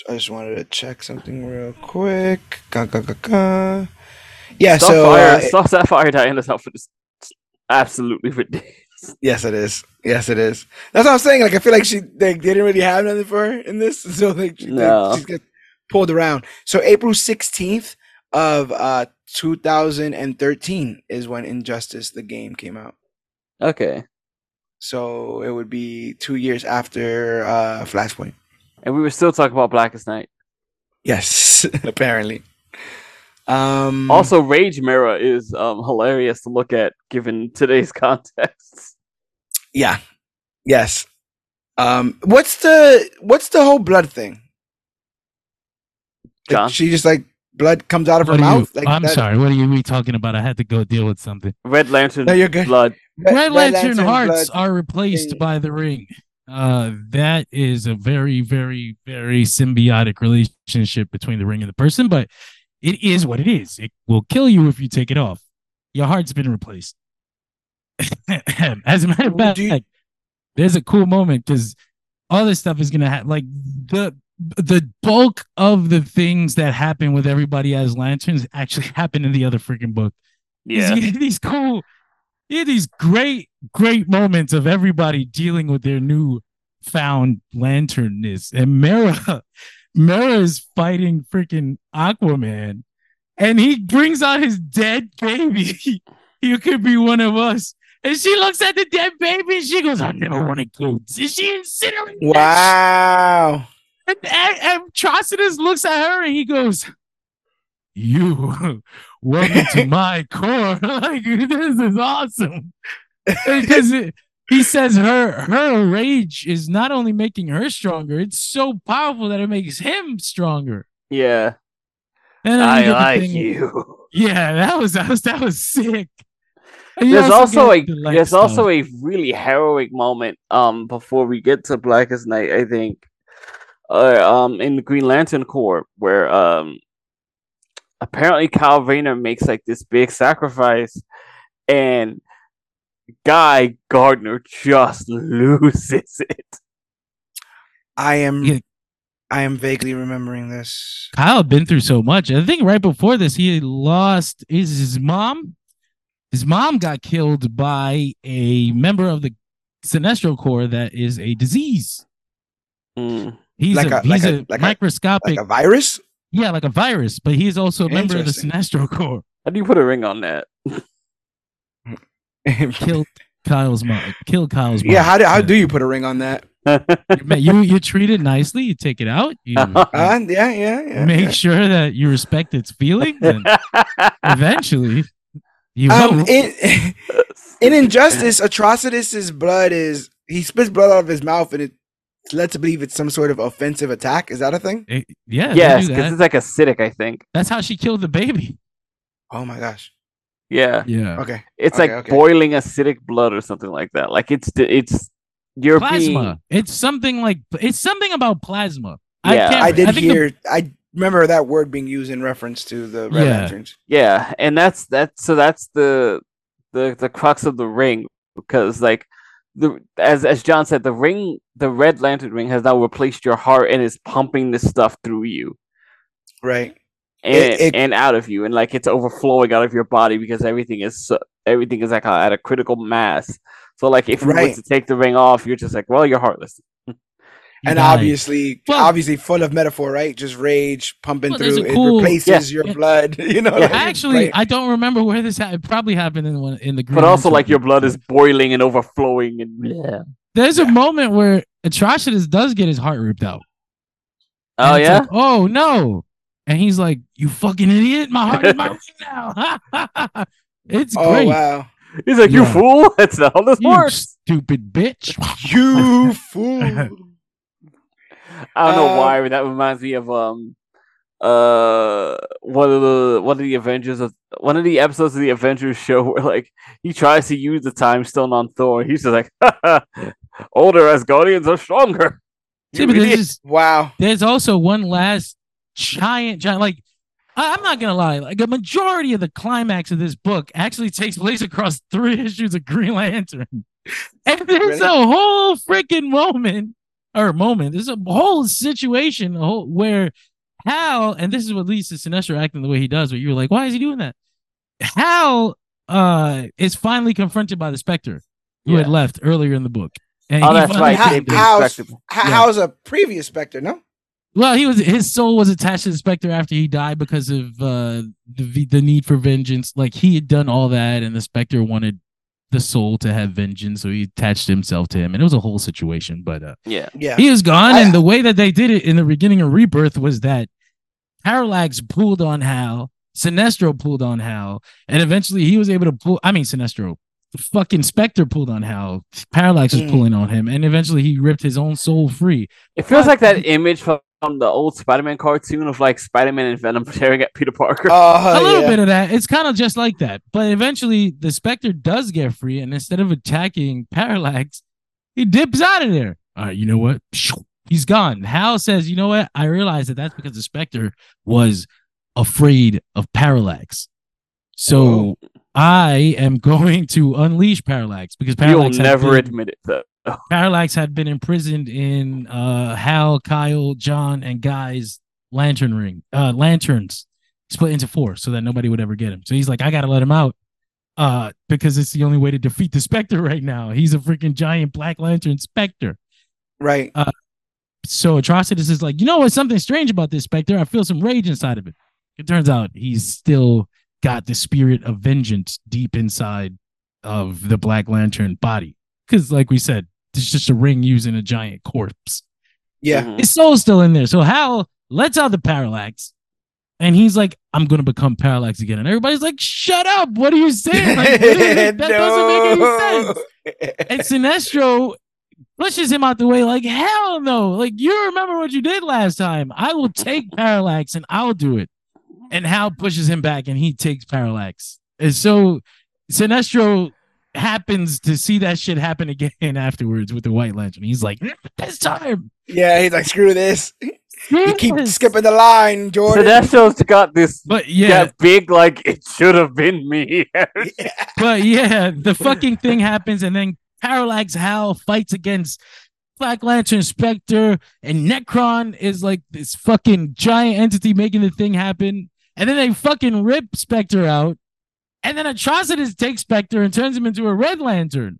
I just wanted to check something real quick. Ga, ga, ga, ga. Yeah, so Starfire, uh, Star Sapphire Diana's outfit is absolutely ridiculous. yes, it is. Yes, it is. That's what I'm saying. Like, I feel like she they didn't really have nothing for her in this, so like she, No. she gets pulled around. So April 16th of uh 2013 is when Injustice the game came out. Okay. So it would be two years after uh Flashpoint. And we were still talking about Blackest Night. Yes, apparently. Um Also, Rage Mera is um hilarious to look at given today's context. yeah. Yes. Um what's the what's the whole blood thing? Like, she just like blood comes out of her What are you- mouth. Like I'm that- sorry. What are you we talking about? I had to go deal with something. Red Lantern No, you're good. blood. Red- Red, Red Lantern, Lantern hearts blood. are replaced thing. by the ring. Uh, that is a very, very, very symbiotic relationship between the ring and the person, but it is what it is. It will kill you if you take it off. Your heart's been replaced. As a matter of fact, you- there's a cool moment because all this stuff is gonna have like the the bulk of the things that happen with everybody as lanterns actually happen in the other freaking book. Yeah. you get these cool, you get these great, great moments of everybody dealing with their new found lanternness. And Mera, Mera is fighting freaking Aquaman, and he brings out his dead baby. you could be one of us. And she looks at the dead baby and she goes, I never wanted kids. And she incinerates that Wow. And, and, Trocitus looks at her and he goes, You welcome to my Corps. like this is awesome. Because he says her her rage is not only making her stronger, it's so powerful that it makes him stronger. Yeah. And I like thing- you. Yeah, that was that was that was sick. And There's also a the there's stuff. also a really heroic moment um before we get to Blackest Night, I think, uh, um in the Green Lantern Corps where um apparently Kyle Rayner makes like this big sacrifice and Guy Gardner just loses it. I am. Yeah. I am vaguely remembering this. Kyle had been through so much. I think right before this, he had lost his, his mom. His mom got killed by a member of the Sinestro Corps that is a disease. Mm. He's Like a, a- he's like a, a- like microscopic, Like a virus. yeah, like a virus, but he's also a member of the Sinestro Corps. How do you put a ring on that? Killed Kyle's mom. Killed Kyle's mom. yeah. How do how do you put a ring on that? you, you you treat it nicely. You take it out. You Uh, yeah, yeah, yeah. make yeah. sure that you respect its feelings, and eventually, you Um, will. in in Injustice, Atrocitus's blood is he spits blood out of his mouth, and it's led to believe it's some sort of offensive attack. Is that a thing? Eh, yeah, yes, because it's like acidic, I think. That's how she killed the baby. Oh my gosh. Yeah. Yeah. Okay. It's Okay, like okay. boiling acidic blood or something like that. Like it's it's you're Plasma. being It's something like it's something about plasma. Yeah. can't- I did think the- hear. I remember that word being used in reference to the Red Yeah. Lanterns. yeah, and that's that's so that's the the the crux of the ring because like the as as John said, the ring, the Red Lantern ring, has now replaced your heart and is pumping this stuff through you Right. and It- it- and out of you, and like it's overflowing out of your body because everything is so, everything is like at a critical mass. So like if you were to take the ring off, you're just like, well, you're heartless. You and died. obviously, Well- obviously full of metaphor, right? Just rage pumping Well, through. a It cool- replaces Yeah. your Yeah. blood. You know. like, Actually, right. I don't remember where this happened. It probably happened in one in the. Green But also like your blood is boiling and overflowing and yeah. There's Yeah. a moment where Atrocitus does get his heart ripped out. Oh yeah. like, oh no! And he's like, "You fucking idiot! My heart is my ring now." it's oh great. wow. He's like, you fool! That's not how this You works. stupid bitch. You fool. I don't know Um, why, but that reminds me of um uh one of the one of the Avengers of one of the episodes of the Avengers show where like he tries to use the time stone on Thor. He's just like older Asgardians are stronger. See, You but there's, just- wow. there's also one last giant, giant. Like I, I'm not gonna lie, like a majority of the climax of this book actually takes place across three issues of Green Lantern, and there's Really? a whole freaking moment or moment. There's a whole situation a whole, where Hal, and this is what leads to Sinestro acting the way he does. Where you're like, why is he doing that? Hal uh is finally confronted by the Spectre, who had left earlier in the book. And Oh, that's right. How- how's- Yeah. How's a previous Spectre? No. Well, he was his soul was attached to the Spectre after he died because of uh, the the need for vengeance. Like he had done all that, and the Spectre wanted the soul to have vengeance, so he attached himself to him, and it was a whole situation. But uh, Yeah. Yeah. he is gone, I- and the way that they did it in the beginning of Rebirth was that Parallax pulled on Hal, Sinestro pulled on Hal, and eventually he was able to pull. I mean, Sinestro, fucking Spectre pulled on Hal. Parallax was Mm. pulling on him, and eventually he ripped his own soul free. It feels But- like that image from the old Spider-Man cartoon of like Spider-Man and Venom staring at Peter Parker. Uh, a little yeah. bit of that. It's kind of just like that. But eventually, the Spectre does get free, and instead of attacking Parallax, he dips out of there. All right, you know what? He's gone. Hal says, "You know what? I realize that that's because the Spectre was afraid of Parallax. So Whoa. I am going to unleash Parallax because You'll never been- admit it though. Parallax had been imprisoned in uh Hal, Kyle, John, and Guy's lantern ring. Uh lanterns split into four so that nobody would ever get him. So he's like, I gotta let him out. Uh, because it's the only way to defeat the Spectre right now. He's a freaking giant Black Lantern Spectre. Right. So Atrocitus is like, you know what's something strange about this Spectre? I feel some rage inside of it. It turns out he's still got the spirit of vengeance deep inside of the Black Lantern body. Because, like we said, it's just a ring using a giant corpse. Yeah. Mhm. His soul's still in there. So Hal lets out the parallax, and he's like, "I'm gonna become parallax again." And everybody's like, "Shut up! What are you saying? Like, that doesn't make any sense." And Sinestro pushes him out the way, like, "Hell no! Like, you remember what you did last time? I will take parallax, and I'll do it." And Hal pushes him back, and he takes parallax. And so Sinestro happens to see that shit happen again afterwards with the White Lantern. He's like, mm, this time. Yeah, he's like, screw this. You keep skipping the line, So Jordan. that shows got this But yeah, that big like it should have been me. Yeah. but yeah, the fucking thing happens, and then Parallax Hal fights against Black Lantern, Spectre, and Nekron is like this fucking giant entity making the thing happen. And then they fucking rip Spectre out. And then Atrocitus takes Spectre and turns him into a Red Lantern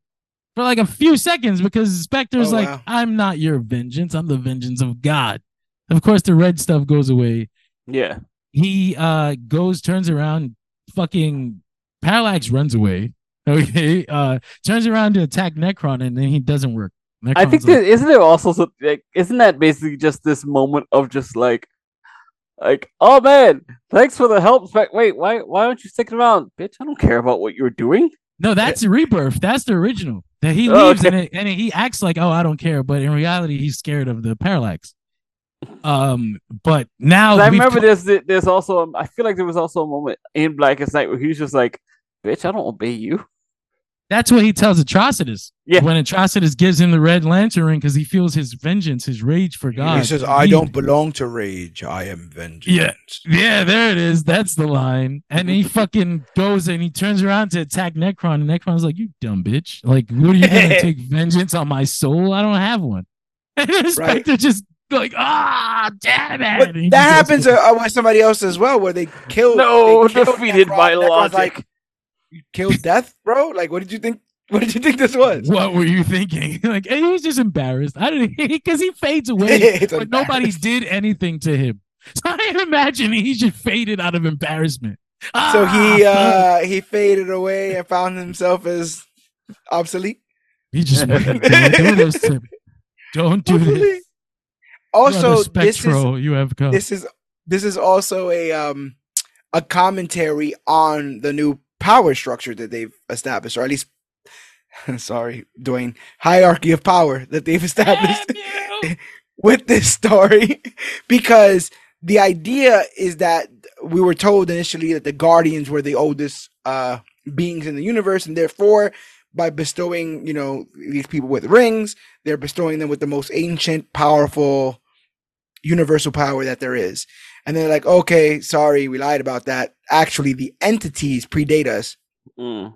for like a few seconds because Spectre's Oh, like, wow. I'm not your vengeance. I'm the vengeance of God. Of course, the red stuff goes away yeah. he uh goes turns around fucking parallax runs away okay uh turns around to attack nekron and then he doesn't work I Nekron's think like, that isn't there also so, like isn't that basically just this moment of just like like oh man thanks for the help. Spec- wait why why aren't you sticking around? Bitch I don't care about what you're doing. No that's the rebirth. That's the original. That he Oh, leaves okay. and, it, and he acts like oh i don't care but in reality he's scared of the parallax. Um but now I remember there's there's also I feel like there was also a moment in Blackest Night where he's just like bitch I don't obey you that's what he tells atrocitus Yeah. when atrocitus gives him the red lantern ring because he feels his vengeance his rage for god he says, I He- don't belong to rage. I am vengeance. Yeah. Yeah, there it is. That's the line. And he fucking goes and he turns around to attack Nekron, and Nekron's like, "You dumb bitch! Like, what are you gonna take vengeance on my soul? I don't have one." And then Spectre just like, "Ah, damn it!" But that happens goes- uh, with somebody else as well, where they kill. no they kill defeated Nekron, by Nekron's logic Like, you killed death, bro. Like, what did you think? What did you think this was? What were you thinking? like, he was just embarrassed. I didn't because he fades away, but nobody did anything to him. So I imagine he just faded out of embarrassment. So he Ah, uh he faded away and found himself as obsolete. he just went, don't do this to me. Don't do this. Obsolete. Also, this is you have come. this is this is also a um a commentary on the new power structure that they've established, or at least sorry, Dwayne, hierarchy of power that they've established with this story. because the idea is that we were told initially that the Guardians were the oldest uh beings in the universe, and therefore by bestowing, you know, these people with rings, they're bestowing them with the most ancient, powerful, universal power that there is. And they're like, okay, sorry, we lied about that. Actually, the entities predate us. Mm.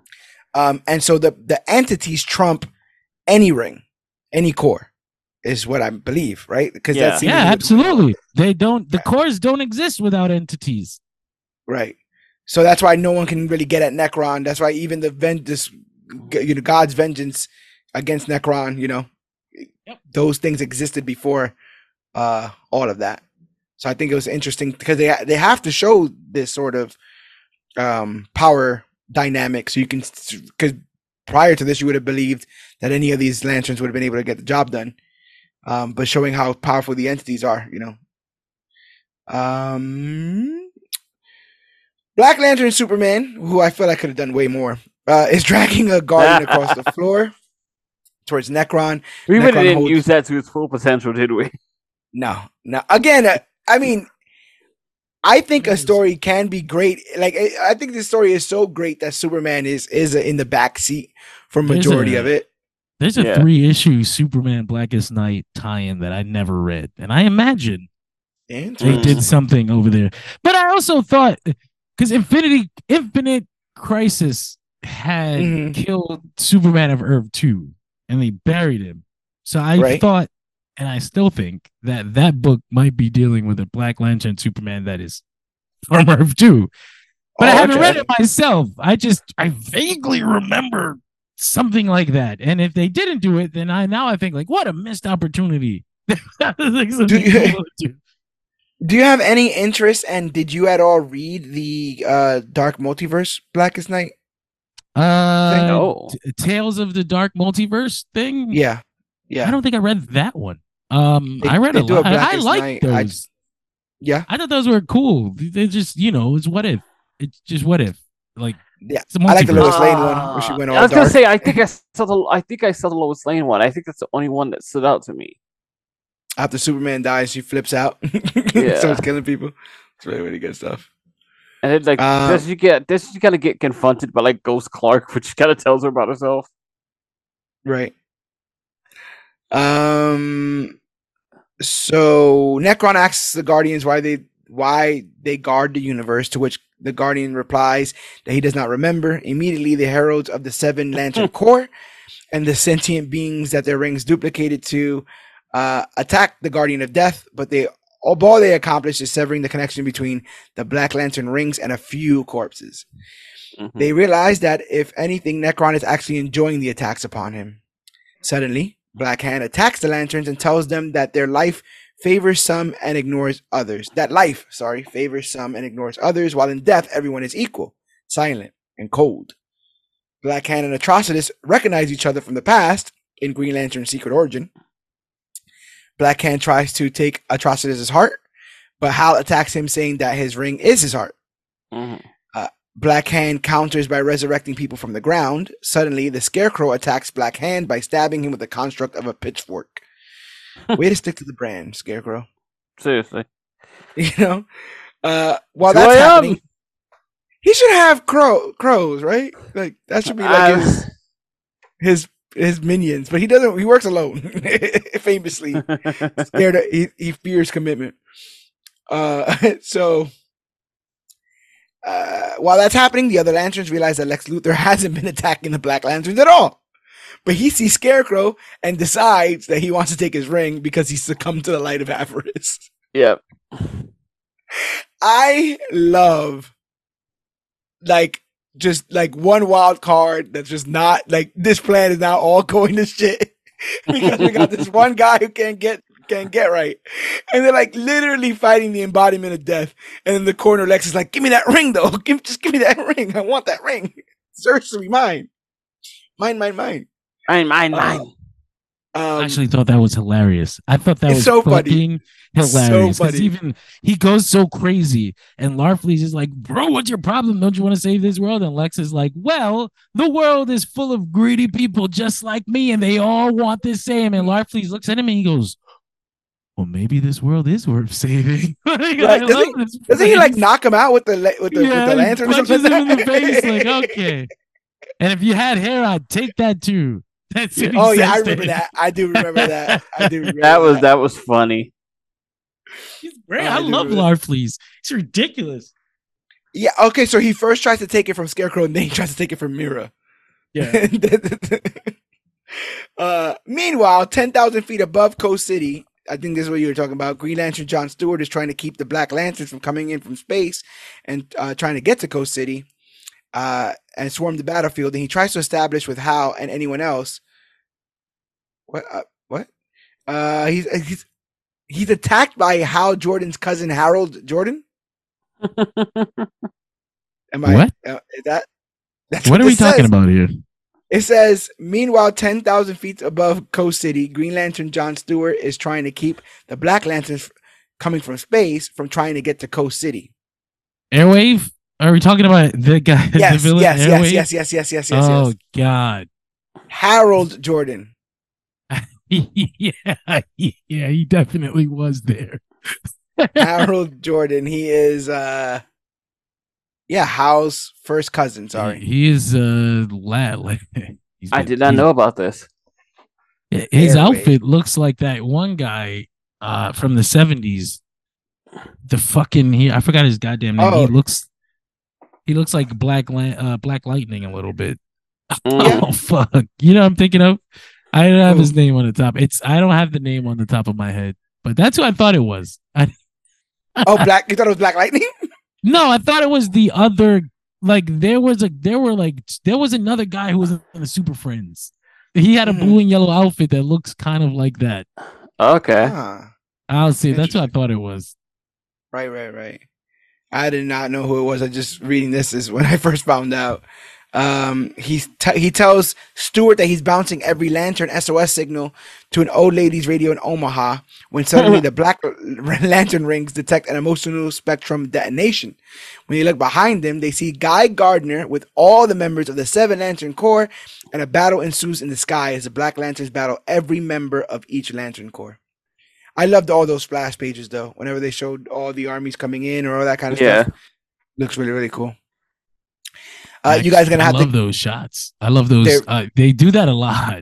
Um, and so the, the entities trump any ring, any Corps, is what I believe, right? Because Yeah. that's yeah, absolutely. They don't. The cores don't exist without entities. Right. So that's why no one can really get at Nekron. That's why even the ven- this, you know, God's vengeance against Nekron, you know, Yep. those things existed before uh all of that. So I think it was interesting because they they have to show this sort of um power dynamic so you can because prior to this you would have believed that any of these lanterns would have been able to get the job done. Um, but showing how powerful the entities are, you know. Um, Black Lantern Superman, who I feel I could have done way more, uh, is dragging a guardian across the floor towards Nekron. we really Nekron didn't holds- use that to its full potential did we No, no. Again, uh, I mean, I think a story can be great. Like, I I think this story is so great that Superman is is in the back seat for majority a- of it. There's a Yeah. three issue Superman Blackest Night tie-in that I never read, and I imagine they did something over there. But I also thought because Infinity Infinite Crisis had Mhm. killed Superman of Earth two, and they buried him. So I Right. thought, and I still think that that book might be dealing with a Black Lantern Superman that is from Earth two. But I Oh, haven't okay. read it myself. I just I vaguely remember something like that. And if they didn't do it, then I now I think like what a missed opportunity. Like, Do you- cool do. Do you have any interest? And did you at all read the uh Dark Multiverse Blackest Night? Uh, No. T- Tales of the Dark Multiverse thing. Yeah, Yeah. I don't think I read that one. Um, They- I read they a do lot. I, I like Night. those. I I, just- yeah, thought those were cool. They just you know it's what if. It's just what if. Like yeah. it's a I like the multiverse. Lois Lane one where she went all Ah, I was gonna dark. say I think I saw the I think I saw the Lois Lane one. I think that's the only one that stood out to me. After Superman dies, she flips out, Yeah. starts killing people. It's really really good stuff. And then like Uh, does she get does she kind of get confronted by like Ghost Clark, which kind of tells her about herself. Right. Um. So Nekron asks the Guardians why they why they guard the universe, to which the Guardian replies that he does not remember. Immediately, the heralds of the Seven Lantern Corps and the sentient beings that their rings duplicated to uh, attack the Guardian of Death, but they all they accomplished is severing the connection between the Black Lantern rings and a few corpses. Mhm. They realize that if anything, Nekron is actually enjoying the attacks upon him. Suddenly, Black Hand attacks the lanterns and tells them that their life favors some and ignores others. That life, sorry, favors some and ignores others, while in death everyone is equal, silent, and cold. Black Hand and Atrocitus recognize each other from the past in Green Lantern's Secret Origin. Black Hand tries to take Atrocitus' heart, but Hal attacks him, saying that his ring is his heart. Mhm. Black Hand counters by resurrecting people from the ground. Suddenly, the Scarecrow attacks Black Hand by stabbing him with the construct of a pitchfork. Way to stick to the brand, Scarecrow. Seriously. You know, uh, while That's who that's I am. happening, he should have crow crows, right? Like that should be like his his his minions, but he doesn't. He works alone, famously. Scared, of- he he fears commitment. Uh, so. Uh, while that's happening, the other lanterns realize that Lex Luthor hasn't been attacking the Black Lanterns at all. But he sees Scarecrow and decides that he wants to take his ring because he succumbed to the light of avarice. yep. I love like just like one wild card that's just not like this plan is now all going to shit because we got this one guy who can't get can't get right. And they're like literally fighting the embodiment of death. And in the corner, Lex is like, give me that ring though. Give just give me that ring. I want that ring. Search to be mine. Mine, mine, mine. Mine, mine, Uh, mine. Um, I actually thought that was hilarious. I thought that was so funny. fucking So hilarious. Because funny. even he goes so crazy, and Larfleeze is like, "Bro, what's your problem? Don't you want to save this world?" And Lex is like, "Well, the world is full of greedy people just like me, and they all want the same." And Larfleeze looks at him and he goes, "Well, maybe this world is worth saving." Like, I Right, doesn't love he- this doesn't he like knock him out with the with the, yeah, with the he lantern or punches something? him in the face. Like, okay. And if you had hair, I'd take that too. That's what he Oh yeah, I remember him. that. I do remember that. I do remember That was that was funny. He's great. Oh, I I love remember Larfleeze. It's ridiculous. Yeah, okay, so he first tries to take it from Scarecrow and then he tries to take it from Mera. Yeah. uh, meanwhile, 10,000 feet above Coast City, I think this is what you were talking about. Green Lantern John Stewart is trying to keep the Black Lanterns from coming in from space and uh, trying to get to Coast City uh, and swarm the battlefield. And he tries to establish with Hal and anyone else. What? Uh, what? Uh, he's he's he's attacked by Hal Jordan's cousin Harold Jordan. Am I? What? Uh, is that? That's What are we this talking about here? It says, meanwhile, 10,000 feet above Coast City, Green Lantern John Stewart is trying to keep the Black Lanterns coming from space from trying to get to Coast City. Airwave? Are we talking about the guy? the Yes, villain yes, yes, yes, yes, yes, yes, yes, oh yes. God. Harold Jordan. yeah, yeah, he definitely was there. Harold Jordan. He is, uh, yeah, Hal's first cousin. Sorry. He, he is uh lad. Like, he's I been- did not he's- know about this. His Airwave. outfit looks like that one guy uh from the seventies. The fucking he I forgot his goddamn name. Oh. He looks he looks like Black uh Black Lightning a little bit. Mm. Oh fuck. You know what I'm thinking of? I don't have Who? his name on the top. It's I don't have the name on the top of my head. But that's who I thought it was. I, Oh, Black. You thought it was Black Lightning? No, I thought it was the other like there was a there were like there was another guy who was in the Super Friends. He had a Mhm. blue and yellow outfit that looks kind of like that. Okay. Ah, I'll see. That's what I thought it was. right, right, right. I did not know who it was. I just reading this is when I first found out. Um, he's t- he tells Stewart that he's bouncing every lantern SOS signal to an old lady's radio in Omaha when suddenly the black lantern rings detect an emotional spectrum detonation. When they look behind them, they see Guy Gardner with all the members of the Seven Lantern Corps, and a battle ensues in the sky as the Black Lanterns battle every member of each Lantern Corps. I loved all those splash pages though. Whenever they showed all the armies coming in or all that kind of Yeah. stuff, Looks really really cool. Uh, you guys gonna have I love to. those shots. I love those. They're- Uh, they do that a lot.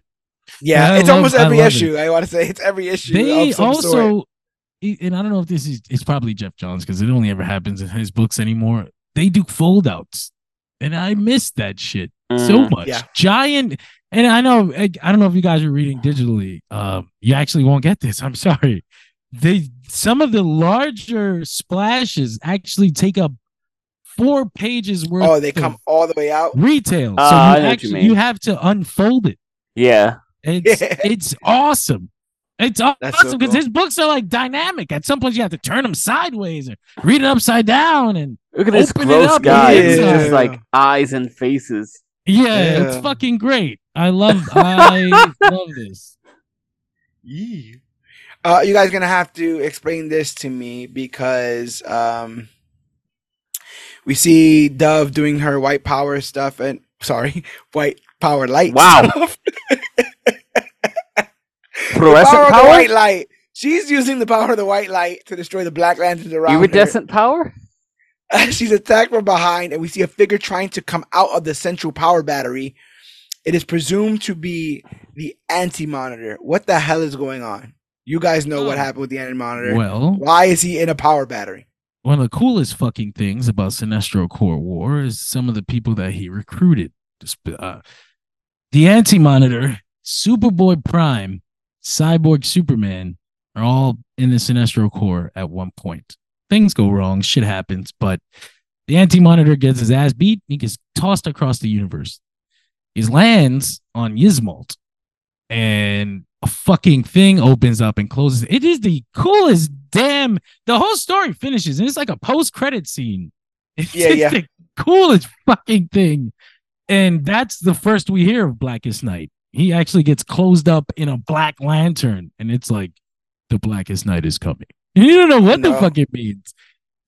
Yeah, it's love- almost I every it. issue. I want to say it's every issue. They also, sort. and I don't know if this is. It's probably Geoff Johns because it only ever happens in his books anymore. They do foldouts, and I miss that shit so Mm. much. Yeah. Giant, and I know I, I don't know if you guys are reading digitally. Um, you actually won't get this. I'm sorry. They some of the larger splashes actually take up four pages worth. Oh, they come all the way out. retail. Ah, so I you know what you mean. you have to unfold it. Yeah. It's it's awesome. It's aw- That's so awesome because cool. his books are like dynamic. At some point, you have to turn them sideways or read it upside down, and Look at this Open it gross up, guy. It's yeah. just like eyes and faces. yeah, it's fucking great. I love I love this. Yee. Uh, you guys gonna have to explain this to me because um, we see Dove doing her white power stuff and sorry, white power light. Wow. Fluorescent power power? white light. She's using the power of the white light to destroy the black lanterns around her. Iridescent power? She's attacked from behind, and we see a figure trying to come out of the central power battery. It is presumed to be the anti monitor. What the hell is going on? You guys know what Oh. happened with the anti monitor. Well, Why is he in a power battery? One of the coolest fucking things about Sinestro Corps War is some of the people that he recruited. Uh, the Anti Monitor, Superboy Prime, Cyborg Superman are all in the Sinestro Corps at one point. Things go wrong, shit happens, but the Anti Monitor gets his ass beat. He gets tossed across the universe. He lands on Ysmault, and a fucking thing opens up and closes. It is the coolest damn. The whole story finishes, and it's like a post credit scene. It's Yeah, yeah. the coolest fucking thing. And that's the first we hear of Blackest Night. He actually gets closed up in a black lantern, and it's like the Blackest Night is coming. And you don't know what the fuck it means.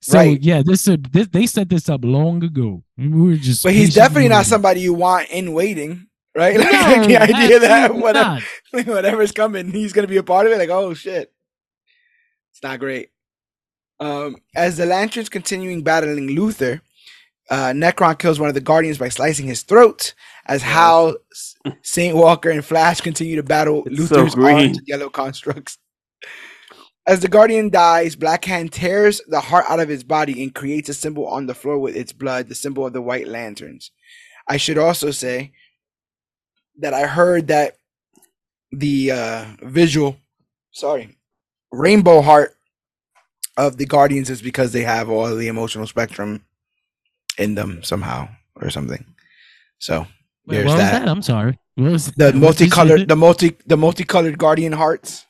So Right. yeah, this, uh, this they set this up long ago. We were just, But he's definitely not waiting. somebody you want in waiting, right? Like, No, like the idea that whatever, not. whatever's coming, he's gonna be a part of it. Like, oh shit, it's not great. Um, as the lanterns continuing battling Luthor, uh, Nekron kills one of the Guardians by slicing his throat. As Hal, Saint Walker, and Flash continue to battle It's so Luthor's green. orange yellow constructs. As the Guardian dies, Black Hand tears the heart out of his body and creates a symbol on the floor with its blood, the symbol of the White Lanterns. I should also say that I heard that the uh, visual, sorry, rainbow heart of the Guardians is because they have all the emotional spectrum in them somehow or something. So Wait, there's what was that. that? I'm sorry. What was The what did multicolored, the multi, the multicolored Guardian hearts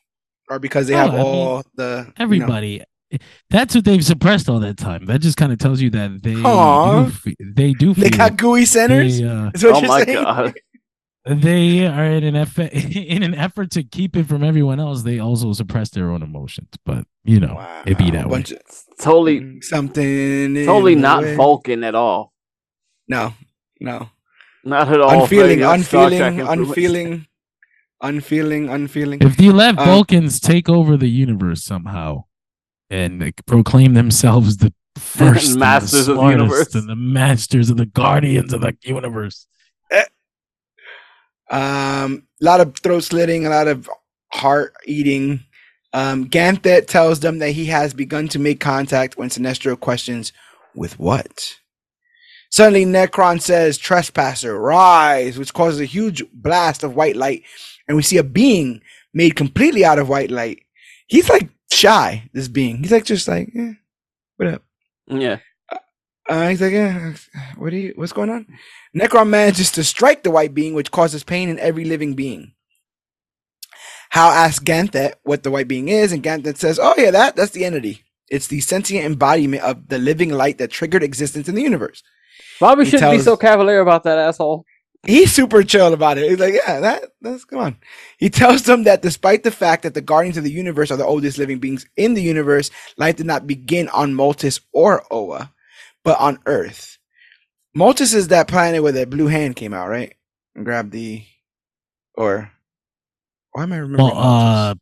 are because they Oh, have I mean, all the you know- everybody. That's what they've suppressed all that time. That just kind of tells you that they Aw. do, fe- they do They got gooey centers. they, uh, is what Oh you're my saying? god. They are in an effort in an effort to keep it from everyone else. They also suppress their own emotions, but you know it be Wow, that way. of- totally something. totally not way. Vulcan at all. No, no. Not at all. unfeeling, Very like Star Trek unfeeling, influence. unfeeling, unfeeling, unfeeling. If you let Uh, Vulcans take over the universe somehow and like, proclaim themselves the first Masters the of the universe. and the masters of the guardians of the universe, Um, a lot of throat slitting, a lot of heart eating. Um, Ganthet tells them that he has begun to make contact when Sinestro questions, "With what?" Suddenly, Nekron says, "Trespasser, rise!" which causes a huge blast of white light, and we see a being made completely out of white light. He's like shy. This being, he's like just like, eh, what up? Yeah. Uh, he's like, yeah, what are you, what's going on? Nekron manages to strike the white being, which causes pain in every living being. Hal asks Ganthet what the white being is, and Ganthet says, oh yeah, that, that's the entity. It's the sentient embodiment of the living light that triggered existence in the universe. Bobby He shouldn't be so cavalier about that asshole. He's super chill about it. He's like, yeah, that, that's, come on. He tells them that despite the fact that the Guardians of the Universe are the oldest living beings in the universe, life did not begin on Maltus or Oa, but on Earth. Maltus is that planet where that blue hand came out, right? And grabbed the, or, why am I remembering? well, uh,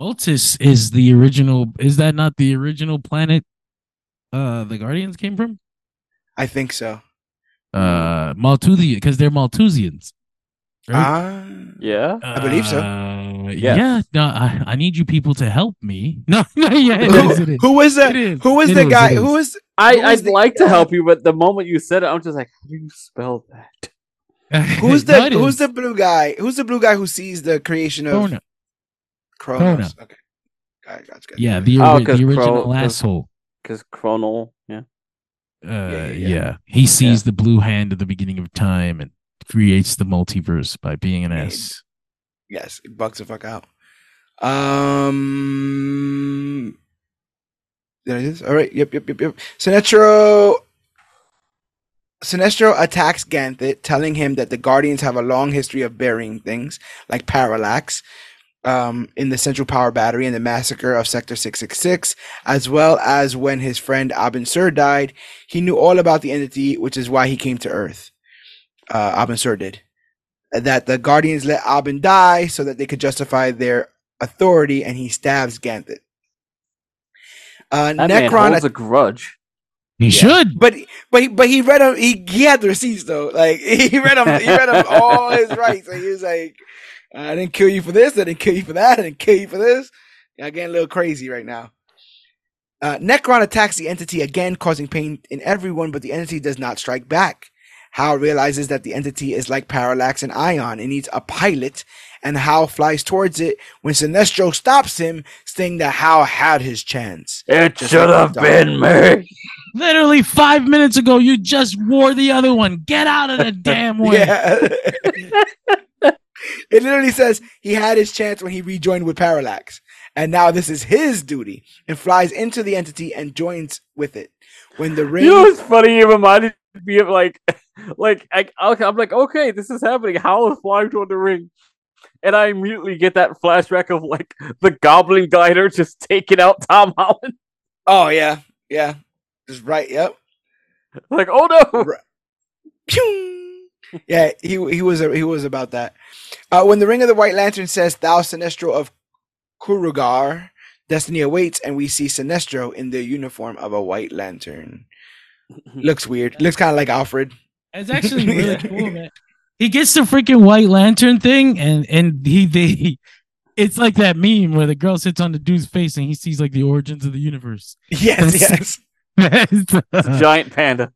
Maltus? Maltus is the original. Is that not the original planet uh the Guardians came from? I think so. Uh Maltusian because they're Maltusians. Right? Ah, Yeah. I believe so. Uh, Yes. Yeah, no, I, I need you people to help me. No, no yeah, it who, is, it is. who was It the is. It the is, guy? it Who is. I who I'd the- like to help you, but the moment you said it, I'm just like, how do you spell that? who's the it who's is. the blue guy? Who's the blue guy who sees the creation of Krona. Kronos? Okay, got it, got it, got it. Yeah, the, Oh, 'cause the original Kro- 'cause- asshole. Because Chronal, yeah. Uh, yeah, yeah, yeah. he sees the blue hand at the beginning of time and creates the multiverse by being an Made. Yes, it bugs the fuck out. Um, did I do this? All right. Yep, yep, yep, yep. Sinestro. Sinestro attacks Ganthet, telling him that the Guardians have a long history of burying things like Parallax um, in the Central Power Battery and the massacre of Sector 666, as well as when his friend Abin Sur died. He knew all about the entity, which is why he came to Earth. Uh, Abin Sur did that the Guardians let Abin die so that they could justify their authority, and he stabs Ganthet. Uh, That man Nekron, holds a grudge. He Yeah. should. but but he- but he read him. He he had the receipts though. Like he read him. He read them all his rights. So he was like, "I didn't kill you for this. I didn't kill you for that. I didn't kill you for this." Yeah, I'm getting a little crazy right now. Uh, Nekron attacks the entity again, causing pain in everyone, but the entity does not strike back. Hal realizes that the entity is like Parallax and Ion. It needs a pilot, and Hal flies towards it when Sinestro stops him, saying that Hal had his chance. It Just should have been me. Literally five minutes ago, you just wore the other one. Get out of the damn way. It literally says he had his chance when he rejoined with Parallax. And now this is his duty and flies into the entity and joins with it. When the ring You know what's funny? It reminded of like, like I, I'm like, okay, this is happening. Hal is flying toward the ring? And I immediately get that flashback of like the Goblin Glider just taking out Tom Holland. Oh yeah, yeah. Just right, yep. Like, oh no! Pew! Yeah, he he was he was about that. Uh, when the Ring of the White Lantern says "Thou Sinestro of Korugar," destiny awaits, and we see Sinestro in the uniform of a White Lantern. Looks weird. Looks kind of like Alfred. It's actually really Yeah. cool, man. He gets the freaking white lantern thing, and and he they, it's like that meme where the girl sits on the dude's face and he sees like the origins of the universe. Yes, yes. It's a giant panda.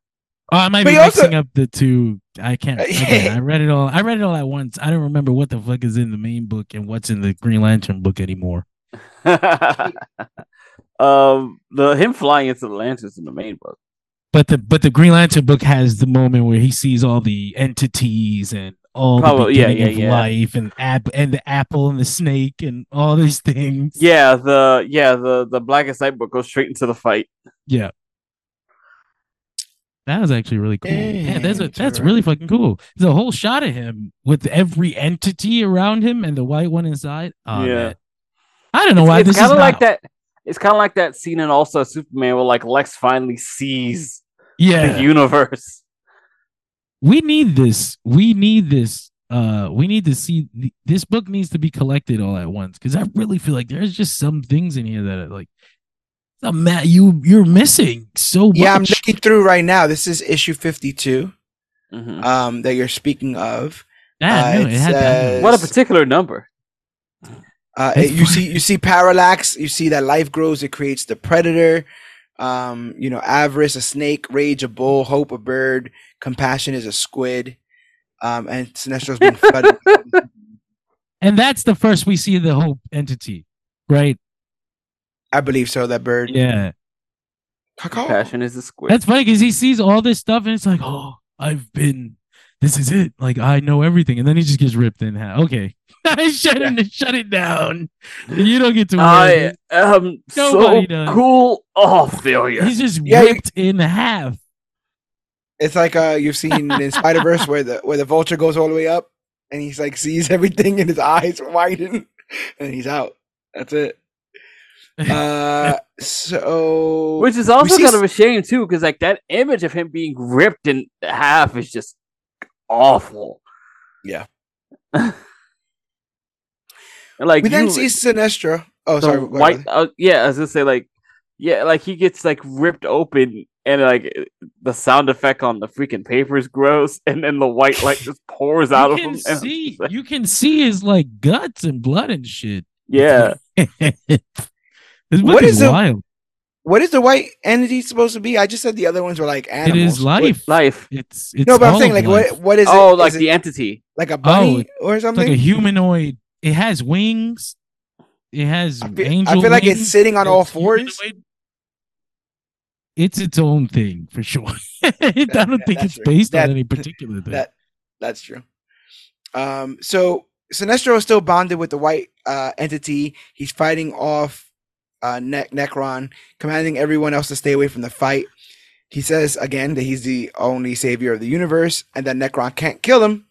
Oh, I might But be he also- mixing up the two. I can't. Again, yeah. I read it all. I read it all at once. I don't remember what the fuck is in the main book and what's in the Green Lantern book anymore. um, the him flying into the lanterns in the main book. But the but the Green Lantern book has the moment where he sees all the entities and all Probably- the oh, yeah, beginning yeah, of yeah. life and app and the apple and the snake and all these things. Yeah, the yeah the the Blackest Night book goes straight into the fight. Yeah. That was actually really cool. Yeah, that's a, That's that's really fucking cool. There's a whole shot of him with every entity around him and the white one inside. Oh, Yeah. man. I don't know why it's this is kind of like not- that. It's kind of like that scene in Also Superman where like Lex finally sees Yeah, the universe. we need this. We need this. Uh, we need to see th- this book needs to be collected all at once because I really feel like there's just some things in here that are like, Matt, you you're missing so much. Yeah, I'm looking through right now. This is issue 52 Mhm. um, that you're speaking of. Yeah, uh, no, it it had says- What a particular number. Uh, It's you see, you see parallax. You see that life grows. It creates the predator. Um, you know, avarice, a snake, rage, a bull, hope, a bird, compassion is a squid. Um, and Sinestro's being flooded. and that's the first we see the whole entity, right? I believe so. That bird. Yeah. Caw-caw. Passion is a squid. That's funny because he sees all this stuff and it's like, oh, I've been, this is it. Like I know everything, and then he just gets ripped in half. Okay, I shut it, shut it down. You don't get to. Wear I it. am so does. cool. Oh, failure. He's just Yeah, you- ripped in half. It's like uh, you've seen in Spider Verse where the where the vulture goes all the way up and he's like sees everything and his eyes widen and he's out. That's it. Uh, so Which is also kind s- of a shame too, because like that image of him being ripped in half is just awful. Yeah. Like we then you- see Sinestro. Oh, sorry. white, uh, yeah, I was gonna say like Yeah, like he gets like ripped open and like the sound effect on the freaking papers grows and then the white light just pours out you of can him. and- see you can see his like guts and blood and shit. yeah. this What book is is it- wild. What is the white entity supposed to be? I just said the other ones were like animals. is life. Life. It's it's no, but I'm saying like life. what what is it? Oh, like Is it the entity. like a bunny or It's something? like a humanoid. It has wings. It has I feel, I feel like wings. it's sitting on all fours. humanoid. It's its own thing for sure. I don't that- think that's it's true. based That- on any particular thing. That that's true. Um, so Sinestro is still bonded with the white uh, entity. He's fighting off uh, ne- Nekron, commanding everyone else to stay away from the fight. He says again that he's the only savior of the universe, and that Nekron can't kill him.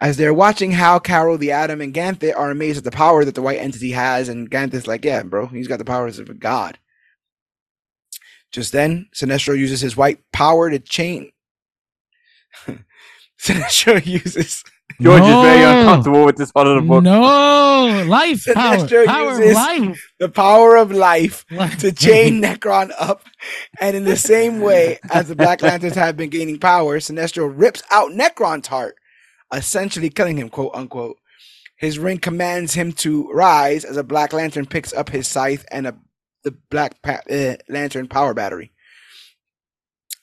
As they're watching how Carol, the Atom, and Ganthet are amazed at the power that the white entity has, and Ganthet's like, "Yeah, bro, he's got the powers of a god." Just then, Sinestro uses his white power to chain. Sinestro uses George is very uncomfortable with this part of the book. No, life power, Sinestro power of uses- life. the power of life Life. to chain Nekron up, and in the same way as the Black Lanterns have been gaining power, Sinestro rips out Nekron's heart, essentially killing him, quote unquote. His ring commands him to rise as a Black Lantern picks up his scythe and a the Black pa- uh, Lantern power battery.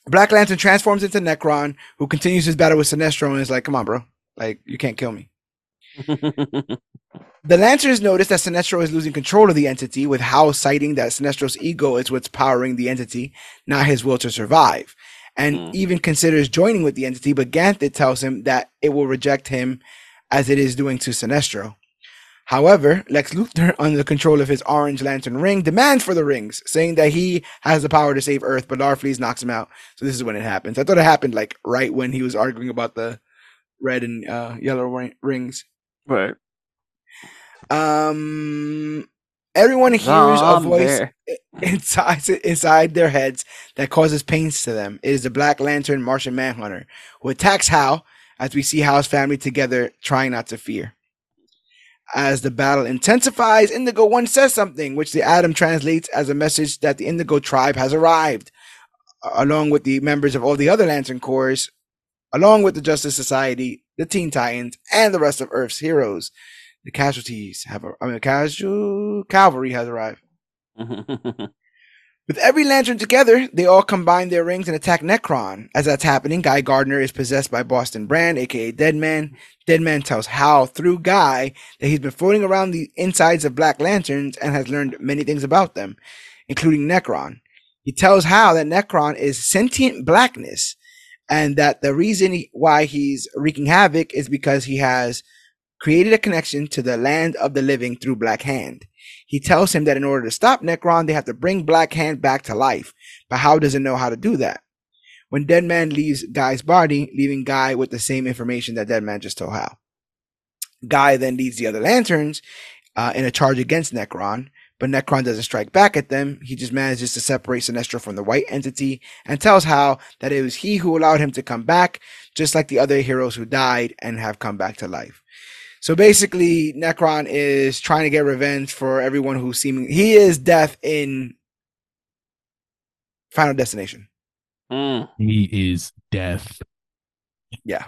Black Lantern transforms into Nekron, who continues his battle with Sinestro and is like, "Come on, bro, like you can't kill me." The Lancers notice that Sinestro is losing control of the entity, with Hal citing that Sinestro's ego is what's powering the entity, not his will to survive, and Hmm. even considers joining with the entity, but Ganthet tells him that it will reject him as it is doing to Sinestro. However, Lex Luthor, under the control of his Orange Lantern ring, demands for the rings, saying that he has the power to save Earth, but Larfleeze knocks him out. So this is when it happens. I thought it happened like right when he was arguing about the red and uh, yellow ri- rings. right. Um, everyone hears a voice inside inside their heads that causes pains to them. It is the Black Lantern Martian Manhunter who attacks Hal as we see Hal's family together, trying not to fear. As the battle intensifies, Indigo One says something, which the Atom translates as a message that the Indigo tribe has arrived, along with the members of all the other Lantern Corps, along with the Justice Society, the Teen Titans, and the rest of Earth's heroes. The casualties have, I mean, the casual cavalry has arrived. With every lantern together, they all combine their rings and attack Nekron. As that's happening, Guy Gardner is possessed by Boston Brand, aka Deadman. Deadman tells Hal through Guy that he's been floating around the insides of Black Lanterns and has learned many things about them, including Nekron. He tells Hal that Nekron is sentient blackness and that the reason he- why he's wreaking havoc is because he has created a connection to the land of the living through Black Hand. He tells him that in order to stop Nekron, they have to bring Black Hand back to life. But Hal doesn't know how to do that. When Deadman leaves Guy's body, leaving Guy with the same information that Deadman just told Hal. Guy then leads the other lanterns uh, in a charge against Nekron, but Nekron doesn't strike back at them. He just manages to separate Sinestro from the white entity and tells Hal that it was he who allowed him to come back, just like the other heroes who died and have come back to life. So basically, Nekron is trying to get revenge for everyone who's seeming he is death in Final Destination. Mm. He is death. Yeah,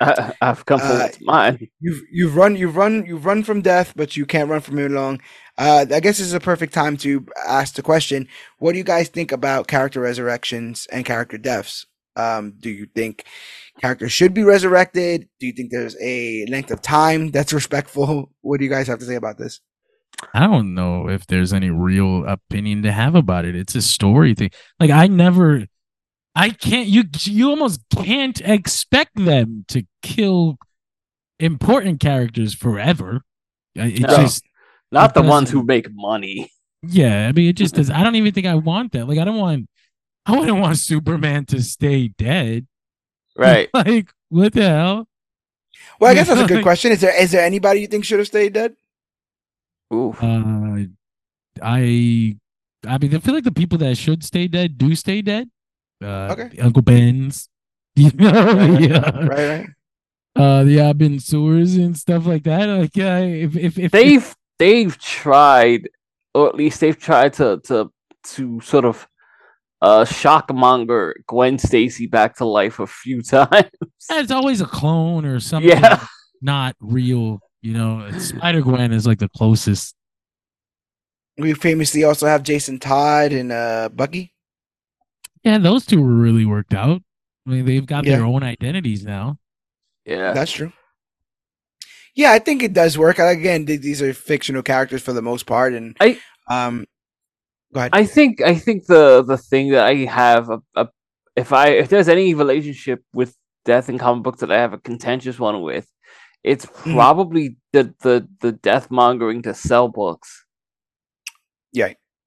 I, I've come for Uh, what's mine. you've you've run you've run you've run from death, but you can't run from it long. Uh, I guess this is a perfect time to ask the question: What do you guys think about character resurrections and character deaths? Um, do you think characters should be resurrected? Do you think there's a length of time that's respectful? What do you guys have to say about this? I don't know if there's any real opinion to have about it. It's a story thing. Like I never I can't you you almost can't expect them to kill important characters forever. It No. just Not the ones who make money. yeah, I mean it just does I don't even think I want that. Like I don't want I wouldn't want Superman to stay dead. Right. like what the hell? Well, I guess that's a good question. Is there is there anybody you think should have stayed dead? Ooh. Uh I I mean I feel like the people that should stay dead do stay dead. Uh Okay. Uncle Ben's. You know, Right, yeah. Right, right. uh the Abin Surs and stuff like that. Like yeah, if if if they've they've tried, or at least they've tried to to to sort of uh shockmonger Gwen Stacy back to life a few times. It's always a clone or something Yeah. not real. You know, Spider Gwen is like the closest. We famously also have Jason Todd and uh, Bucky. Yeah, those two were really worked out. I mean, they've got Yeah. their own identities now. Yeah. That's true. Yeah, I think it does work. Again, these are fictional characters for the most part, and I- um, go ahead. I think I think the the thing that I have a, a if I if there's any relationship with death in comic books that I have a contentious one with, it's Mm-hmm. probably the the the death mongering to sell books.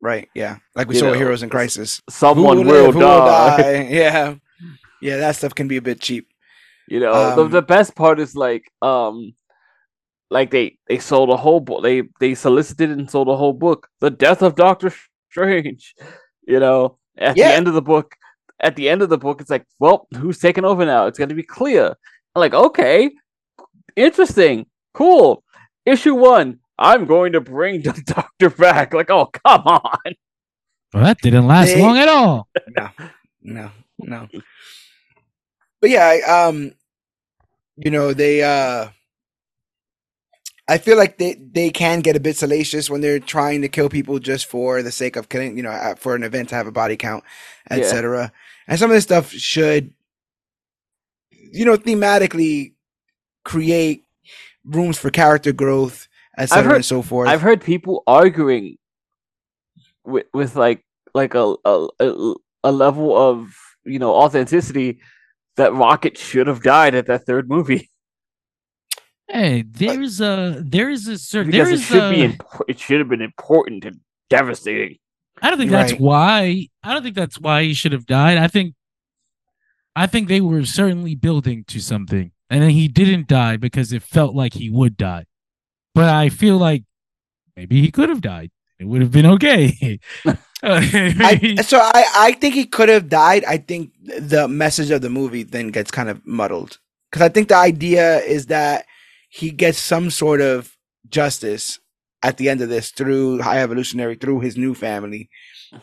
Right? Yeah, like we You saw know, Heroes in Crisis. Someone will, live? Who die. Yeah, yeah, that stuff can be a bit cheap. You know, Um, the the best part is like um like they they sold a whole book. They they solicited and sold a whole book. The death of Doctor Strange. You know, at Yeah. the end of the book, at the end of the book, it's like, well, who's taking over now? It's going to be clear. I'm like, okay, interesting, cool. Issue one. I'm going to bring the Doctor back. Like, oh come on. Well, that didn't last They- long at all. No, no. No. But yeah, I, um, you know, they uh I feel like they they can get a bit salacious when they're trying to kill people just for the sake of killing, you know, uh, for an event to have a body count, Yeah. etc. And some of this stuff should, you know, thematically create rooms for character growth, etc. heard- and so forth. I've heard people arguing with with like like a a a, a level of you know authenticity that Rocket should have died at that third movie Hey, there's a there's a certain because there it is should be a- it should have been important and devastating. I don't think You're that's right. why. I don't think that's why he should have died. I think, I think they were certainly building to something, and then he didn't die because it felt like he would die. But I feel like maybe he could have died. It would have been okay. I, so I, I think he could have died. I think the message of the movie then gets kind of muddled because I think the idea is that he gets some sort of justice at the end of this through High Evolutionary, through his new family.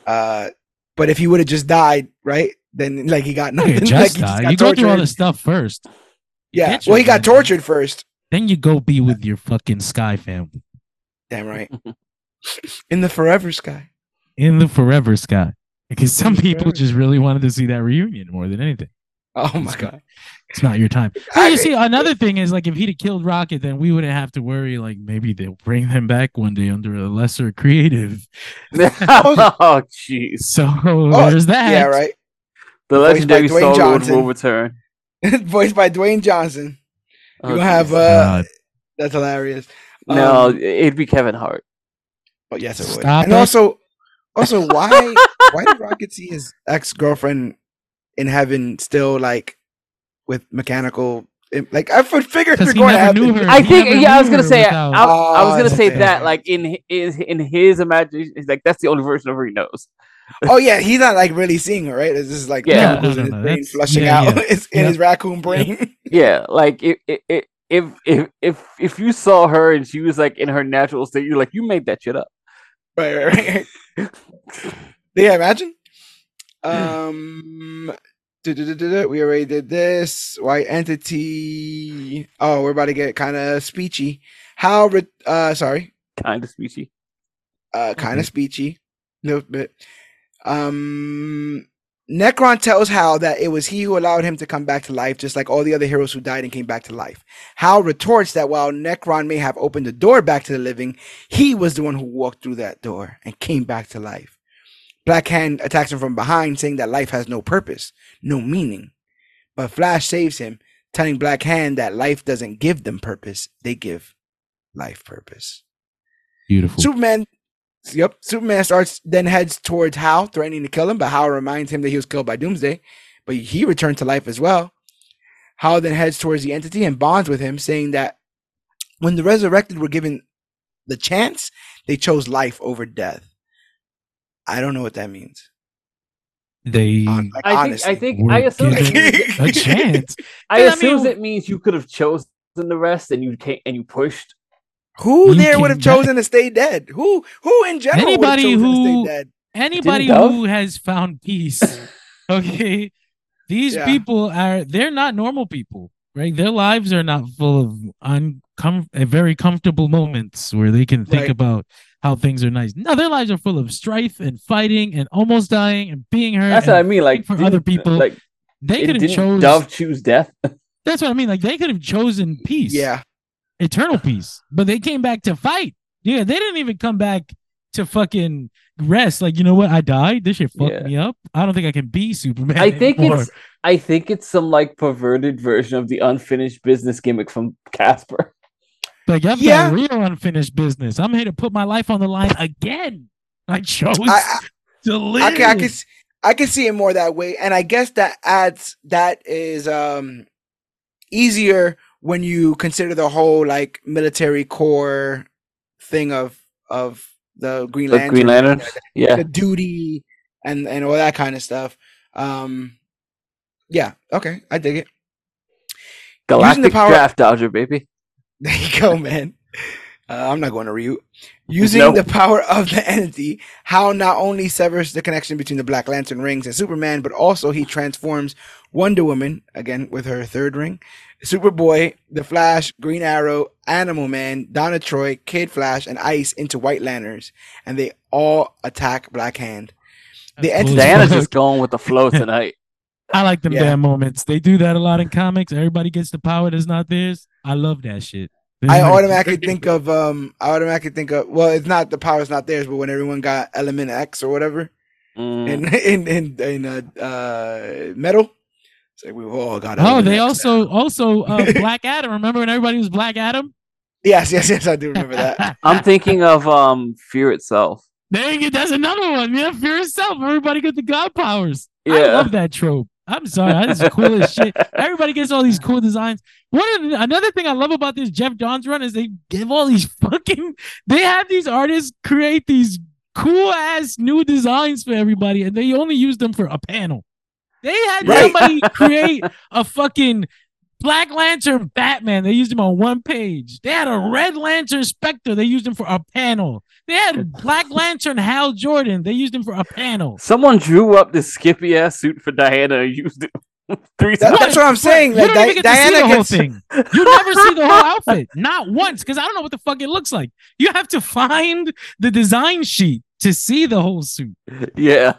Uh, but if he would have just died, right, then like he got nothing. just like, he die. got You go through all this stuff first. You Yeah, well, he got tortured first. Then you go be with your fucking Sky family Damn right. In the forever sky. in the forever Sky. Because some people forever just really wanted to see that reunion more than anything. Oh my god. It's not your time. I- Well, you see, another thing is like if he'd have killed Rocket, then we wouldn't have to worry. Like maybe they'll bring them back one day under a lesser creative. oh jeez, So oh, there's that. Yeah, right. the Voiced by legendary Dwayne Star Johnson. will return. Voiced by Dwayne Johnson. Oh, You gonna have jeez. uh, God. that's hilarious. no, um, it'd be Kevin Hart. Oh yes, it would. Stop and it. also, also, why why did Rocket see his ex girlfriend in heaven still like with mechanical? Like I would figure if 'Cause you're going to never knew heaven. her. I He think yeah, I was gonna say I, without- I, I was Oh, gonna say that like in his in his imagination, it's like that's the only version of her he knows. Oh yeah, he's not like really seeing her, right? It's just like Yeah. chemicals in his brain that's- flushing yeah, out yeah. It's in Yeah. his raccoon brain. Yeah, like if if if if if if you saw her and she was like in her natural state, you're like you made that shit up. right, right, right. right. yeah, imagine. Um, we already did this. White entity. Oh, we're about to get kind of speechy. How? Re- uh, sorry. Kind of speechy. uh, kind of speechy, no bit. Um, Nekron tells Hal that it was he who allowed him to come back to life, just like all the other heroes who died and came back to life. Hal retorts that while Nekron may have opened the door back to the living, he was the one who walked through that door and came back to life. Black Hand attacks him from behind, saying that life has no purpose, no meaning. But Flash saves him, telling Black Hand that life doesn't give them purpose, they give life purpose. Beautiful. Superman, yep, Superman starts then heads towards Hal, threatening to kill him, but Hal reminds him that he was killed by Doomsday, but he returned to life as well. Hal then heads towards the entity and bonds with him, saying that when the resurrected were given the chance, they chose life over death. I don't know what that means. they Hon- like, I think honestly. I think were I assume given a chance. I I assume mean- it means you could have chosen the rest and you came and you pushed. Who You there would have came back- chosen to stay dead? Who who in general would have Anybody chosen to who- stay dead? anybody who has found peace, okay, these Yeah. people are they're not normal people, right? Their lives are not full of uncom- uh, very comfortable moments where they can think Right. about how things are nice. No, their lives are full of strife and fighting and almost dying and being hurt. That's what I mean. Like for other people, like they could have didn't chose. Dove choose death. That's what I mean. Like they could have chosen peace, Yeah. Eternal peace, but they came back to fight. Yeah, they didn't even come back to fucking rest. Like you know what? I died. This shit fucked Yeah. me up. I don't think I can be Superman. I think anymore. it's I think it's some like perverted version of the unfinished business gimmick from Casper. Like I've Yeah. got real unfinished business. I'm here to put my life on the line again. I chose I, I, to live. I can, I can, s- I can see it more that way, and I guess that adds that is um easier when you consider the whole like military core thing of of the Green The Lantern, Green Lantern. Yeah. the duty and and all that kind of stuff. Um, yeah, okay, I dig it. Galactic power- draft dodger, baby. There you go, man. Uh, I'm not going to Ryu. Using Nope. the power of the entity, Hal not only severs the connection between the Black Lantern rings and Superman, but also he transforms Wonder Woman, again with her third ring, Superboy, The Flash, Green Arrow, Animal Man, Donna Troy, Kid Flash, and Ice into White Lanterns, and they all attack Black Hand. The That's entity- Diana's just going with the flow tonight. I like them Yeah. damn moments. They do that a lot in comics. Everybody gets the power that's not theirs. I love that shit. I automatically think of um I automatically think of well it's not the power's not theirs, but when everyone got element X or whatever Mm. in in in, in uh, uh metal. It's like we all got Oh, they also now. also uh, Black Adam. Remember when everybody was Black Adam? Yes, yes, yes, I do remember that. I'm thinking of um Fear itself. Dang it, that's another one. Yeah, fear itself. Everybody get the god powers. Yeah. I Yeah. love that trope. I'm sorry, that's the as shit. Everybody gets all these cool designs. One of the- another thing I love about this Geoff Johns run is they give all these fucking. They have these artists create these cool ass new designs for everybody, and they only use them for a panel. They had Right. somebody create a fucking Black Lantern Batman. They used him on one page. They had a Red Lantern Spectre. They used him for a panel. They had Black Lantern Hal Jordan. They used him for a panel. Someone drew up this skippy ass suit for Diana and used it three That- times. that's what I'm saying. You Like, don't even Di- get to see Diana the whole gets thing. You never see the whole outfit, not once, because I don't know what the fuck it looks like. You have to find the design sheet to see the whole suit. Yeah.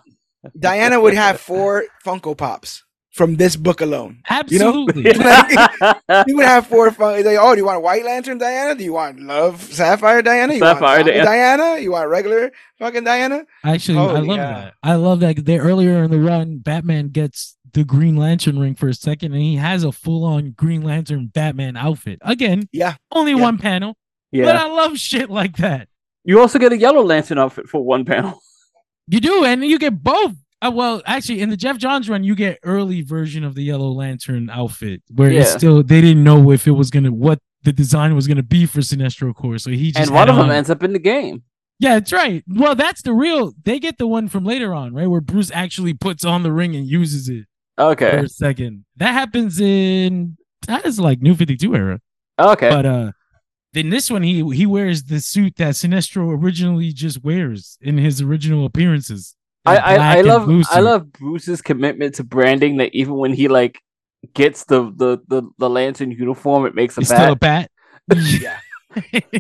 Diana would have four Funko Pops from this book alone. You know? Absolutely. You would have four Funko. Like, oh, do you want White Lantern Diana? Do you want Love Sapphire Diana? You Sapphire want Zombie Diana. Diana? You want regular fucking Diana? Actually, I love cow. that. I love that. They earlier in the run, Batman gets the Green Lantern ring for a second, and he has a full-on Green Lantern Batman outfit. Again, Yeah. only Yeah. one panel, Yeah, but. I love shit like that. You also get a yellow lantern outfit for one panel. You do, and you get both. Uh, well, actually, in the Geoff Johns run, you get early version of the Yellow Lantern outfit, where it's still they didn't know if it was gonna what the design was gonna be for Sinestro Corps, so he just And one of them on- ends up in the game. Yeah, that's right. Well, that's the real. They get the one from later on, right, where Bruce actually puts on the ring and uses it Okay. for a second. That happens in that is like New Fifty Two era, Okay. but uh. Then this one, he he wears the suit that Sinestro originally just wears in his original appearances. I, I, I love I love Bruce's commitment to branding that even when he like gets the the the, the lantern uniform, it makes a It's still a bat. bat. Yeah.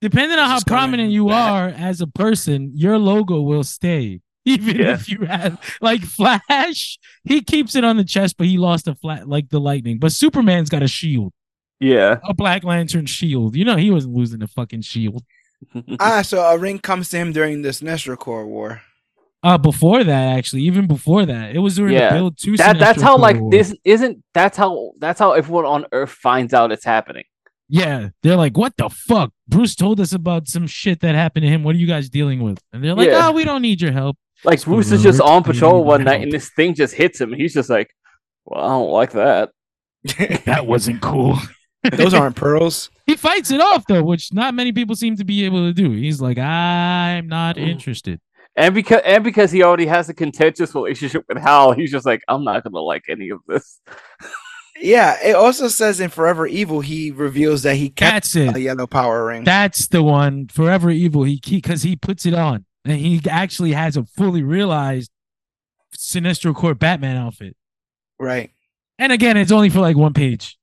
Depending on how Just come in prominent you bat. are as a person, your logo will stay. Even Yeah. if you have like Flash, he keeps it on the chest, but he lost a flat like the lightning. But Superman's got a shield, Yeah. a Black Lantern shield. You know he wasn't losing the fucking shield. Ah, so a ring comes to him during this Sinestro Corps War. Uh before that, actually, even before that, it was during Yeah. the build to that that's how Corps like War. this isn't that's how that's how everyone on Earth finds out it's happening. Yeah, they're like, "What the fuck?" Bruce told us about some shit that happened to him. What are you guys dealing with? And they're like, Yeah. "Oh, we don't need your help." Like Spoiler Bruce is just on patrol one night help. and this thing just hits him he's just like, Well, I don't like that. That wasn't cool. Those aren't pearls. He fights it off though, which not many people seem to be able to do. He's like, I'm not interested. And because and because he already has a contentious relationship with Hal, he's just like, I'm not gonna like any of this. Yeah, it also says in Forever Evil he reveals that he kept That's it. a yellow power ring. That's the one. Forever Evil. He because he puts it on. and he actually has a fully realized Sinestro Corps Batman outfit. Right. And again, it's only for like one page.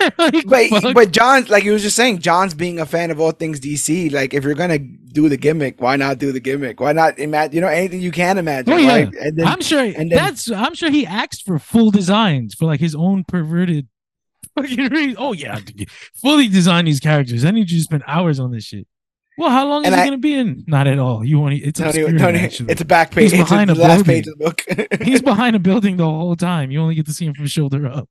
Like, But fuck. but John's like he was just saying, John's being a fan of all things DC. Like if you're gonna do the gimmick, why not do the gimmick? Why not imagine you know anything you can imagine? Oh, yeah. right? And then I'm sure and then- that's I'm sure he asked for full designs for like his own perverted fucking re- Oh yeah, fully design these characters. I need you to spend hours on this shit. Well, how long is he I- gonna be in? Not at all. You want it's obscure, Tony, actually. it's a back page. He's It's behind the a last building. page of the book. He's behind a building the whole time. You only get to see him from shoulder up.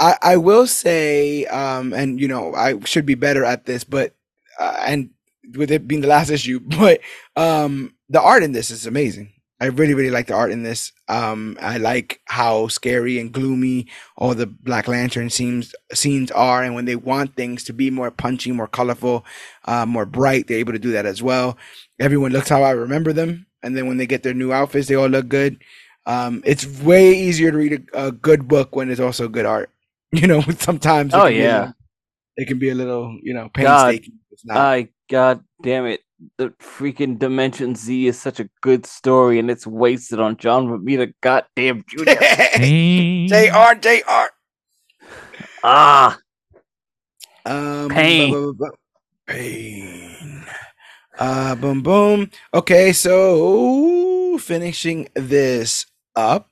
I, I will say, um, and you know, I should be better at this, but uh, and with it being the last issue, but um, the art in this is amazing. I really, really like the art in this. Um, I like how scary and gloomy all the Black Lantern scenes scenes are, and when they want things to be more punchy, more colorful, uh, more bright, they're able to do that as well. Everyone looks how I remember them, and then when they get their new outfits, they all look good. Um, it's way easier to read a, a good book when there's also good art. You know, sometimes. Oh can be a yeah. little- it can be a little, you know, God. painstaking. It's not. I god damn it. The freaking Dimension Z is such a good story and it's wasted on John Romita goddamn Jr. Jr. Jr. ah, Um, Pain. bu- bu- bu- Pain. Uh, boom, boom. Okay, so finishing this up.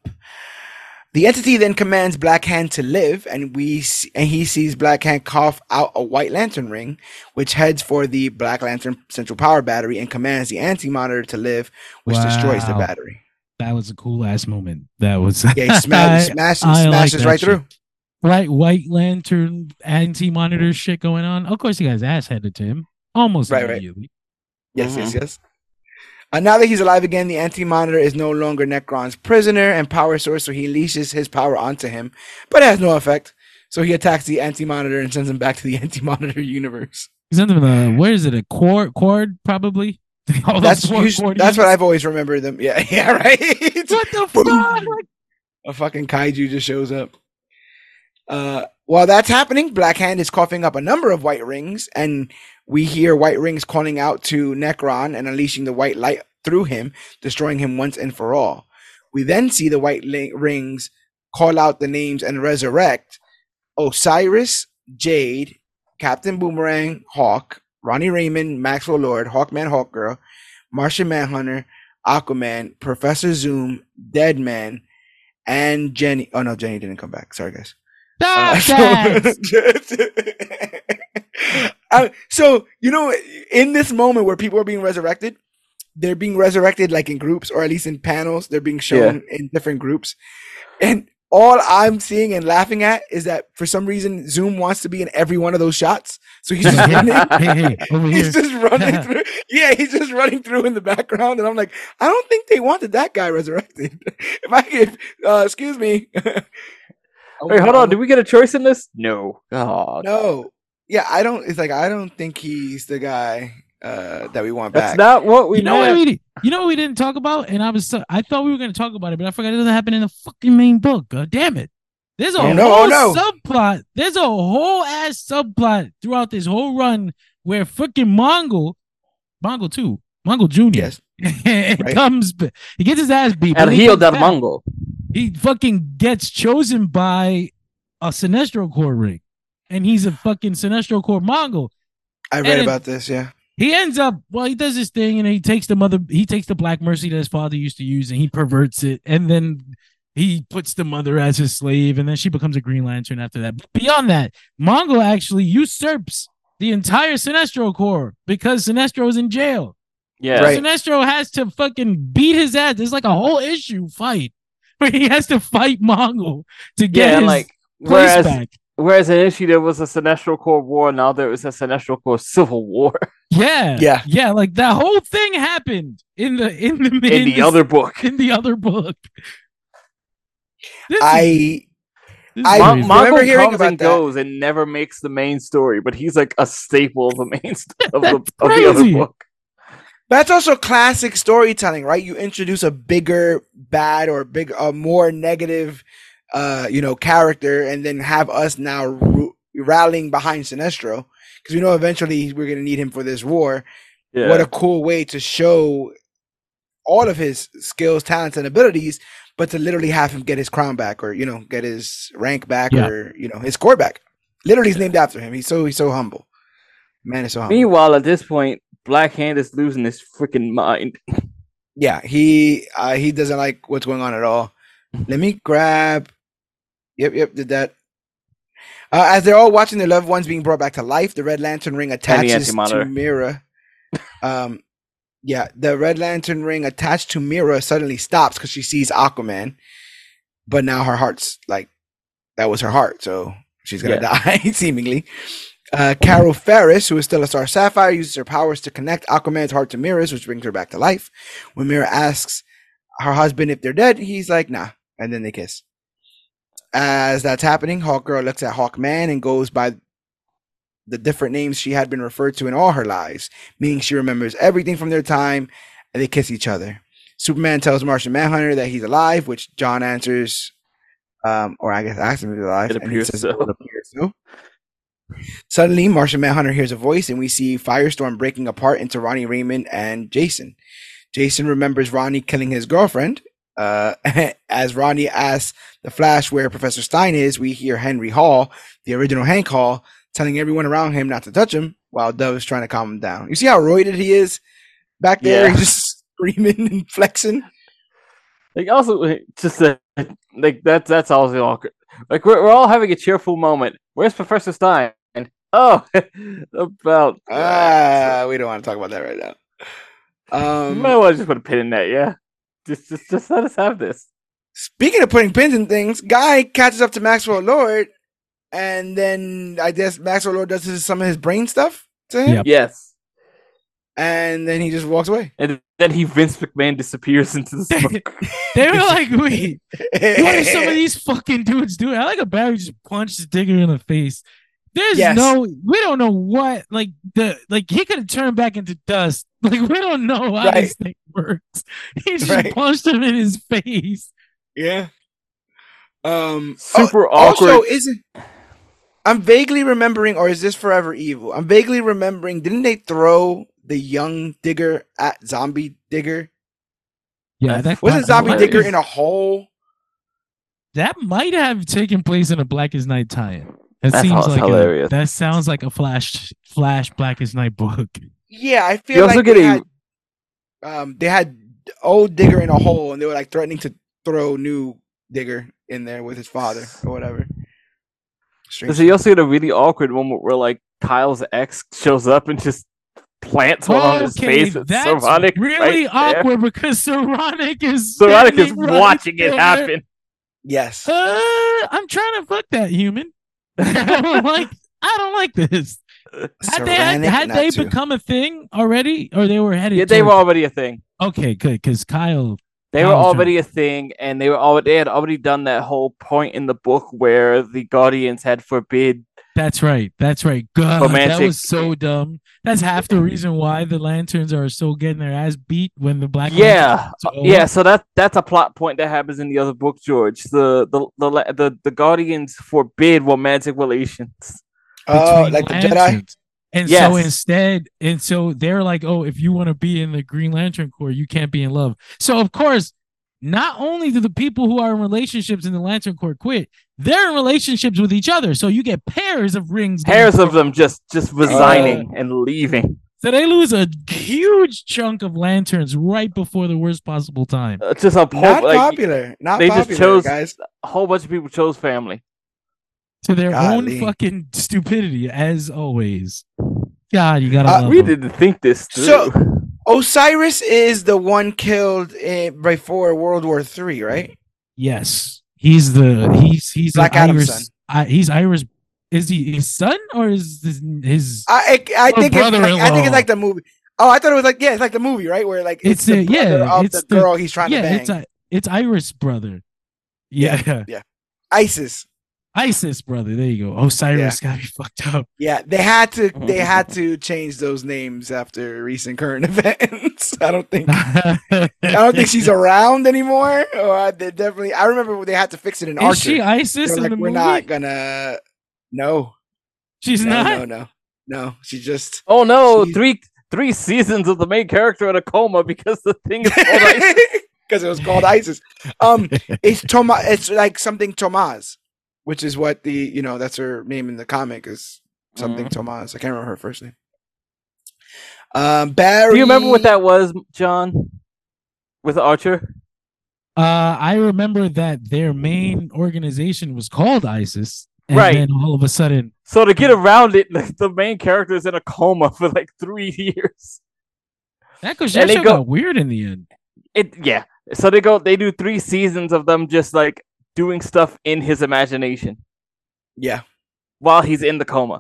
The entity then commands Black Hand to live, and we and he sees Black Hand cough out a White Lantern ring, which heads for the Black Lantern Central Power Battery and commands the Anti Monitor to live, which destroys the battery. That was a cool ass moment. That was Yeah, he sma- he smashes, I like smashes that right shit. through. White White Lantern anti monitor shit going on. Of course, he got his ass handed to him almost Right, right. immediately. Yes, yes, uh-huh. yes. Uh, now that he's alive again, the Anti Monitor is no longer Nekron's prisoner and power source, so he unleashes his power onto him, but it has no effect. So he attacks the Anti Monitor and sends him back to the Anti Monitor universe. He's him the where is it? A Qward? Qward probably. All That's those four that's what? I've always remembered them. Yeah, yeah, right. What the fuck? a fucking kaiju just shows up. Uh, while that's happening, Black Hand is coughing up a number of white rings, and we hear white rings calling out to Nekron and unleashing the white light through him, destroying him once and for all. We then see the white rings call out the names and resurrect Osiris, Jade, Captain Boomerang, Hawk, Ronnie Raymond, Maxwell Lord, Hawkman, Hawkgirl, Martian Manhunter, Aquaman, Professor Zoom, Deadman, and Jenny. Oh no, Jenny didn't come back. Sorry, guys. Uh, so, Uh, so you know, in this moment where people are being resurrected, they're being resurrected like in groups, or at least in panels. They're being shown in different groups, and all I'm seeing and laughing at is that for some reason Zoom wants to be in every one of those shots. So he's just running. hey, hey. He's just running through. Yeah, he's just running through in the background, and I'm like, I don't think they wanted that guy resurrected. if I could, uh, excuse me. Wait, hold on. Did we get a choice in this? No. Oh, No. Yeah, I don't. It's like I don't think he's the guy uh, that we want that's back. not what we you know what we you know what we didn't talk about, and I was I thought we were going to talk about it, but I forgot it doesn't happen in the fucking main book. God damn it! There's a Oh, no, whole oh, no. subplot. There's a whole ass subplot throughout this whole run where fucking Mongul, Mongul two, Mongul Junior, yes. Right. comes. He gets his ass beat. but El he Hill comes del back. Mongo. He fucking gets chosen by a Sinestro Corps ring, and he's a fucking Sinestro Corps Mongul. I read And- about this. Yeah. he ends up well he does this thing and he takes the mother he takes the black mercy that his father used to use and he perverts it and then he puts the mother as his slave and then she becomes a green lantern after that but beyond that mongo actually usurps the entire sinestro corps because sinestro is in jail Yeah. Right. sinestro has to fucking beat his ass there's like a whole issue fight where he has to fight mongo to get Yeah, his like place whereas back whereas initially there was a Sinestro Corps war, now there is a Sinestro Corps civil war yeah Yeah. yeah like that whole thing happened in the in the in the this- other book. in the other book. This I is I Mon- crazy. Remember hearing comes about and that. goes and never makes the main story, but he's like a staple of the main st- of the of the other book. That's also classic storytelling, right? You introduce a bigger bad or big, a more negative, uh, you know, character, and then have us now rallying behind Sinestro because we know eventually we're gonna need him for this war. Yeah. what a cool way to show all of his skills, talents, and abilities, but to literally have him get his crown back, or you know, get his rank back, Yeah. or you know, his score back. Literally, he's named after him. He's so he's so humble. Man is so humble. Meanwhile, at this point, Black Hand is losing his freaking mind. Yeah, he uh, he doesn't like what's going on at all. Let me grab. Yep, yep, did that. Uh, as they're all watching their loved ones being brought back to life, the Red Lantern ring attaches to Mera. Um, yeah, the Red Lantern ring attached to Mera suddenly stops because she sees Aquaman, but now her heart's like that was her heart, so she's gonna die seemingly. Uh, Carol Ferris, who is still a Star Sapphire, uses her powers to connect Aquaman's heart to Mera's, which brings her back to life. When Mera asks her husband if they're dead, he's like, nah. And then they kiss. As that's happening, Hawkgirl looks at Hawkman and goes by the different names she had been referred to in all her lives, meaning she remembers everything from their time and they kiss each other. Superman tells Martian Manhunter that he's alive, which John answers, um, or I guess asks him if he's alive. It and he appears says, so. "It appears so." Suddenly, Martian Manhunter hears a voice, and we see Firestorm breaking apart into Ronnie Raymond and Jason. Jason remembers Ronnie killing his girlfriend. Uh, as Ronnie asks the Flash where Professor Stein is, we hear Henry Hall, the original Hank Hall, telling everyone around him not to touch him, while Dove is trying to calm him down. You see how roided he is back there? Yeah. He's just screaming and flexing. Like also, just uh, like that's that's also awkward. Like we're, we're all having a cheerful moment. Where's Professor Stein? Oh, about Ah, we don't want to talk about that right now. Um, might want to just put a pin in that. Yeah, just just just let us have this. Speaking of putting pins in things, Guy catches up to Maxwell Lord, and then I guess Maxwell Lord does his, some of his brain stuff to him, Yep. Yes, and then he just walks away. and then he Vince McMahon disappears into the smoke. They were like, wait, what are some of these fucking dudes doing? I like a Barry just punched Digger in the face. There's Yes. no, we don't know what, like the, like he could have turned back into dust. Like we don't know how Right. this thing works. He just Right. punched him in his face. yeah. Um. Super oh, Also, isn't I'm vaguely remembering, or is this Forever Evil? I'm vaguely remembering. Didn't they throw the young Digger at Zombie Digger? Yeah, that Wasn't Zombie might- Digger in a hole? That might have taken place in a Blackest Night tie-in. That That's seems also like a, hilarious. that sounds like a Flash Flash Blackest Night book. Yeah, I You feel also like get they a- had, um they had old Digger in a hole, and they were like threatening to throw new Digger in there with his father or whatever. Strange. So you also get a really awkward moment where like Kyle's ex shows up and just plants one on his face. It's that's Soranik really right there. awkward because Soranik is Soranik is right watching it happen. yes. Uh, I'm trying to fuck that human. I don't like. I don't like this. Had they had, had they to. become a thing already, or they were headed? Yeah, they were already a thing. okay. Good, because Kyle. They were Kyle's already a thing, and they were already they had already done that whole point in the book where the Guardians had forbid. That's right. That's right. God, that was so dumb. That's half the reason why the lanterns are still getting their ass beat when the black. Yeah, Lanterns uh, yeah. So that that's a plot point that happens in the other book, George. The the the la- the, the Guardians forbid romantic relations. Oh, between like the Jedi. lanterns. And so instead, and so they're like, oh, if you want to be in the Green Lantern Corps, you can't be in love. So of course, not only do the people who are in relationships in the Lantern Corps quit, they're in relationships with each other. So you get pairs of rings. Pairs of them just just resigning and leaving. So they lose a huge chunk of lanterns right before the worst possible time. Uh, just a whole Not like popular. Not they just chose- guys. a whole bunch of people chose family. To their Golly. own fucking stupidity, as always. God, you gotta Uh, love We them. didn't think this through. So- Osiris is the one killed in, before World War Three, right? Yes, he's the he's he's Black Adam's Iris. I, he's Iris. Is he his son or is his, his I I, I think it's like, I think it's like the movie. Oh, I thought it was like yeah, it's like the movie, right? Where like It's it's, the a- yeah, it's the the- girl he's trying yeah, to bang. it's a, it's Iris brother. Yeah. Yeah, ISIS. Isis brother. There you go. Osiris got me fucked up. Yeah, they had to they had to change those names after recent current events. I don't think I I don't think she's around anymore. Or I- they definitely I remember they had to fix it in Is Archer. she Isis in like, the we're movie? not gonna no She's no not. no no no. She just oh no, She's- three three seasons of the main character in a coma because the thing is called Isis. because it was called ISIS. Um, it's Toma. It's like something Tomaz, which is what the you know that's her name in the comic is something Mhm. Tomaz. I can't remember her first name. Um, Barry. Do you remember what that was, John? With Archer? Uh, I remember that their main organization was called ISIS, and Right. then all of a sudden, So to get around it, the, the main character is in a coma for like three years. that goes And that show go- got weird in the end. It yeah. So they go they do three seasons of them just like doing stuff in his imagination Yeah, while he's in the coma.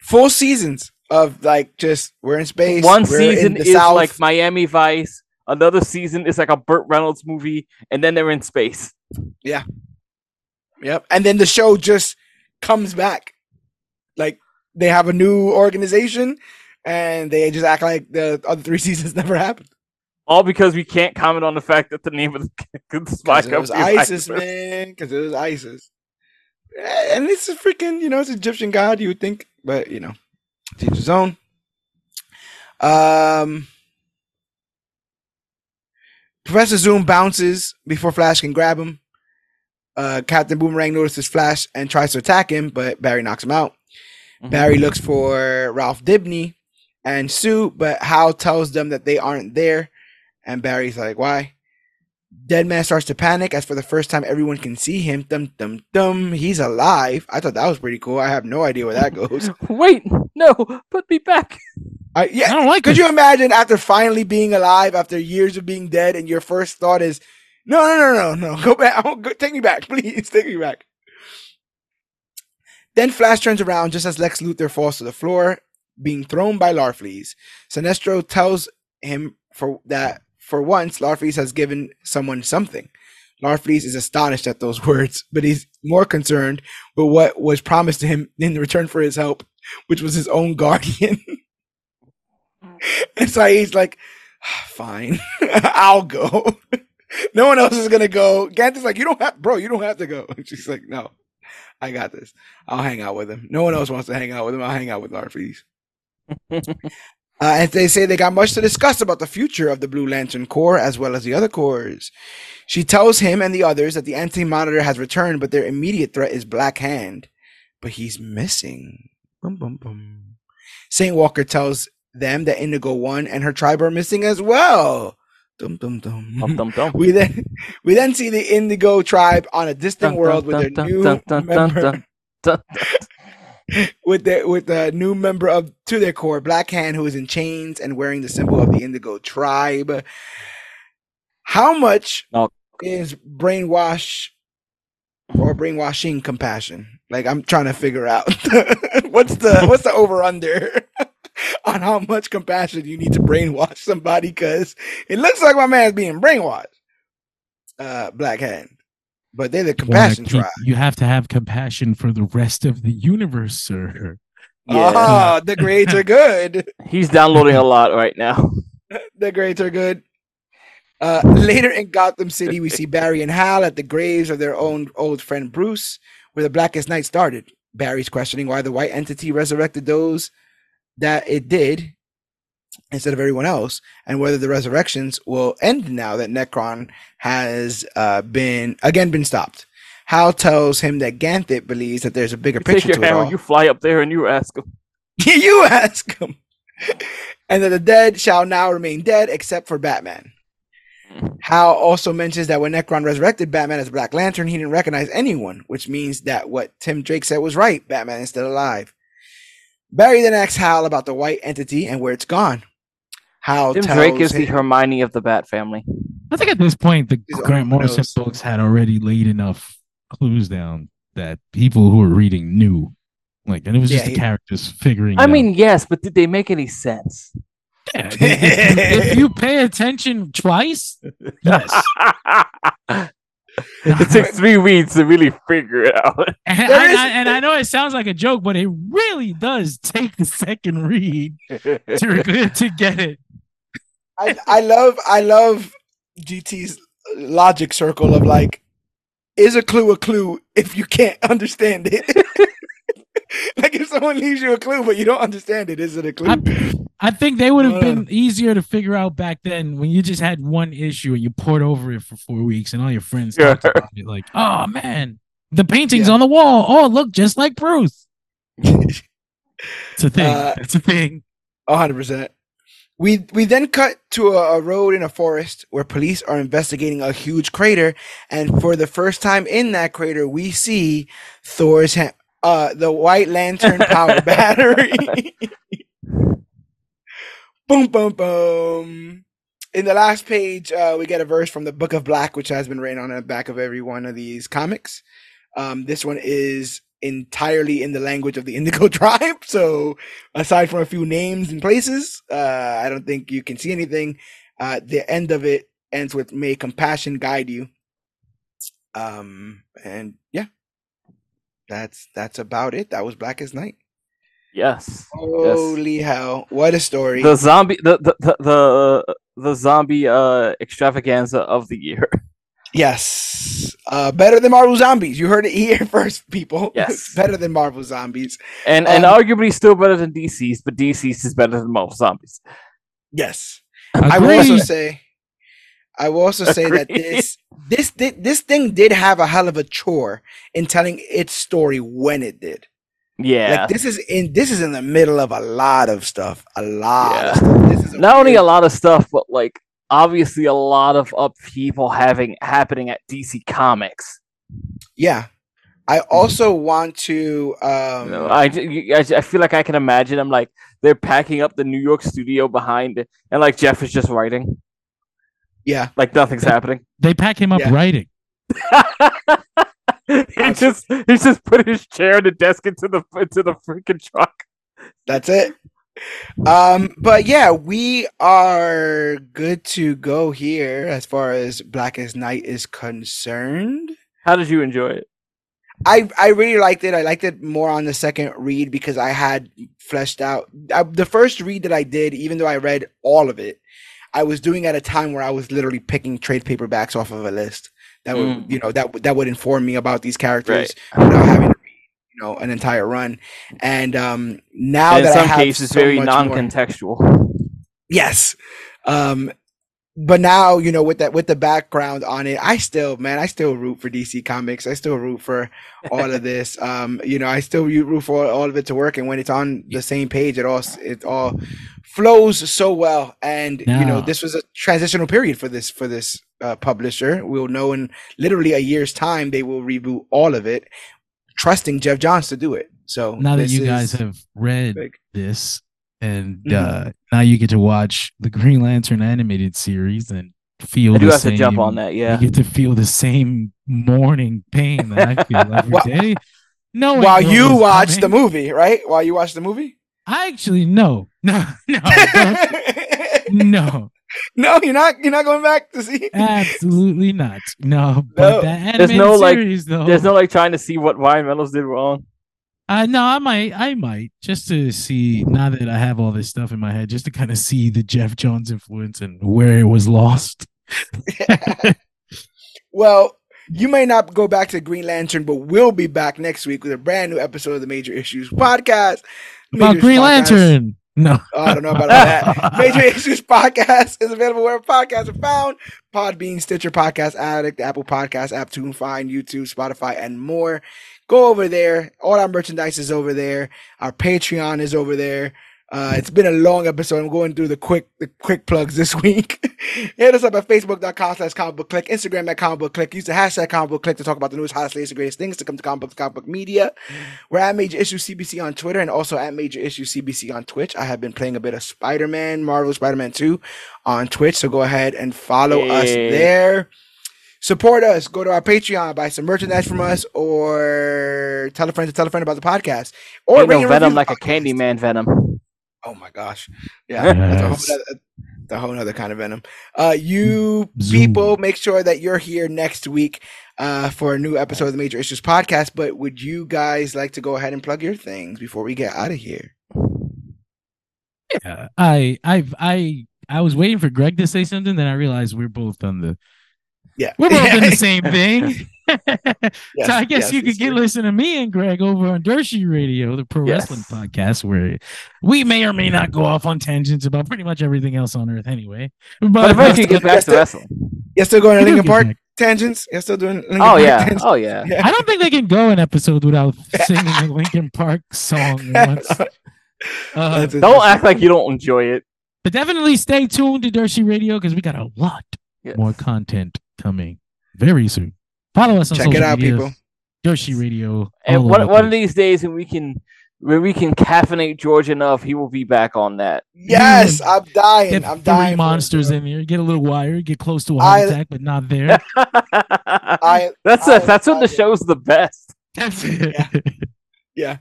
full seasons of like just we're in space. One season is South. like Miami Vice. Another season is like a Burt Reynolds movie, and then they're in space. Yeah. Yep. And then the show just comes back. Like they have a new organization and they just act like the other three seasons never happened. All because we can't comment on the fact that the name of the, the spy it was company is ISIS, man. Because it was ISIS. And it's a freaking, you know, it's an Egyptian god, you would think. But, you know, to each his own. Um, Professor Zoom bounces before Flash can grab him. Uh, Captain Boomerang notices Flash and tries to attack him, but Barry knocks him out. Mhm. Barry looks for Ralph Dibney and Sue, but Hal tells them that they aren't there. And Barry's like, why? Dead man starts to panic as for the first time everyone can see him. Dum dum dum. He's alive. I thought that was pretty cool. I have no idea where that goes. Wait, no, put me back. I, yeah, I don't like Could it. you imagine after finally being alive after years of being dead and your first thought is, no, no, no, no, no, go back. I won't oh, go, take me back, please. Take me back. Then Flash turns around just as Lex Luthor falls to the floor, being thrown by Larfleeze. Sinestro tells him for that for once Larfleeze has given someone something. Larfleeze is astonished at those words, but he's more concerned with what was promised to him in return for his help, which was his own guardian. and so he's like, ah, fine, I'll go. no one else is gonna go. Gant's like, you don't have, bro, you don't have to go. And she's like, no, I got this. I'll hang out with him. No one else wants to hang out with him. I'll hang out with Larfleeze. Uh, and they say they got much to discuss about the future of the Blue Lantern Corps as well as the other corps. She tells him and the others that the Anti Monitor has returned, but their immediate threat is Black Hand. But he's missing. Bum, bum, bum. Saint Walker tells them that Indigo One and her tribe are missing as well. Dum dum dum. Dum, dum, dum. We then we then see the Indigo tribe on a distant world with their new member. with the with the new member of to their core, Black Hand, who is in chains and wearing the symbol of the Indigo tribe. How much is brainwash or brainwashing compassion? Like I'm trying to figure out what's the what's the over under on how much compassion you need to brainwash somebody because it looks like my man's being brainwashed. Uh, Black Hand, but they're the compassion I keep- tribe. You have to have compassion for the rest of the universe, sir. Yeah. Oh, the grades are good. He's downloading a lot right now. the grades are good. Uh, later in Gotham City, we see Barry and Hal at the graves of their own old friend Bruce, where the Blackest Night started. Barry's questioning why the white entity resurrected those that it did instead of everyone else, and whether the resurrections will end now that Nekron has uh, been again been stopped. Hal tells him that Ganthet believes that there's a bigger You take picture your to it hammer, all. you fly up there, and you ask him. you ask him. and that the dead shall now remain dead except for Batman. Hal also mentions that when Nekron resurrected Batman as Black Lantern, he didn't recognize anyone, which means that what Tim Drake said was right. Batman is still alive. Barry then asks Hal about the white entity and where it's gone. Hal Tim tells Drake is the Hermione of the Bat family. I think at this point, the He's Grant on Morrison those. books had already laid enough clues down that people who were reading knew. Like, and it was just Yeah, the characters figuring. I it out. I mean, yes, but did they make any sense? Yeah, if, if- if you pay attention twice, yes. it takes three reads to really figure it out. And, I, is- I- and I know it sounds like a joke, but it really does take the second read to, to get it. I, I love I love GT's logic circle of like, is a clue a clue if you can't understand it? like if someone leaves you a clue but you don't understand it, is it a clue? I- I think they would have Uh. been easier to figure out back then when you just had one issue and you poured over it for four weeks and all your friends Yeah. talked about it. Like, oh man, the painting's Yeah. on the wall. Oh, look, just like Bruce. It's a thing. Uh, it's a thing. A hundred percent. We we then cut to a, a road in a forest where police are investigating a huge crater, and for the first time in that crater, we see Thor's ha- uh the White Lantern power battery. boom, boom, boom. In the last page, uh, we get a verse from the Book of Black, which has been written on the back of every one of these comics. Um, this one is entirely in the language of the Indigo tribe. So, aside from a few names and places, uh, I don't think you can see anything. Uh, the end of it ends with "May compassion guide you." Um, and yeah, that's that's about it. That was Blackest Night. Yes. Holy hell! What a story! The zombie the the the the, the zombie uh extravaganza of the year. yes, uh, better than Marvel Zombies. You heard it here first, people. Yes. better than Marvel Zombies. And and Um, arguably still better than DC's, but DC's is better than Marvel Zombies. Yes. I will also say, I will also say that this this thi- this thing did have a hell of a chore in telling its story when it did. Yeah. Like this is in this is in the middle of a lot of stuff. A lot. Yeah. Of stuff. This is a Not only a lot of stuff, but like obviously a lot of upheaval having happening at DC Comics. yeah. I also want to um know, I, I, I feel like I can imagine them like they're packing up the New York studio behind it, and like Jeff is just writing, yeah. like nothing's happening. They pack him up Yeah. writing. he just he just put his chair and the desk into the into the freaking truck. That's it. Um, but yeah, we are good to go here as far as Blackest Night is concerned. How did you enjoy it? I I really liked it. I liked it more on the second read because I had fleshed out I, the first read that I did. Even though I read all of it, I was doing at a time where I was literally picking trade paperbacks off of a list that would Mm. you know that that would inform me about these characters Right. without having to read you know an entire run. And um now And in that I some have cases, so very non-contextual. Yes. Um but now, you know, with that with the background on it, I still, man, I still root for DC Comics. I still root for all of this. Um, you know, I still root for all of it to work and when it's on the same page, it all it all flows so well. And you know, this was a transitional period for this for this uh, publisher. We'll know in literally a year's time they will reboot all of it, trusting Geoff Johns to do it. So Now that you guys have read big. this, and Mhm. uh, now you get to watch the Green Lantern animated series and feel I do the have same. to jump on that. Yeah. You get to feel the same morning pain that I feel every day. No, while you watch the movie, right? While you watch the movie? I actually no, no, no, no, no, you're not. You're not going back to see. absolutely not. No, but No. the There's animated no, like- series though. There's no like trying to see what Ryan Reynolds did wrong. Uh, no, I might, I might, just to see now that I have all this stuff in my head, just to kind of see the Geoff Johns influence and where it was lost. well, you may not go back to Green Lantern, but we'll be back next week with a brand new episode of the Major Issues podcast. About Green Podcast- Lantern. No, Oh, I don't know about that. Major Issues Podcast is available wherever podcasts are found. Podbean, Stitcher, Podcast Addict, Apple Podcast app, TuneFind, YouTube, Spotify, and more. Go over there. All our merchandise is over there. Our Patreon is over there. Uh, it's been a long episode. I'm going through the quick the quick plugs this week. Hit us up at facebook.com slash comic book clique, Instagram at comic book clique. Use the hashtag comic book clique to talk about the newest, hottest, latest, and greatest things to come to comic book, comic book media. We're at Major Issue CBC on Twitter and also at Major Issue CBC on Twitch. I have been playing a bit of Spider Man, Marvel Spider Man 2 on Twitch. So go ahead and follow us there. Support us. Go to our Patreon, buy some merchandise from us, or tell a friend to tell a friend about the podcast. Or Ain't rate no venom like a podcast. Candyman venom. Oh my gosh. Yeah. That's a whole Yes. nother, whole other kind of venom. Uh, you Zoom. people, make sure that you're here next week uh, for a new episode of the Major Issues podcast. But would you guys like to go ahead and plug your things before we get out of here? yeah, I, I've, I, I was waiting for Greg to say something, then I realized we're both on the, Yeah. we're both in the same thing. Yes, so I guess yes, you could get true. listen to me and Greg over on Dirt Sheet Radio, the pro Yes. wrestling podcast, where we may or may not go off on tangents about pretty much everything else on earth anyway. But, But eventually get back to sir. wrestling. You're still going to Linkin Park back. tangents? You're still doing Linkin Oh Park yeah. tangents? Oh yeah. Yeah. I don't think they can go an episode without singing a Linkin Park song once. Uh, Don't act like you don't enjoy it. but definitely stay tuned to Dirt Sheet Radio because we got a lot Yes. more content coming very soon. Follow us on Check it social out, media, people. Dirt Sheet Radio. And one, one of these days when we can when we can caffeinate George enough, he will be back on that. Yes, I'm dying. Get I'm three dying. monsters in here. Get a little wire. Get close to a heart I- attack, but not there. I, that's I- a, that's when I- the show's the best. That's it. yeah.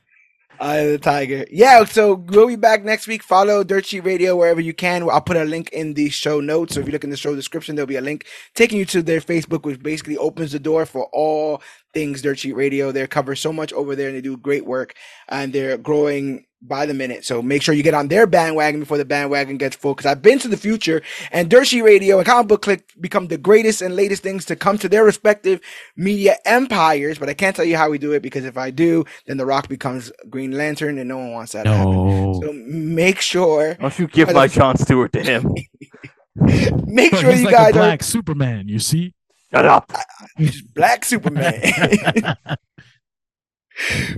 Eye the Tiger. Yeah, so we'll be back next week. Follow Dirt Sheet Radio wherever you can. I'll put a link in the show notes. So if you look in the show description, there'll be a link taking you to their Facebook, which basically opens the door for all things Dirt Sheet Radio. They cover so much over there and they do great work and they're growing by the minute. So make sure you get on their bandwagon before the bandwagon gets full. Because I've been to the future and Dirt Sheet Radio and Comic Book Clique become the greatest and latest things to come to their respective media empires. But I can't tell you how we do it because if I do, then The Rock becomes Green Lantern and no one wants that to happen. No. So make sure, Don't you give my John Stewart to him? make sure he's you like a guys are black Superman, you see? Shut up. Black Superman.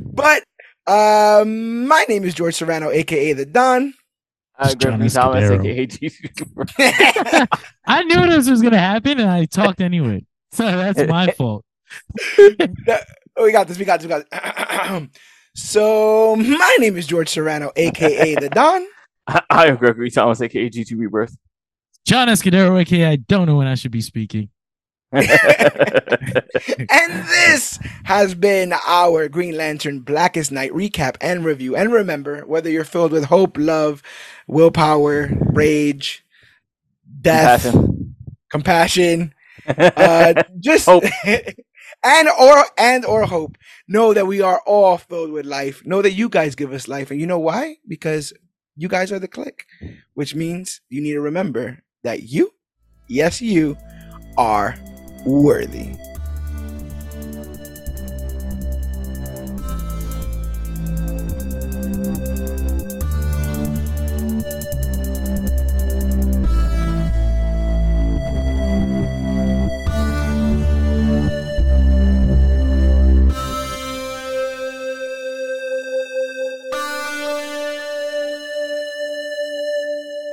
but um, my name is George Serrano, aka the Don. Uh, It's John Gregory Thomas, Escudero. aka Jesus. I knew this was gonna happen and I talked anyway. So that's my fault. Oh, we got this. We got this. We got this. so my name is George Serrano, aka the Don. I, I am Gregory Thomas, aka G2 Rebirth. John Escudero, aka I don't know when I should be speaking. And this has been our Green Lantern Blackest Night recap and review. And remember, whether you're filled with hope, love, willpower, rage, death, compassion, Compassion. uh, just Hope. and or and or hope. Know that we are all filled with life. Know that you guys give us life, and you know why? Because you guys are the Clique, which means you need to remember that you, yes, you, are worthy.